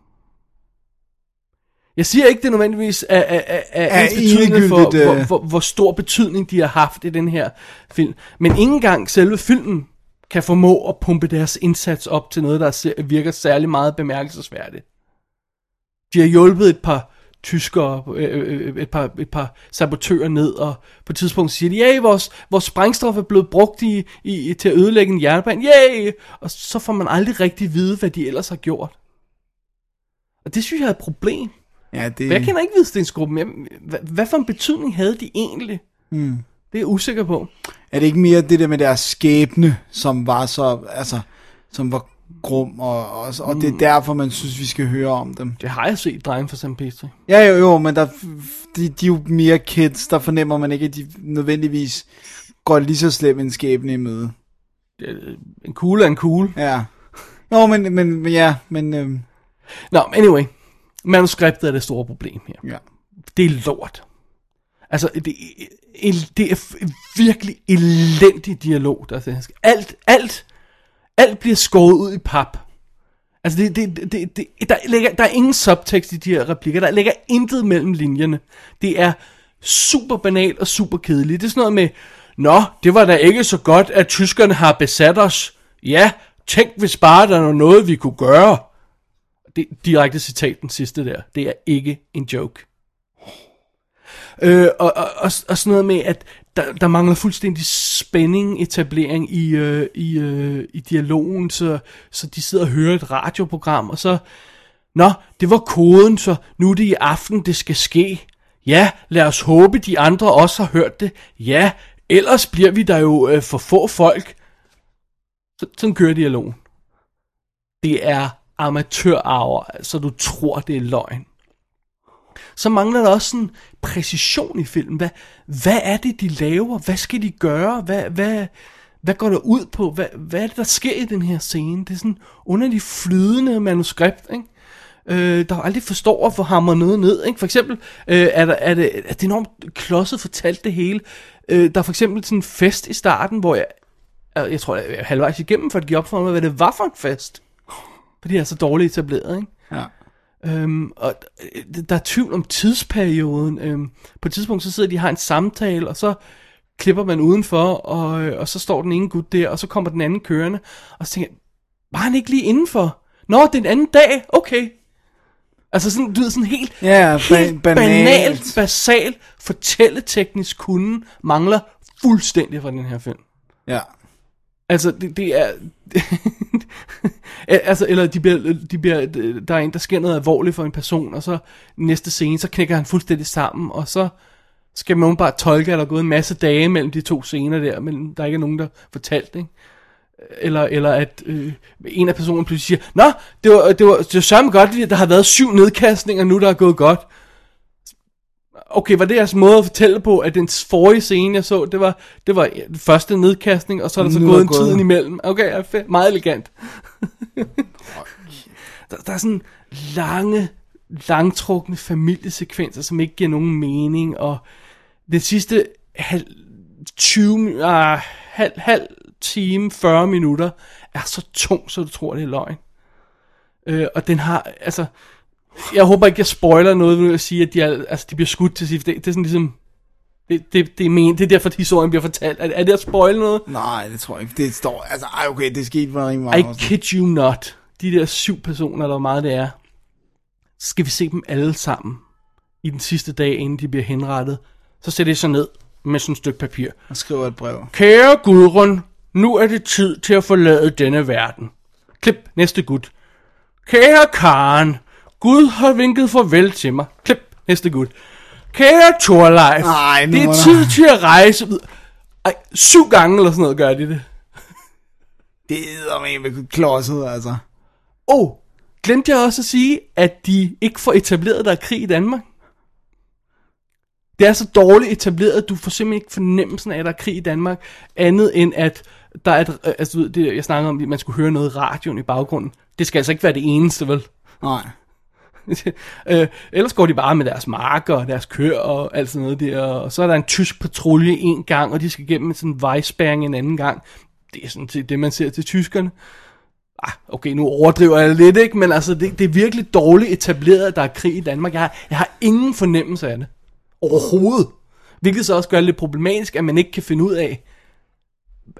Jeg siger ikke, det nødvendigvis er, er, er, er, Er betydende for, endegyldigt, hvor, øh. hvor, hvor stor betydning de har haft i den her film. Men ikke engang selve filmen kan formå at pumpe deres indsats op til noget, der virker særlig meget bemærkelsesværdigt. De har hjulpet et par tyskere, øh, øh, et, par, et par sabotører ned, og på et tidspunkt siger de, ja, vores, vores sprængstof er blevet brugt i, i, til at ødelægge en jernbane, yay! Og så får man aldrig rigtig vide, hvad de ellers har gjort. Og det synes jeg er et problem. Ja, det... For jeg kender ikke Hvidstensgruppen. men Hvad, hvad for en betydning havde de egentlig? Mm. Det er jeg usikker på. Er det ikke mere det der med deres skæbne, som var så, altså, som var grum, og, og, og det er derfor, man synes, vi skal høre om dem. Det har jeg set, drengen fra St. Petri. Ja, jo, jo, men der, de, de er jo mere kids, der fornemmer man ikke, at de nødvendigvis går lige så slem en skæbne i møde. En kugle er en kugle. Ja. Nå, men, men, men ja, men... Øhm, Nå, anyway. Manuskriptet er det store problem her. Ja. Det er lort. Altså, det, det er virkelig elendig dialog, der er Alt, alt, alt bliver skåret ud i pap. Altså, det, det, det, det, der, ligger, der er ingen subtekst i de her replikker. Der ligger intet mellem linjerne. Det er super banalt og super kedeligt. Det er sådan noget med, Nå, det var da ikke så godt, at tyskerne har besat os. Ja, tænk hvis bare der var noget, vi kunne gøre. Det er direkte citat den sidste der. Det er ikke en joke. Øh, og, og, og, og sådan noget med, at der, der mangler fuldstændig spænding, etablering i, øh, i, øh, i dialogen, så, så de sidder og hører et radioprogram, og så, nå, det var koden, så nu er det i aften, det skal ske. Ja, lad os håbe, de andre også har hørt det. Ja, ellers bliver vi der jo øh, for få folk. Så, sådan kører dialogen. Det er amatørarver, så du tror, det er løgn. Så mangler der også sådan præcision i filmen. Hvad, hvad er det, de laver? Hvad skal de gøre? Hvad, hvad, hvad går der ud på? Hvad, hvad er det, der sker i den her scene? Det er sådan underligt flydende manuskript, ikke? Øh, der aldrig forstår at få hammer noget ned. Ikke? For eksempel øh, er, der, er, det, er det enormt klodset fortalt det hele. Øh, der er for eksempel sådan en fest i starten, hvor jeg, jeg tror, jeg er halvvejs igennem, for at give op for mig, hvad det var for en fest. Fordi jeg er så dårligt etableret, ikke? Ja. Øhm, og øh, der er tvivl om tidsperioden. Øhm, på et tidspunkt så sidder de og har en samtale, og så klipper man udenfor, og, øh, og så står den ene gut der, og så kommer den anden kørende, og så tænker jeg, var han ikke lige indenfor? Nå, det er en anden dag, okay. Altså sådan, du ved, sådan helt, ba- helt banalt. banalt, basal, fortælleteknisk kunden mangler fuldstændig fra den her film. Ja. Altså, det, det er... altså, eller de bliver, de bliver, der er en, der sker noget alvorligt for en person, og så næste scene, så knækker han fuldstændig sammen, og så skal man bare tolke, at der er gået en masse dage mellem de to scener der, men der er ikke nogen, der fortalt, ikke? Eller, eller at øh, en af personerne pludselig siger, Nå, det var, det var, det var sørme godt, at der har været syv nedkastninger nu, der er gået godt. Okay, var det jeres måde at fortælle på, at den forrige scene, jeg så, det var, det var den første nedkastning, og så er der så Nu gået en tid imellem. Okay, fedt, meget elegant. der, der er sådan lange, langtrukne familiesekvenser, som ikke giver nogen mening, og den sidste halv, 20, mi- ah, halv, halv time, 40 minutter, er så tung, så du tror, det er løgn. Øh, og den har, altså, jeg håber ikke, jeg spoiler noget ved at sige, at de, er, altså, de bliver skudt til sidst. Det, det er sådan ligesom, det, det, det, er men, det er derfor, at historien bliver fortalt. Er, er det at spoil noget? Nej, det tror jeg ikke. Det står, altså, ej, okay, det skete for rimelig meget. I siden. kid you not. De der syv personer, eller hvor meget det er, skal vi se dem alle sammen i den sidste dag, inden de bliver henrettet. Så sætter de sig ned med sådan et stykke papir. Og skriver et brev. Kære Gudrun, nu er det tid til at forlade denne verden. Klip, næste gut. Kære Karen, Gud har vinket farvel til mig. Klip, næste gut. Kære Torleif, Ej, det er tid til at rejse. videre." Ej, syv gange eller sådan noget gør de det. Det er med klodset, altså. Oh, glemte jeg også at sige, at de ikke får etableret, der er krig i Danmark. Det er så dårligt etableret, at du får simpelthen ikke fornemmelsen af, at der er krig i Danmark, andet end at der er et, øh, altså, det, jeg snakker om, at man skulle høre noget i radioen i baggrunden. Det skal altså ikke være det eneste, vel? Nej. øh, ellers går de bare med deres marker og deres kør og alt sådan noget der, og så er der en tysk patrulje en gang, og de skal gennem sådan en vejspæring en anden gang. Det er sådan set det, man ser til tyskerne. Ah, okay, nu overdriver jeg lidt, ikke? Men altså, det, det er virkelig dårligt etableret, at der er krig i Danmark. Jeg har, jeg har ingen fornemmelse af det. Overhovedet. Hvilket så også gør det lidt problematisk, at man ikke kan finde ud af,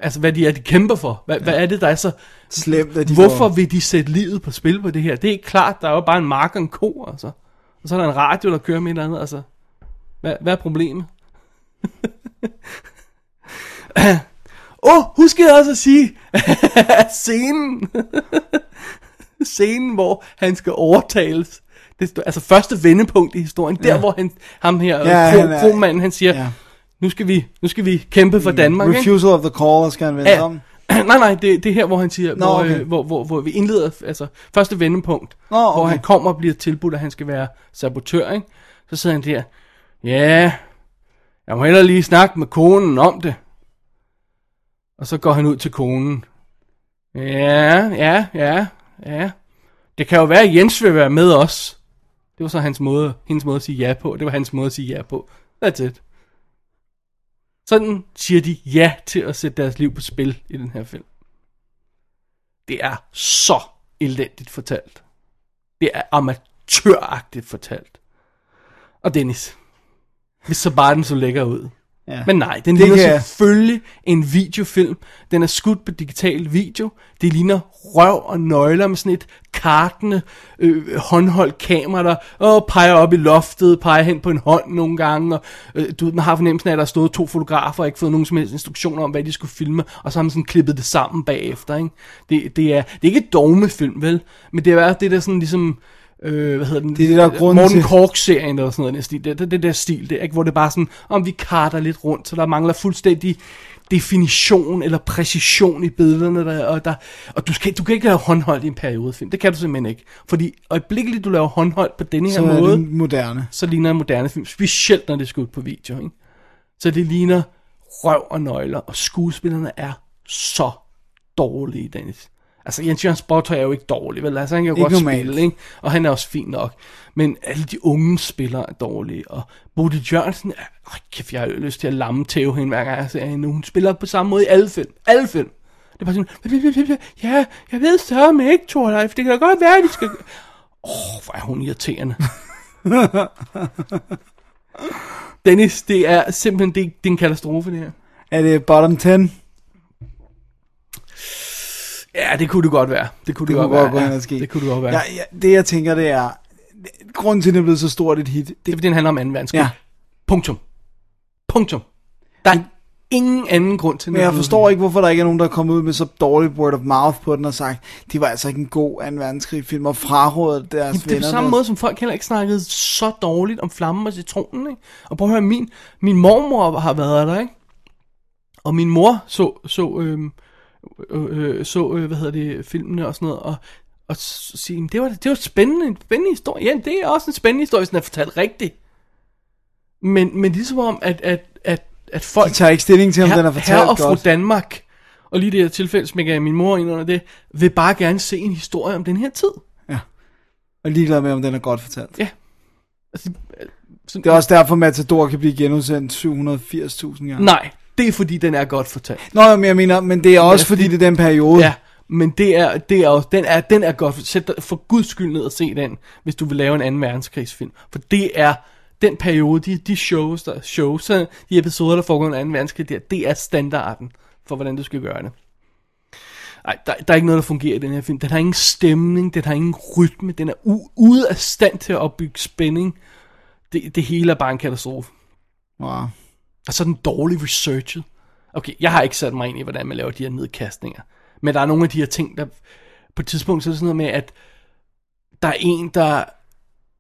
altså hvad de er, de kæmper for. Hvad, ja. hvad er det, der er så... Slemt, at de Hvorfor får- vil de sætte livet på spil på det her? Det er ikke klart, der er jo bare en mark og en ko, altså. Og så er der en radio, der kører med et eller andet, altså. Hvad, hvad er problemet? Åh, oh, husk jeg også at sige, at scenen, scenen, hvor han skal overtales, det, altså første vendepunkt i historien, der Ja. hvor han, ham her, Ja, ja, han kromanden, han siger, ja. Nu, skal vi, nu skal vi kæmpe for Danmark, ikke? Refusal of the call, skal han vende Ja. om. nej, nej, det, det er her, hvor han siger, Nå, hvor, okay. øh, hvor, hvor, hvor vi indleder, altså første vendepunkt, Nå, hvor okay. han kommer og bliver tilbudt, at han skal være sabotør, ikke? Så sidder han der, ja, jeg må hellere lige snakke med konen om det. Og så går han ud til konen. Ja, ja, ja, ja. Det kan jo være, at Jens vil være med os. Det var så hans måde, hendes måde at sige ja på. Det var hans måde at sige ja på. That's it. Sådan siger de ja til at sætte deres liv på spil i den her film. Det er så elendigt fortalt. Det er amatøragtigt fortalt. Og Dennis, hvis så bare den så lækker ud. Ja. Men nej, den Det ligner kan selvfølgelig en videofilm. Den er skudt på digital video. Det ligner røv og nøgler med sådan et kartende, øh, håndholdt kamera, der åh, peger op i loftet, peger hen på en hånd nogle gange. Og, øh, du, man har fornemmelsen af, at der er stået to fotografer og ikke fået nogen som helst instruktioner om, hvad de skulle filme, og så har man sådan klippet det sammen bagefter. Ikke? Det, det, er, det er ikke et dogmefilm, vel? Men det er det der sådan ligesom... Øh, hvad hedder den? Det er det, der er grunden Morten til- Kork-serien eller sådan noget. den stil. Det, det, det der stil, det, er ikke, hvor det er bare sådan, om vi karter lidt rundt, så der mangler fuldstændig definition eller præcision i billederne, der, og, der, og du, skal, du kan ikke lave håndholdt i en periodefilm. Det kan du simpelthen ikke. Fordi øjeblikkeligt du laver håndholdt på denne her Så måde, det moderne. så ligner en moderne film. Specielt når det er skudt på video. Ikke? Så det ligner røv og nøgler, og skuespillerne er så dårlige, Dennis. Altså, Jens Jørgens Botter er jo ikke dårlig, vel? Altså, han kan jo Ikke godt normalt. spille, ikke? Og han er også fin nok. Men alle de unge spillere er dårlige, og Bodil Jørgensen, øh, kæft, jeg har jo lyst til at lamme tæve hende, hver gang jeg ser hende. Hun spiller på samme måde i alle film. Alle film. Det er bare sådan, ja, jeg ved med ikke, Torleif. Det kan da godt være, at de skal... Åh, oh, hvor er hun irriterende. Dennis, det er simpelthen det, det er en katastrofe, det her. Er det bottom 10? Ja, det kunne det godt være. Det kunne det, Det godt kunne være. godt gå hen ja, ske. Det kunne det godt være. Ja, ja, det jeg tænker, det er... Grunden til, at det er blevet så stort et hit, Det er fordi, den handler om 2. verdenskrig. Ja. Punktum. Punktum. Der er ingen anden grund til, den Men jeg forstår ikke, hvorfor der ikke er nogen, der er kommet ud med så dårligt word of mouth på den og sagt, det var altså ikke en god 2. verdenskrig film, og frarådet deres Jamen, det er venner. på samme måde, som folk heller ikke snakkede så dårligt om flammen og citronen, ikke? Og prøv at høre, min, min mormor har været der, ikke? Og min mor så, så, øh, øh, øh, så øh, hvad hedder det, filmene og sådan noget, og, og sige, "Jamen, det var, det var spændende, en spændende historie. Ja, det er også en spændende historie, hvis den er fortalt rigtigt. Men, men det er som om, at, at, at, at folk... De tager ikke stilling til, om den er fortalt herre og godt. Danmark, og lige det her tilfælde smækker jeg min mor ind under det, vil bare gerne se en historie om den her tid. Og ligeglad med, om den er godt fortalt. Ja. Altså, så, Det er også derfor, Matador kan blive genudsendt 780.000 gange. Nej, det er fordi, den er godt fortalt. Nå, men jeg mener, men det er også fordi, det er den periode. Ja, men det er, det er også, den er, den er godt Sæt dig for guds skyld ned og se den, hvis du vil lave en anden verdenskrigsfilm. For det er den periode, de, de shows, der, shows, de episoder, der foregår under 2. verdenskrig, der, det er standarden for, hvordan du skal gøre det. Ej, der, der er ikke noget, der fungerer i den her film. Den har ingen stemning, den har ingen rytme, den er u- ude af stand til at opbygge spænding. Det, det hele er bare en katastrofe. Wow. Og så er den dårligt researchet. Okay, jeg har ikke sat mig ind i, hvordan man laver de her nedkastninger. Men der er nogle af de her ting, der... På et tidspunkt, så er det sådan noget med, at der er en, der...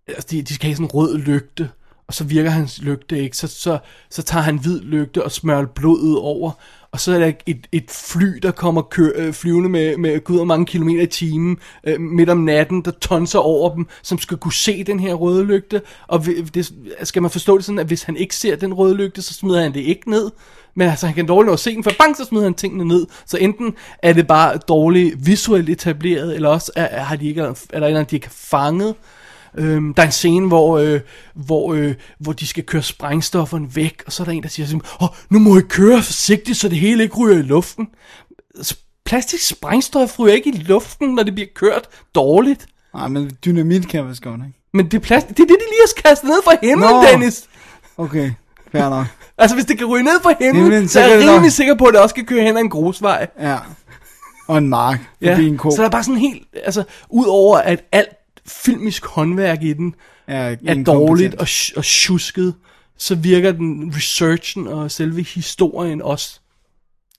Altså, de, de skal have sådan en rød lygte, og så virker hans lygte ikke. Så, så, så tager han hvid lygte og smører blodet over. Og så er der et, et fly, der kommer kø, øh, flyvende med, med gud og mange kilometer i timen øh, midt om natten, der tonser over dem, som skal kunne se den her røde lygte. Og det, skal man forstå det sådan, at hvis han ikke ser den røde lygte, så smider han det ikke ned. Men altså, han kan dårligt nå at se den, for bang, så smider han tingene ned. Så enten er det bare dårligt visuelt etableret, eller også er, er, har de ikke, er der en eller anden, de ikke har fanget. Øhm, der er en scene, hvor, øh, hvor, øh, hvor de skal køre sprængstofferne væk, og så er der en, der siger sådan, Åh, nu må I køre forsigtigt, så det hele ikke ryger i luften. Plastik sprængstof ryger ikke i luften, når det bliver kørt dårligt. Nej, men dynamit kan vist godt, ikke? Men det er, plastik, det er det, de lige har kastet ned fra himlen, Nå. Dennis. Okay, fair nok. Altså, hvis det kan ryge ned fra himlen, Himlen, så er jeg rimelig nok. sikker på, at det også kan køre hen ad en grusvej. Ja. Og en mark forbi en ko. Så der er bare sådan helt, altså, ud over at alt filmisk håndværk i den er, er dårligt og, og tjusket, så virker den researchen og selve historien også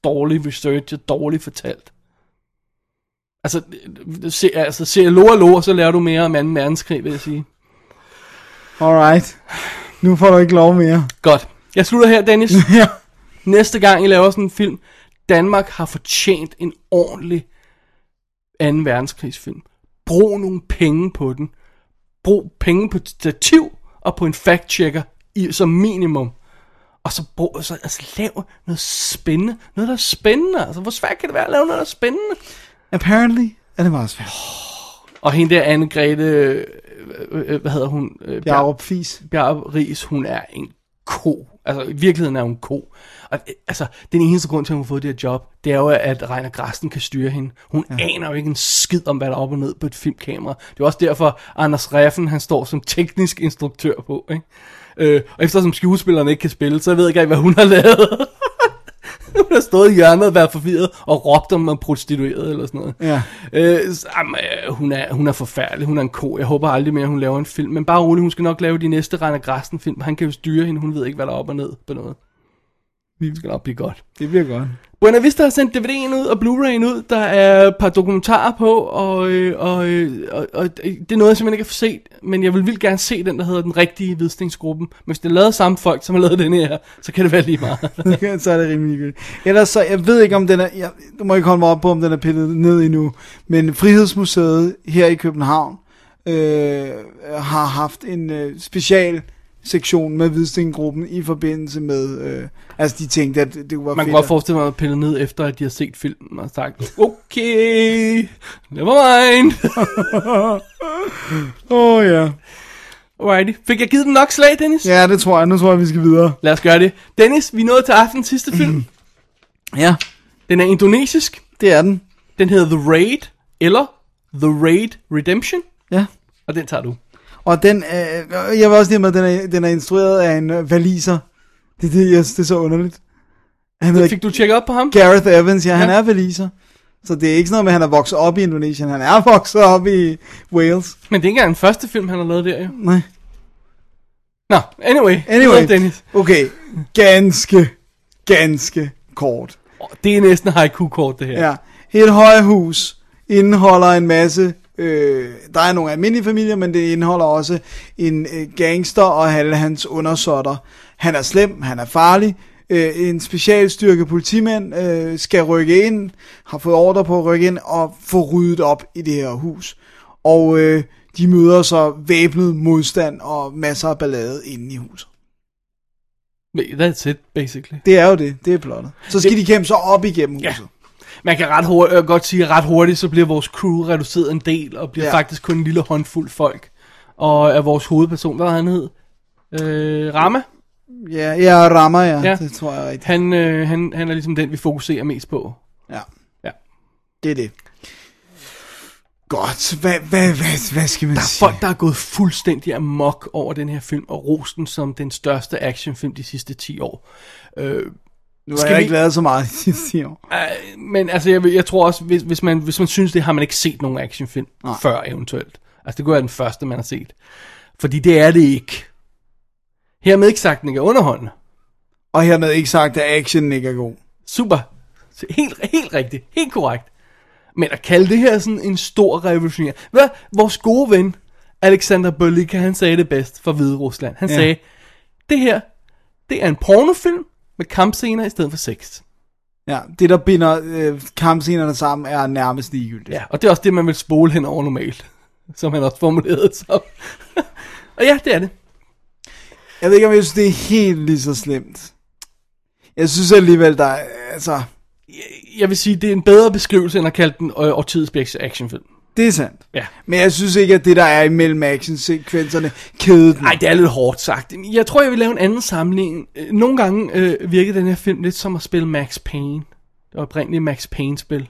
dårligt researchet, dårligt fortalt. Altså, se, altså se Lo og Lo, så lærer du mere om 2. verdenskrig, vil jeg sige. Alright. Nu får du ikke lov mere. Godt. Jeg slutter her, Dennis. ja. Næste gang I laver sådan en film, Danmark har fortjent en ordentlig 2. verdenskrigsfilm. Brug nogle penge på den. Brug penge på et stativ og på en fact-checker i, som minimum. Og så, brug, så altså, lav noget spændende. Noget, der er spændende. Altså, hvor svært kan det være at lave noget, der er spændende? Apparently er det meget svært. Og hende der, Anne-Grethe, øh, øh, hvad hedder hun? Øh, Bjarup Fis. Bjarup Ries, hun er en ko. Altså, i virkeligheden er hun ko. Og, øh, altså, den eneste grund til, at hun har fået det her job, det er jo, at Reiner Grasten kan styre hende. Hun ja. aner jo ikke en skid om, hvad der er op og ned på et filmkamera. Det er også derfor, Anders Reffen, han står som teknisk instruktør på, ikke? Øh, og eftersom skuespillerne ikke kan spille, så jeg ved ikke engang, hvad hun har lavet. hun har stået i hjørnet og været forvirret og råbt om at prostitueret eller sådan noget. Ja. Øh, så, jamen, øh, hun, er, hun er forfærdelig, hun er en ko. Jeg håber aldrig mere, hun laver en film. Men bare rolig, hun skal nok lave de næste Reiner Grasten film. Han kan jo styre hende, hun ved ikke, hvad der er op og ned på noget. Det skal nok blive godt. Det bliver godt. Buena Vista har sendt DVD'en ud og Blu-ray'en ud. Der er et par dokumentarer på, og, øh, og, øh, og, og det er noget, jeg simpelthen ikke har set. Men jeg vil vildt gerne se den, der hedder Den Rigtige Vidstningsgruppen. Men hvis det er lavet samme folk, som har lavet den her, så kan det være lige meget. så er det rimelig godt. Ellers så, jeg ved ikke om den er, jeg, du må ikke holde mig op på, om den er pillet ned endnu, men Frihedsmuseet her i København øh, har haft en øh, special sektion med Hvidstengruppen i forbindelse med, øh, altså de tænkte, at det var Man fedt. kan godt forestille mig at pille ned efter, at de har set filmen og sagt, okay, never mind. Åh oh, ja. Alrighty. Fik jeg givet den nok slag, Dennis? Ja, det tror jeg. Nu tror jeg, vi skal videre. Lad os gøre det. Dennis, vi nået til aftens sidste film. Ja. Den er indonesisk. Det er den. Den hedder The Raid, eller The Raid Redemption. Ja. Og den tager du. Og den, øh, jeg vil også lige med, at den er, den er instrueret af en øh, valiser. Det, det, jeg det er så underligt. Han hedder Fik du tjekket op på ham? Gareth Evans, ja, han Ja. er valiser. Så det er ikke sådan noget med, at han er vokset op i Indonesien. Han er vokset op i Wales. Men det er ikke engang den første film, han har lavet der, jo. Nej. Nå, anyway. Anyway, Dennis. okay, ganske, ganske kort. Det er næsten haiku-kort, det her. Ja, et højhus indeholder en masse, øh, der er nogle almindelige familier, men det indeholder også en øh, gangster og alle hans undersåtter. Han er slem, han er farlig, øh, en specialstyrke politimænd øh, skal rykke ind, har fået ordre på at rykke ind og få ryddet op i det her hus. Og øh, de møder så væbnet modstand og masser af ballade inde i huset. That's it, basically. Det er jo det, det er plottet. Så skal de kæmpe sig op igennem huset. Ja. Man kan ret hurtigt, øh, godt sige, at ret hurtigt, så bliver vores crew reduceret en del, og bliver Ja. faktisk kun en lille håndfuld folk. Og er vores hovedperson, hvad han hed? Øh, Rama? Ja, ja, rammer ja, Ja. det tror jeg rigtigt. Han, øh, han, han er ligesom den, vi fokuserer mest på. Ja. Ja. Det er det. Godt, hvad, hvad, hvad, hvad skal man Der er sige? folk, der er gået fuldstændig amok over den her film, og rosten som den største actionfilm de sidste 10 år. Øh, Nu har skal jeg vi- ikke lavet så meget de sidste 10 år. Øh, men altså, jeg, jeg tror også, hvis, hvis, man, hvis man synes det, har man ikke set nogen actionfilm Nej. før eventuelt. Altså, det kunne være den første, man har set. Fordi det er det ikke. Hermed ikke sagt, den ikke er underholdende. Og hermed ikke sagt, at action ikke er god. Super. Helt, helt rigtigt. Helt korrekt. Men at kalde det her sådan en stor revolution. Hvad? Vores gode ven, Alexander Berlika, han sagde det bedst for Hvide Rusland. Han ja. sagde, det her, det er en pornofilm med kampscener i stedet for sex. Ja, det der binder øh, kampscenerne sammen er nærmest ligegyldigt. Ja, og det er også det, man vil spole hen over normalt. Som han også formulerede som. og ja, det er det. Jeg ved ikke, om jeg synes, det er helt lige så slemt. Jeg synes alligevel, der er, altså, Jeg vil sige, det er en bedre beskrivelse, end at kalde den øh, årtidets bedste actionfilm. Det er sandt. Ja. Men jeg synes ikke, at det, der er imellem actionsekvenserne, kædet den. Nej, det er lidt hårdt sagt. Jeg tror, jeg vil lave en anden sammenligning. Øh, Nogle gange øh, virkede den her film lidt som at spille Max Payne. Det var oprindeligt Max Payne-spil.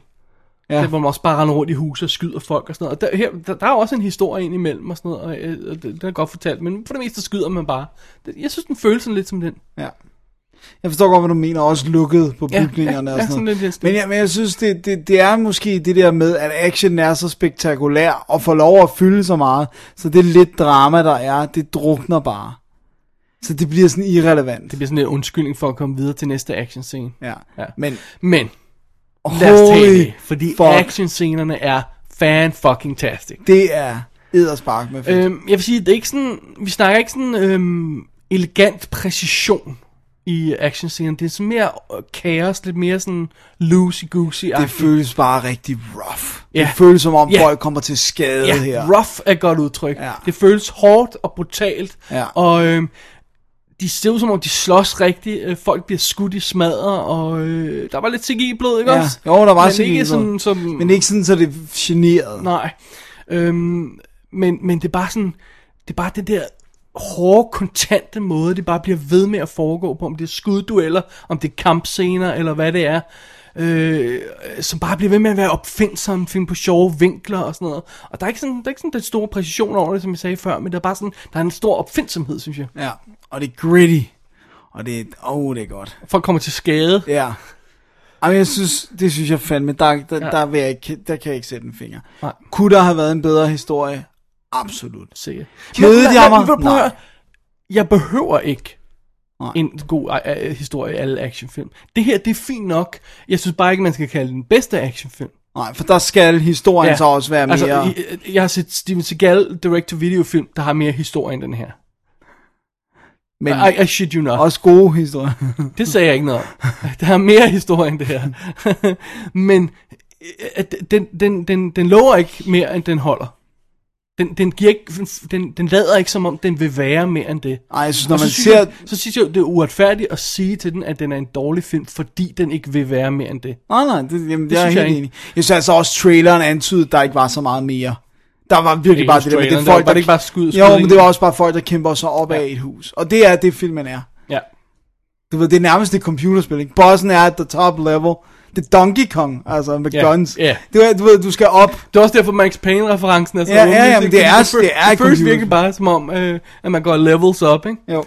Ja. Der, hvor man også bare render rundt i hus og skyder folk og sådan noget. Og der, her, der, der er også en historie ind imellem og sådan noget, og, øh, og det, den er godt fortalt, men for det meste skyder man bare. Jeg synes, den føles sådan lidt som den. Ja. Jeg forstår godt, hvad du mener, også lukket på bygningerne ja, og ja, sådan sådan noget. stil. men, jeg, men jeg synes, det, det, det er måske det der med, at action er så spektakulær, og får lov at fylde så meget, så det lidt drama, der er, det drukner bare. Så det bliver sådan irrelevant. Det bliver sådan en undskyldning for at komme videre til næste action scene. Ja. Ja. Men, Men, lad os tage det, fordi fuck, actionscenerne er fan-fucking-tastic. det er edderspark med fedt. Øhm, jeg vil sige, det er ikke sådan, vi snakker ikke sådan øhm, elegant præcision i actionscenen. Det er sådan mere øh, kaos, lidt mere sådan loosey-goosey. det føles bare rigtig rough. Ja. Det føles som om Ja. folk kommer til skade ja, her. rough er et godt udtryk. Ja. Det føles hårdt og brutalt. Ja. Og øhm, de ser ud som om, de slås rigtigt. Øh, folk bliver skudt i smadre, og øh, der var lidt CGI-blod, ikke Ja. også? Jo, der var Men ikke sådan, som... Men ikke sådan, så det er generet. Nej. Øhm, men, men det er bare sådan, det er bare det der hårde, kontante måde, det bare bliver ved med at foregå på, om det er skuddueller, om det er kampscener, eller hvad det er, øh, som bare bliver ved med at være opfindsom, finde på sjove vinkler og sådan noget. Og der er ikke sådan, der er ikke sådan den store præcision over det, som jeg sagde før, men der er bare sådan, der er en stor opfindsomhed, synes jeg. Ja, og det er gritty. Og det er, oh, det er godt. Folk kommer til skade. Ja. Jamen, jeg synes, det synes jeg fandme, der, der, ja. der, vil jeg ikke, der kan jeg ikke sætte en finger. Nej. Kunne der have været en bedre historie? Absolut. Sikkert. Men prøv Nej. høre. Jeg behøver ikke Nej. en god uh, historie i alle actionfilm. Det her, det er fint nok. Jeg synes bare ikke, man skal kalde den bedste actionfilm. Nej, for der skal historien ja. så også være mere... Altså, jeg, jeg har set Steven Seagal direct-to-video-film, der har mere historie end den her. men I, I shit you not. også gode historier. Det sagde jeg ikke noget. Der er mere historie end det her. Men øh, den, den, den, den lover ikke mere, end den holder. Den, den, giver ikke, den, den lader ikke, som om den vil være mere end det. Ej, jeg synes, når Og så man synes ser... jeg, så synes jeg, det er uretfærdigt at sige til den, at den er en dårlig film, fordi den ikke vil være mere end det. Nej, nej, det, jamen, det, det er jeg helt enig. i. Jeg synes altså også, traileren antydede, der ikke var så meget mere. Der var virkelig Ikke bare det der med, det er traileren, der folk, var det ikke bare skud- Jo, skud men ind. det var også bare folk, der kæmper sig op ja. af et hus. Og det er det, filmen er. Ja. Du ved, det er nærmest et computerspil, ikke? Bossen er at the top level. Det er Donkey Kong, altså med Ja, guns. ja. Du, du ved, du skal op. Det er også derfor Max Payne-referencen er så Ja, ja, ja, men ikke? det er- føl- det er Det føles virkelig bare som om, øh, at man går levels op, ikke? Jo.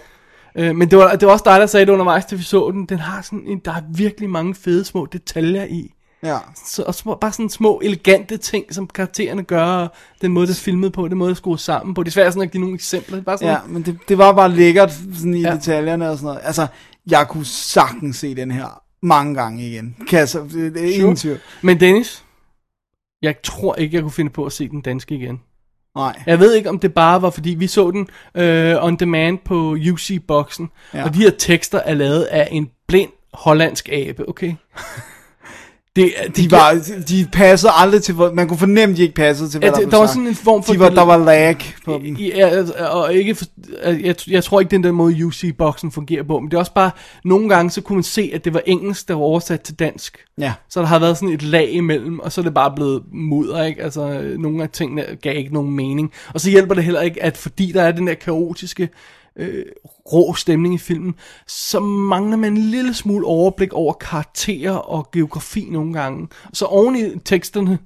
Øh, men det var, det var også dig, der sagde det undervejs, da vi så den. Den har sådan en, der er virkelig mange fede små detaljer i. Ja. Så, og små, bare sådan små elegante ting, som karaktererne gør, og den måde, det er filmet på, den måde, det er skruet sammen på. Det er svært sådan at give nogle eksempler. Det er bare sådan, Ja, men det, det var bare lækkert sådan i Ja. ja. detaljerne og sådan noget. Altså, jeg kunne sagtens se den her mange gange igen. Kan jeg så, det, det er ingen tvivl. Men Dennis, jeg tror ikke, jeg kunne finde på at se den danske igen. Nej. Jeg ved ikke, om det bare var, fordi vi så den øh, on demand på UC-boksen. Ja. og de her tekster er lavet af en blind hollandsk abe, okay? Det, det De, var, de passede aldrig til, man kunne fornemme, de ikke passede til, hvad Ja, der det- blev der var sagt. sådan en form for- De var, der var lag på dem. Ja, og ikke for, jeg, jeg tror ikke, den måde, UC-boksen fungerer på, men det er også bare, nogle gange, så kunne man se, at det var engelsk, der var oversat til dansk. Ja. Så der har været sådan et lag imellem, og så er det bare blevet mudder, ikke? Altså, nogle af tingene gav ikke nogen mening. Og så hjælper det heller ikke, at fordi der er den der kaotiske, øh, rå stemning i filmen, så mangler man en lille smule overblik over karakterer og geografi nogle gange. Så oven i teksterne,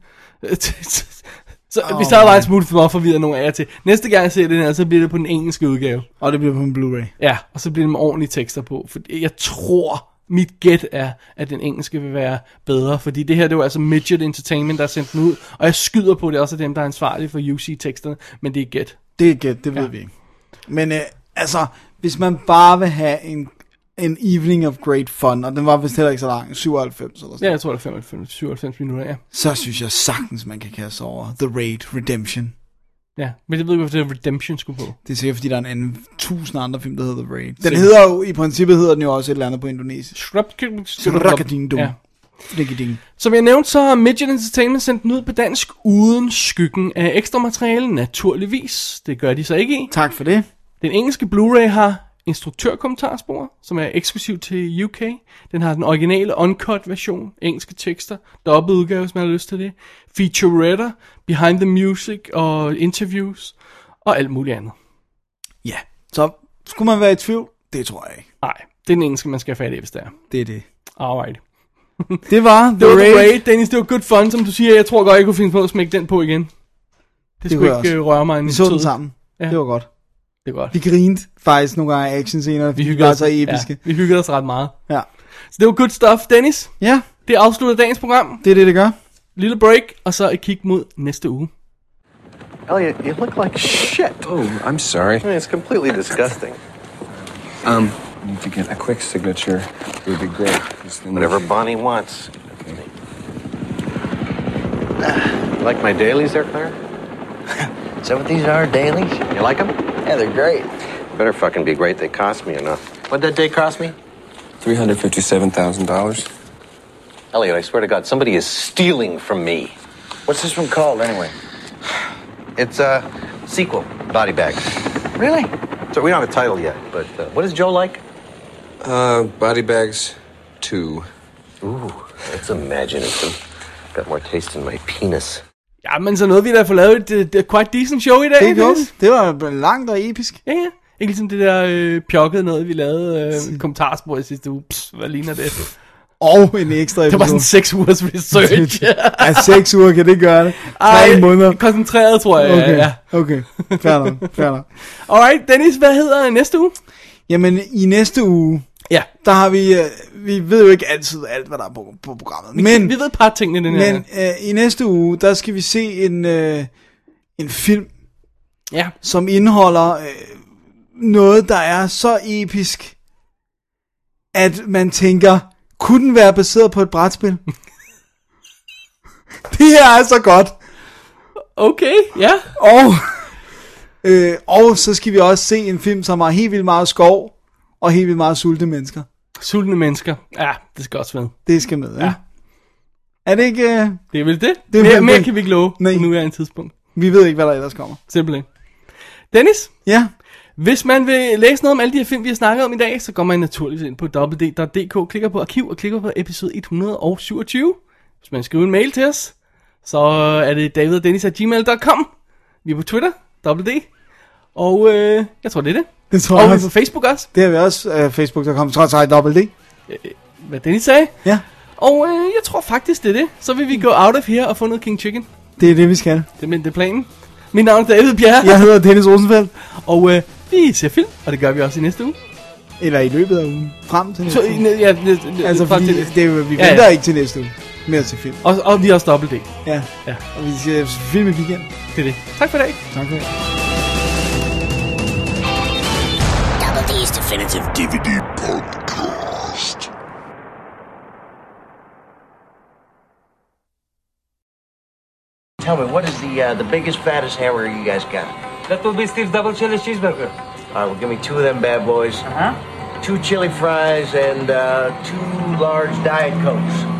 så oh, hvis der var en smule for forvirret nogle af jer til. Næste gang jeg ser den her, så bliver det på den engelske udgave. Og det bliver på en Blu-ray. Ja, og så bliver det med ordentlige tekster på. For jeg tror, mit gæt er, at den engelske vil være bedre. Fordi det her, det var altså Midget Entertainment, der har sendt den ud. Og jeg skyder på, det er også dem, der er ansvarlige for UC-teksterne. Men det er gæt. Det er gæt, det ved ja. vi ikke. Men øh, altså, hvis man bare vil have en, en evening of great fun, og den var vist heller ikke så lang, 97 eller sådan Ja, jeg tror, det er 95, 97 minutter, ja. så synes jeg sagtens, man kan kaste over The Raid Redemption. Ja, men jeg ved ikke, hvorfor det er Redemption skulle på. Det er sikkert, fordi der er en anden tusind andre film, der hedder The Raid. Den hedder jo, i princippet hedder den jo også et eller andet på indonesisk. Srakading-dum. Ja. Frikading. Som jeg nævnte, så har Midget Entertainment sendt den ud på dansk uden skyggen af ekstra materiale, naturligvis. Det gør de så ikke i. Tak for det. Den engelske Blu-ray har instruktørkommentarspor, som er eksklusiv til UK. Den har den originale uncut version, engelske tekster, dobbelt udgave, hvis man har lyst til det. Featurette, behind the music og interviews og alt muligt andet. Ja, så skulle man være i tvivl? Det tror jeg ikke. Nej, det er den engelske, man skal have fat i, hvis det er. Det er det. Alright. Det var The Det var Raid. Raid, Dennis, det var good fun, som du siger. Jeg tror godt, jeg kunne finde på at smække den på igen. Det, kunne skulle jeg ikke også. øh, røre mig en Vi så den sammen. Ja. Det var godt. Det er godt. Vi grinede faktisk nogle gange af actionscener, Vi de hyggede var os, så episke. Ja, vi hyggede os ret meget. Ja. Så det var good stuff, Dennis. Ja, Det afslutter dagens program. det er det, det gør. Lille break, og så et kig mod næste uge. Elliot, you look like shit. Oh, I'm sorry. I mean, it's completely disgusting. Um, I need to get a quick signature. It would be great. Whatever Bonnie wants. You like my dailies there, Claire? Is that what these are, dailies? You like them? Yeah, they're great. Better fucking be great. They cost me enough. What'd that day cost me? Three hundred fifty-seven thousand dollars. Elliot, I swear to God, somebody is stealing from me. What's this one called, anyway? It's a sequel, Body Bags. Really? So we don't have a title yet, but uh, what does Joe like? Uh, body bags, two. Ooh, that's imaginative. Got more taste in my penis. Ja, men så nåede vi da at få lavet et, et, et quite decent show i dag. Det gjorde. Det var langt og episk. Ja, ja. Ikke ligesom det der øh, pjokkede noget, vi lavede øh, kommentarspor i sidste uge. Pss, hvad ligner det? Og en ekstra episode. Det var sådan seks ugers research. ja, seks uger kan det gøre det. Tre Ej, måneder. Koncentreret, tror jeg. Okay, Ja. okay. Fair nok, fair nok. Alright, Dennis, hvad hedder næste uge? Jamen, i næste uge, Ja, der har vi, øh, vi ved jo ikke altid alt, hvad der er på, på programmet. Men, vi ved et par ting i den her. men øh, i næste uge, der skal vi se en, øh, en film, Ja, som indeholder øh, noget, der er så episk, at man tænker, kunne den være baseret på et brætspil? det her er så godt. okay, ja. Og, øh, og så skal vi også se en film, som har helt vildt meget skov, og helt vildt meget sulte mennesker. Sultne mennesker. Ja, det skal også med. Det skal med, ja. Ja. Er det ikke... Øh, Det er vel det. Det er mere, mere kan vi ikke love Nej. på nuværende tidspunkt. vi ved ikke, hvad der ellers kommer. Simpelthen. Dennis, Ja, hvis man vil læse noget om alle de her film, vi har snakket om i dag, så går man naturligvis ind på www.dk, klikker på arkiv og klikker på episode 127. Hvis man skriver en mail til os, så er det davidogdennis.gmail.com. Vi er på Twitter, WD. Og øh, jeg tror, det er det. det tror Og jeg også. på Facebook også, Det har vi også. Uh, Facebook.com, trods alt dobbelt D. hvad Dennis sagde. Ja, Og øh, jeg tror faktisk, det er det. Så vil vi gå out of here og få noget King Chicken. det er det, vi skal. Det, er- det er planen. Mit navn er David Bjerre, Jeg hedder Dennis Rosenfeldt. og øh, vi ser film, og det gør vi også i næste uge. Eller i løbet af ugen. Frem til næste Så, uge. ja, ja, Altså, frem fordi til- det, vi Ja, venter ja. ikke til næste uge med at se film. Og, og vi har også dobbelt D. Ja, Ja, og vi skal se film i weekend. det er det. Tak for i dag. Tak for det. Double Definitive DVD Podcast. Tell me, what is the uh, the biggest, fattest hamburger you guys got? That will be Steve's double chili cheeseburger. All right, well, give me two of them bad boys. Uh huh. Two chili fries and uh, two large Diet Cokes.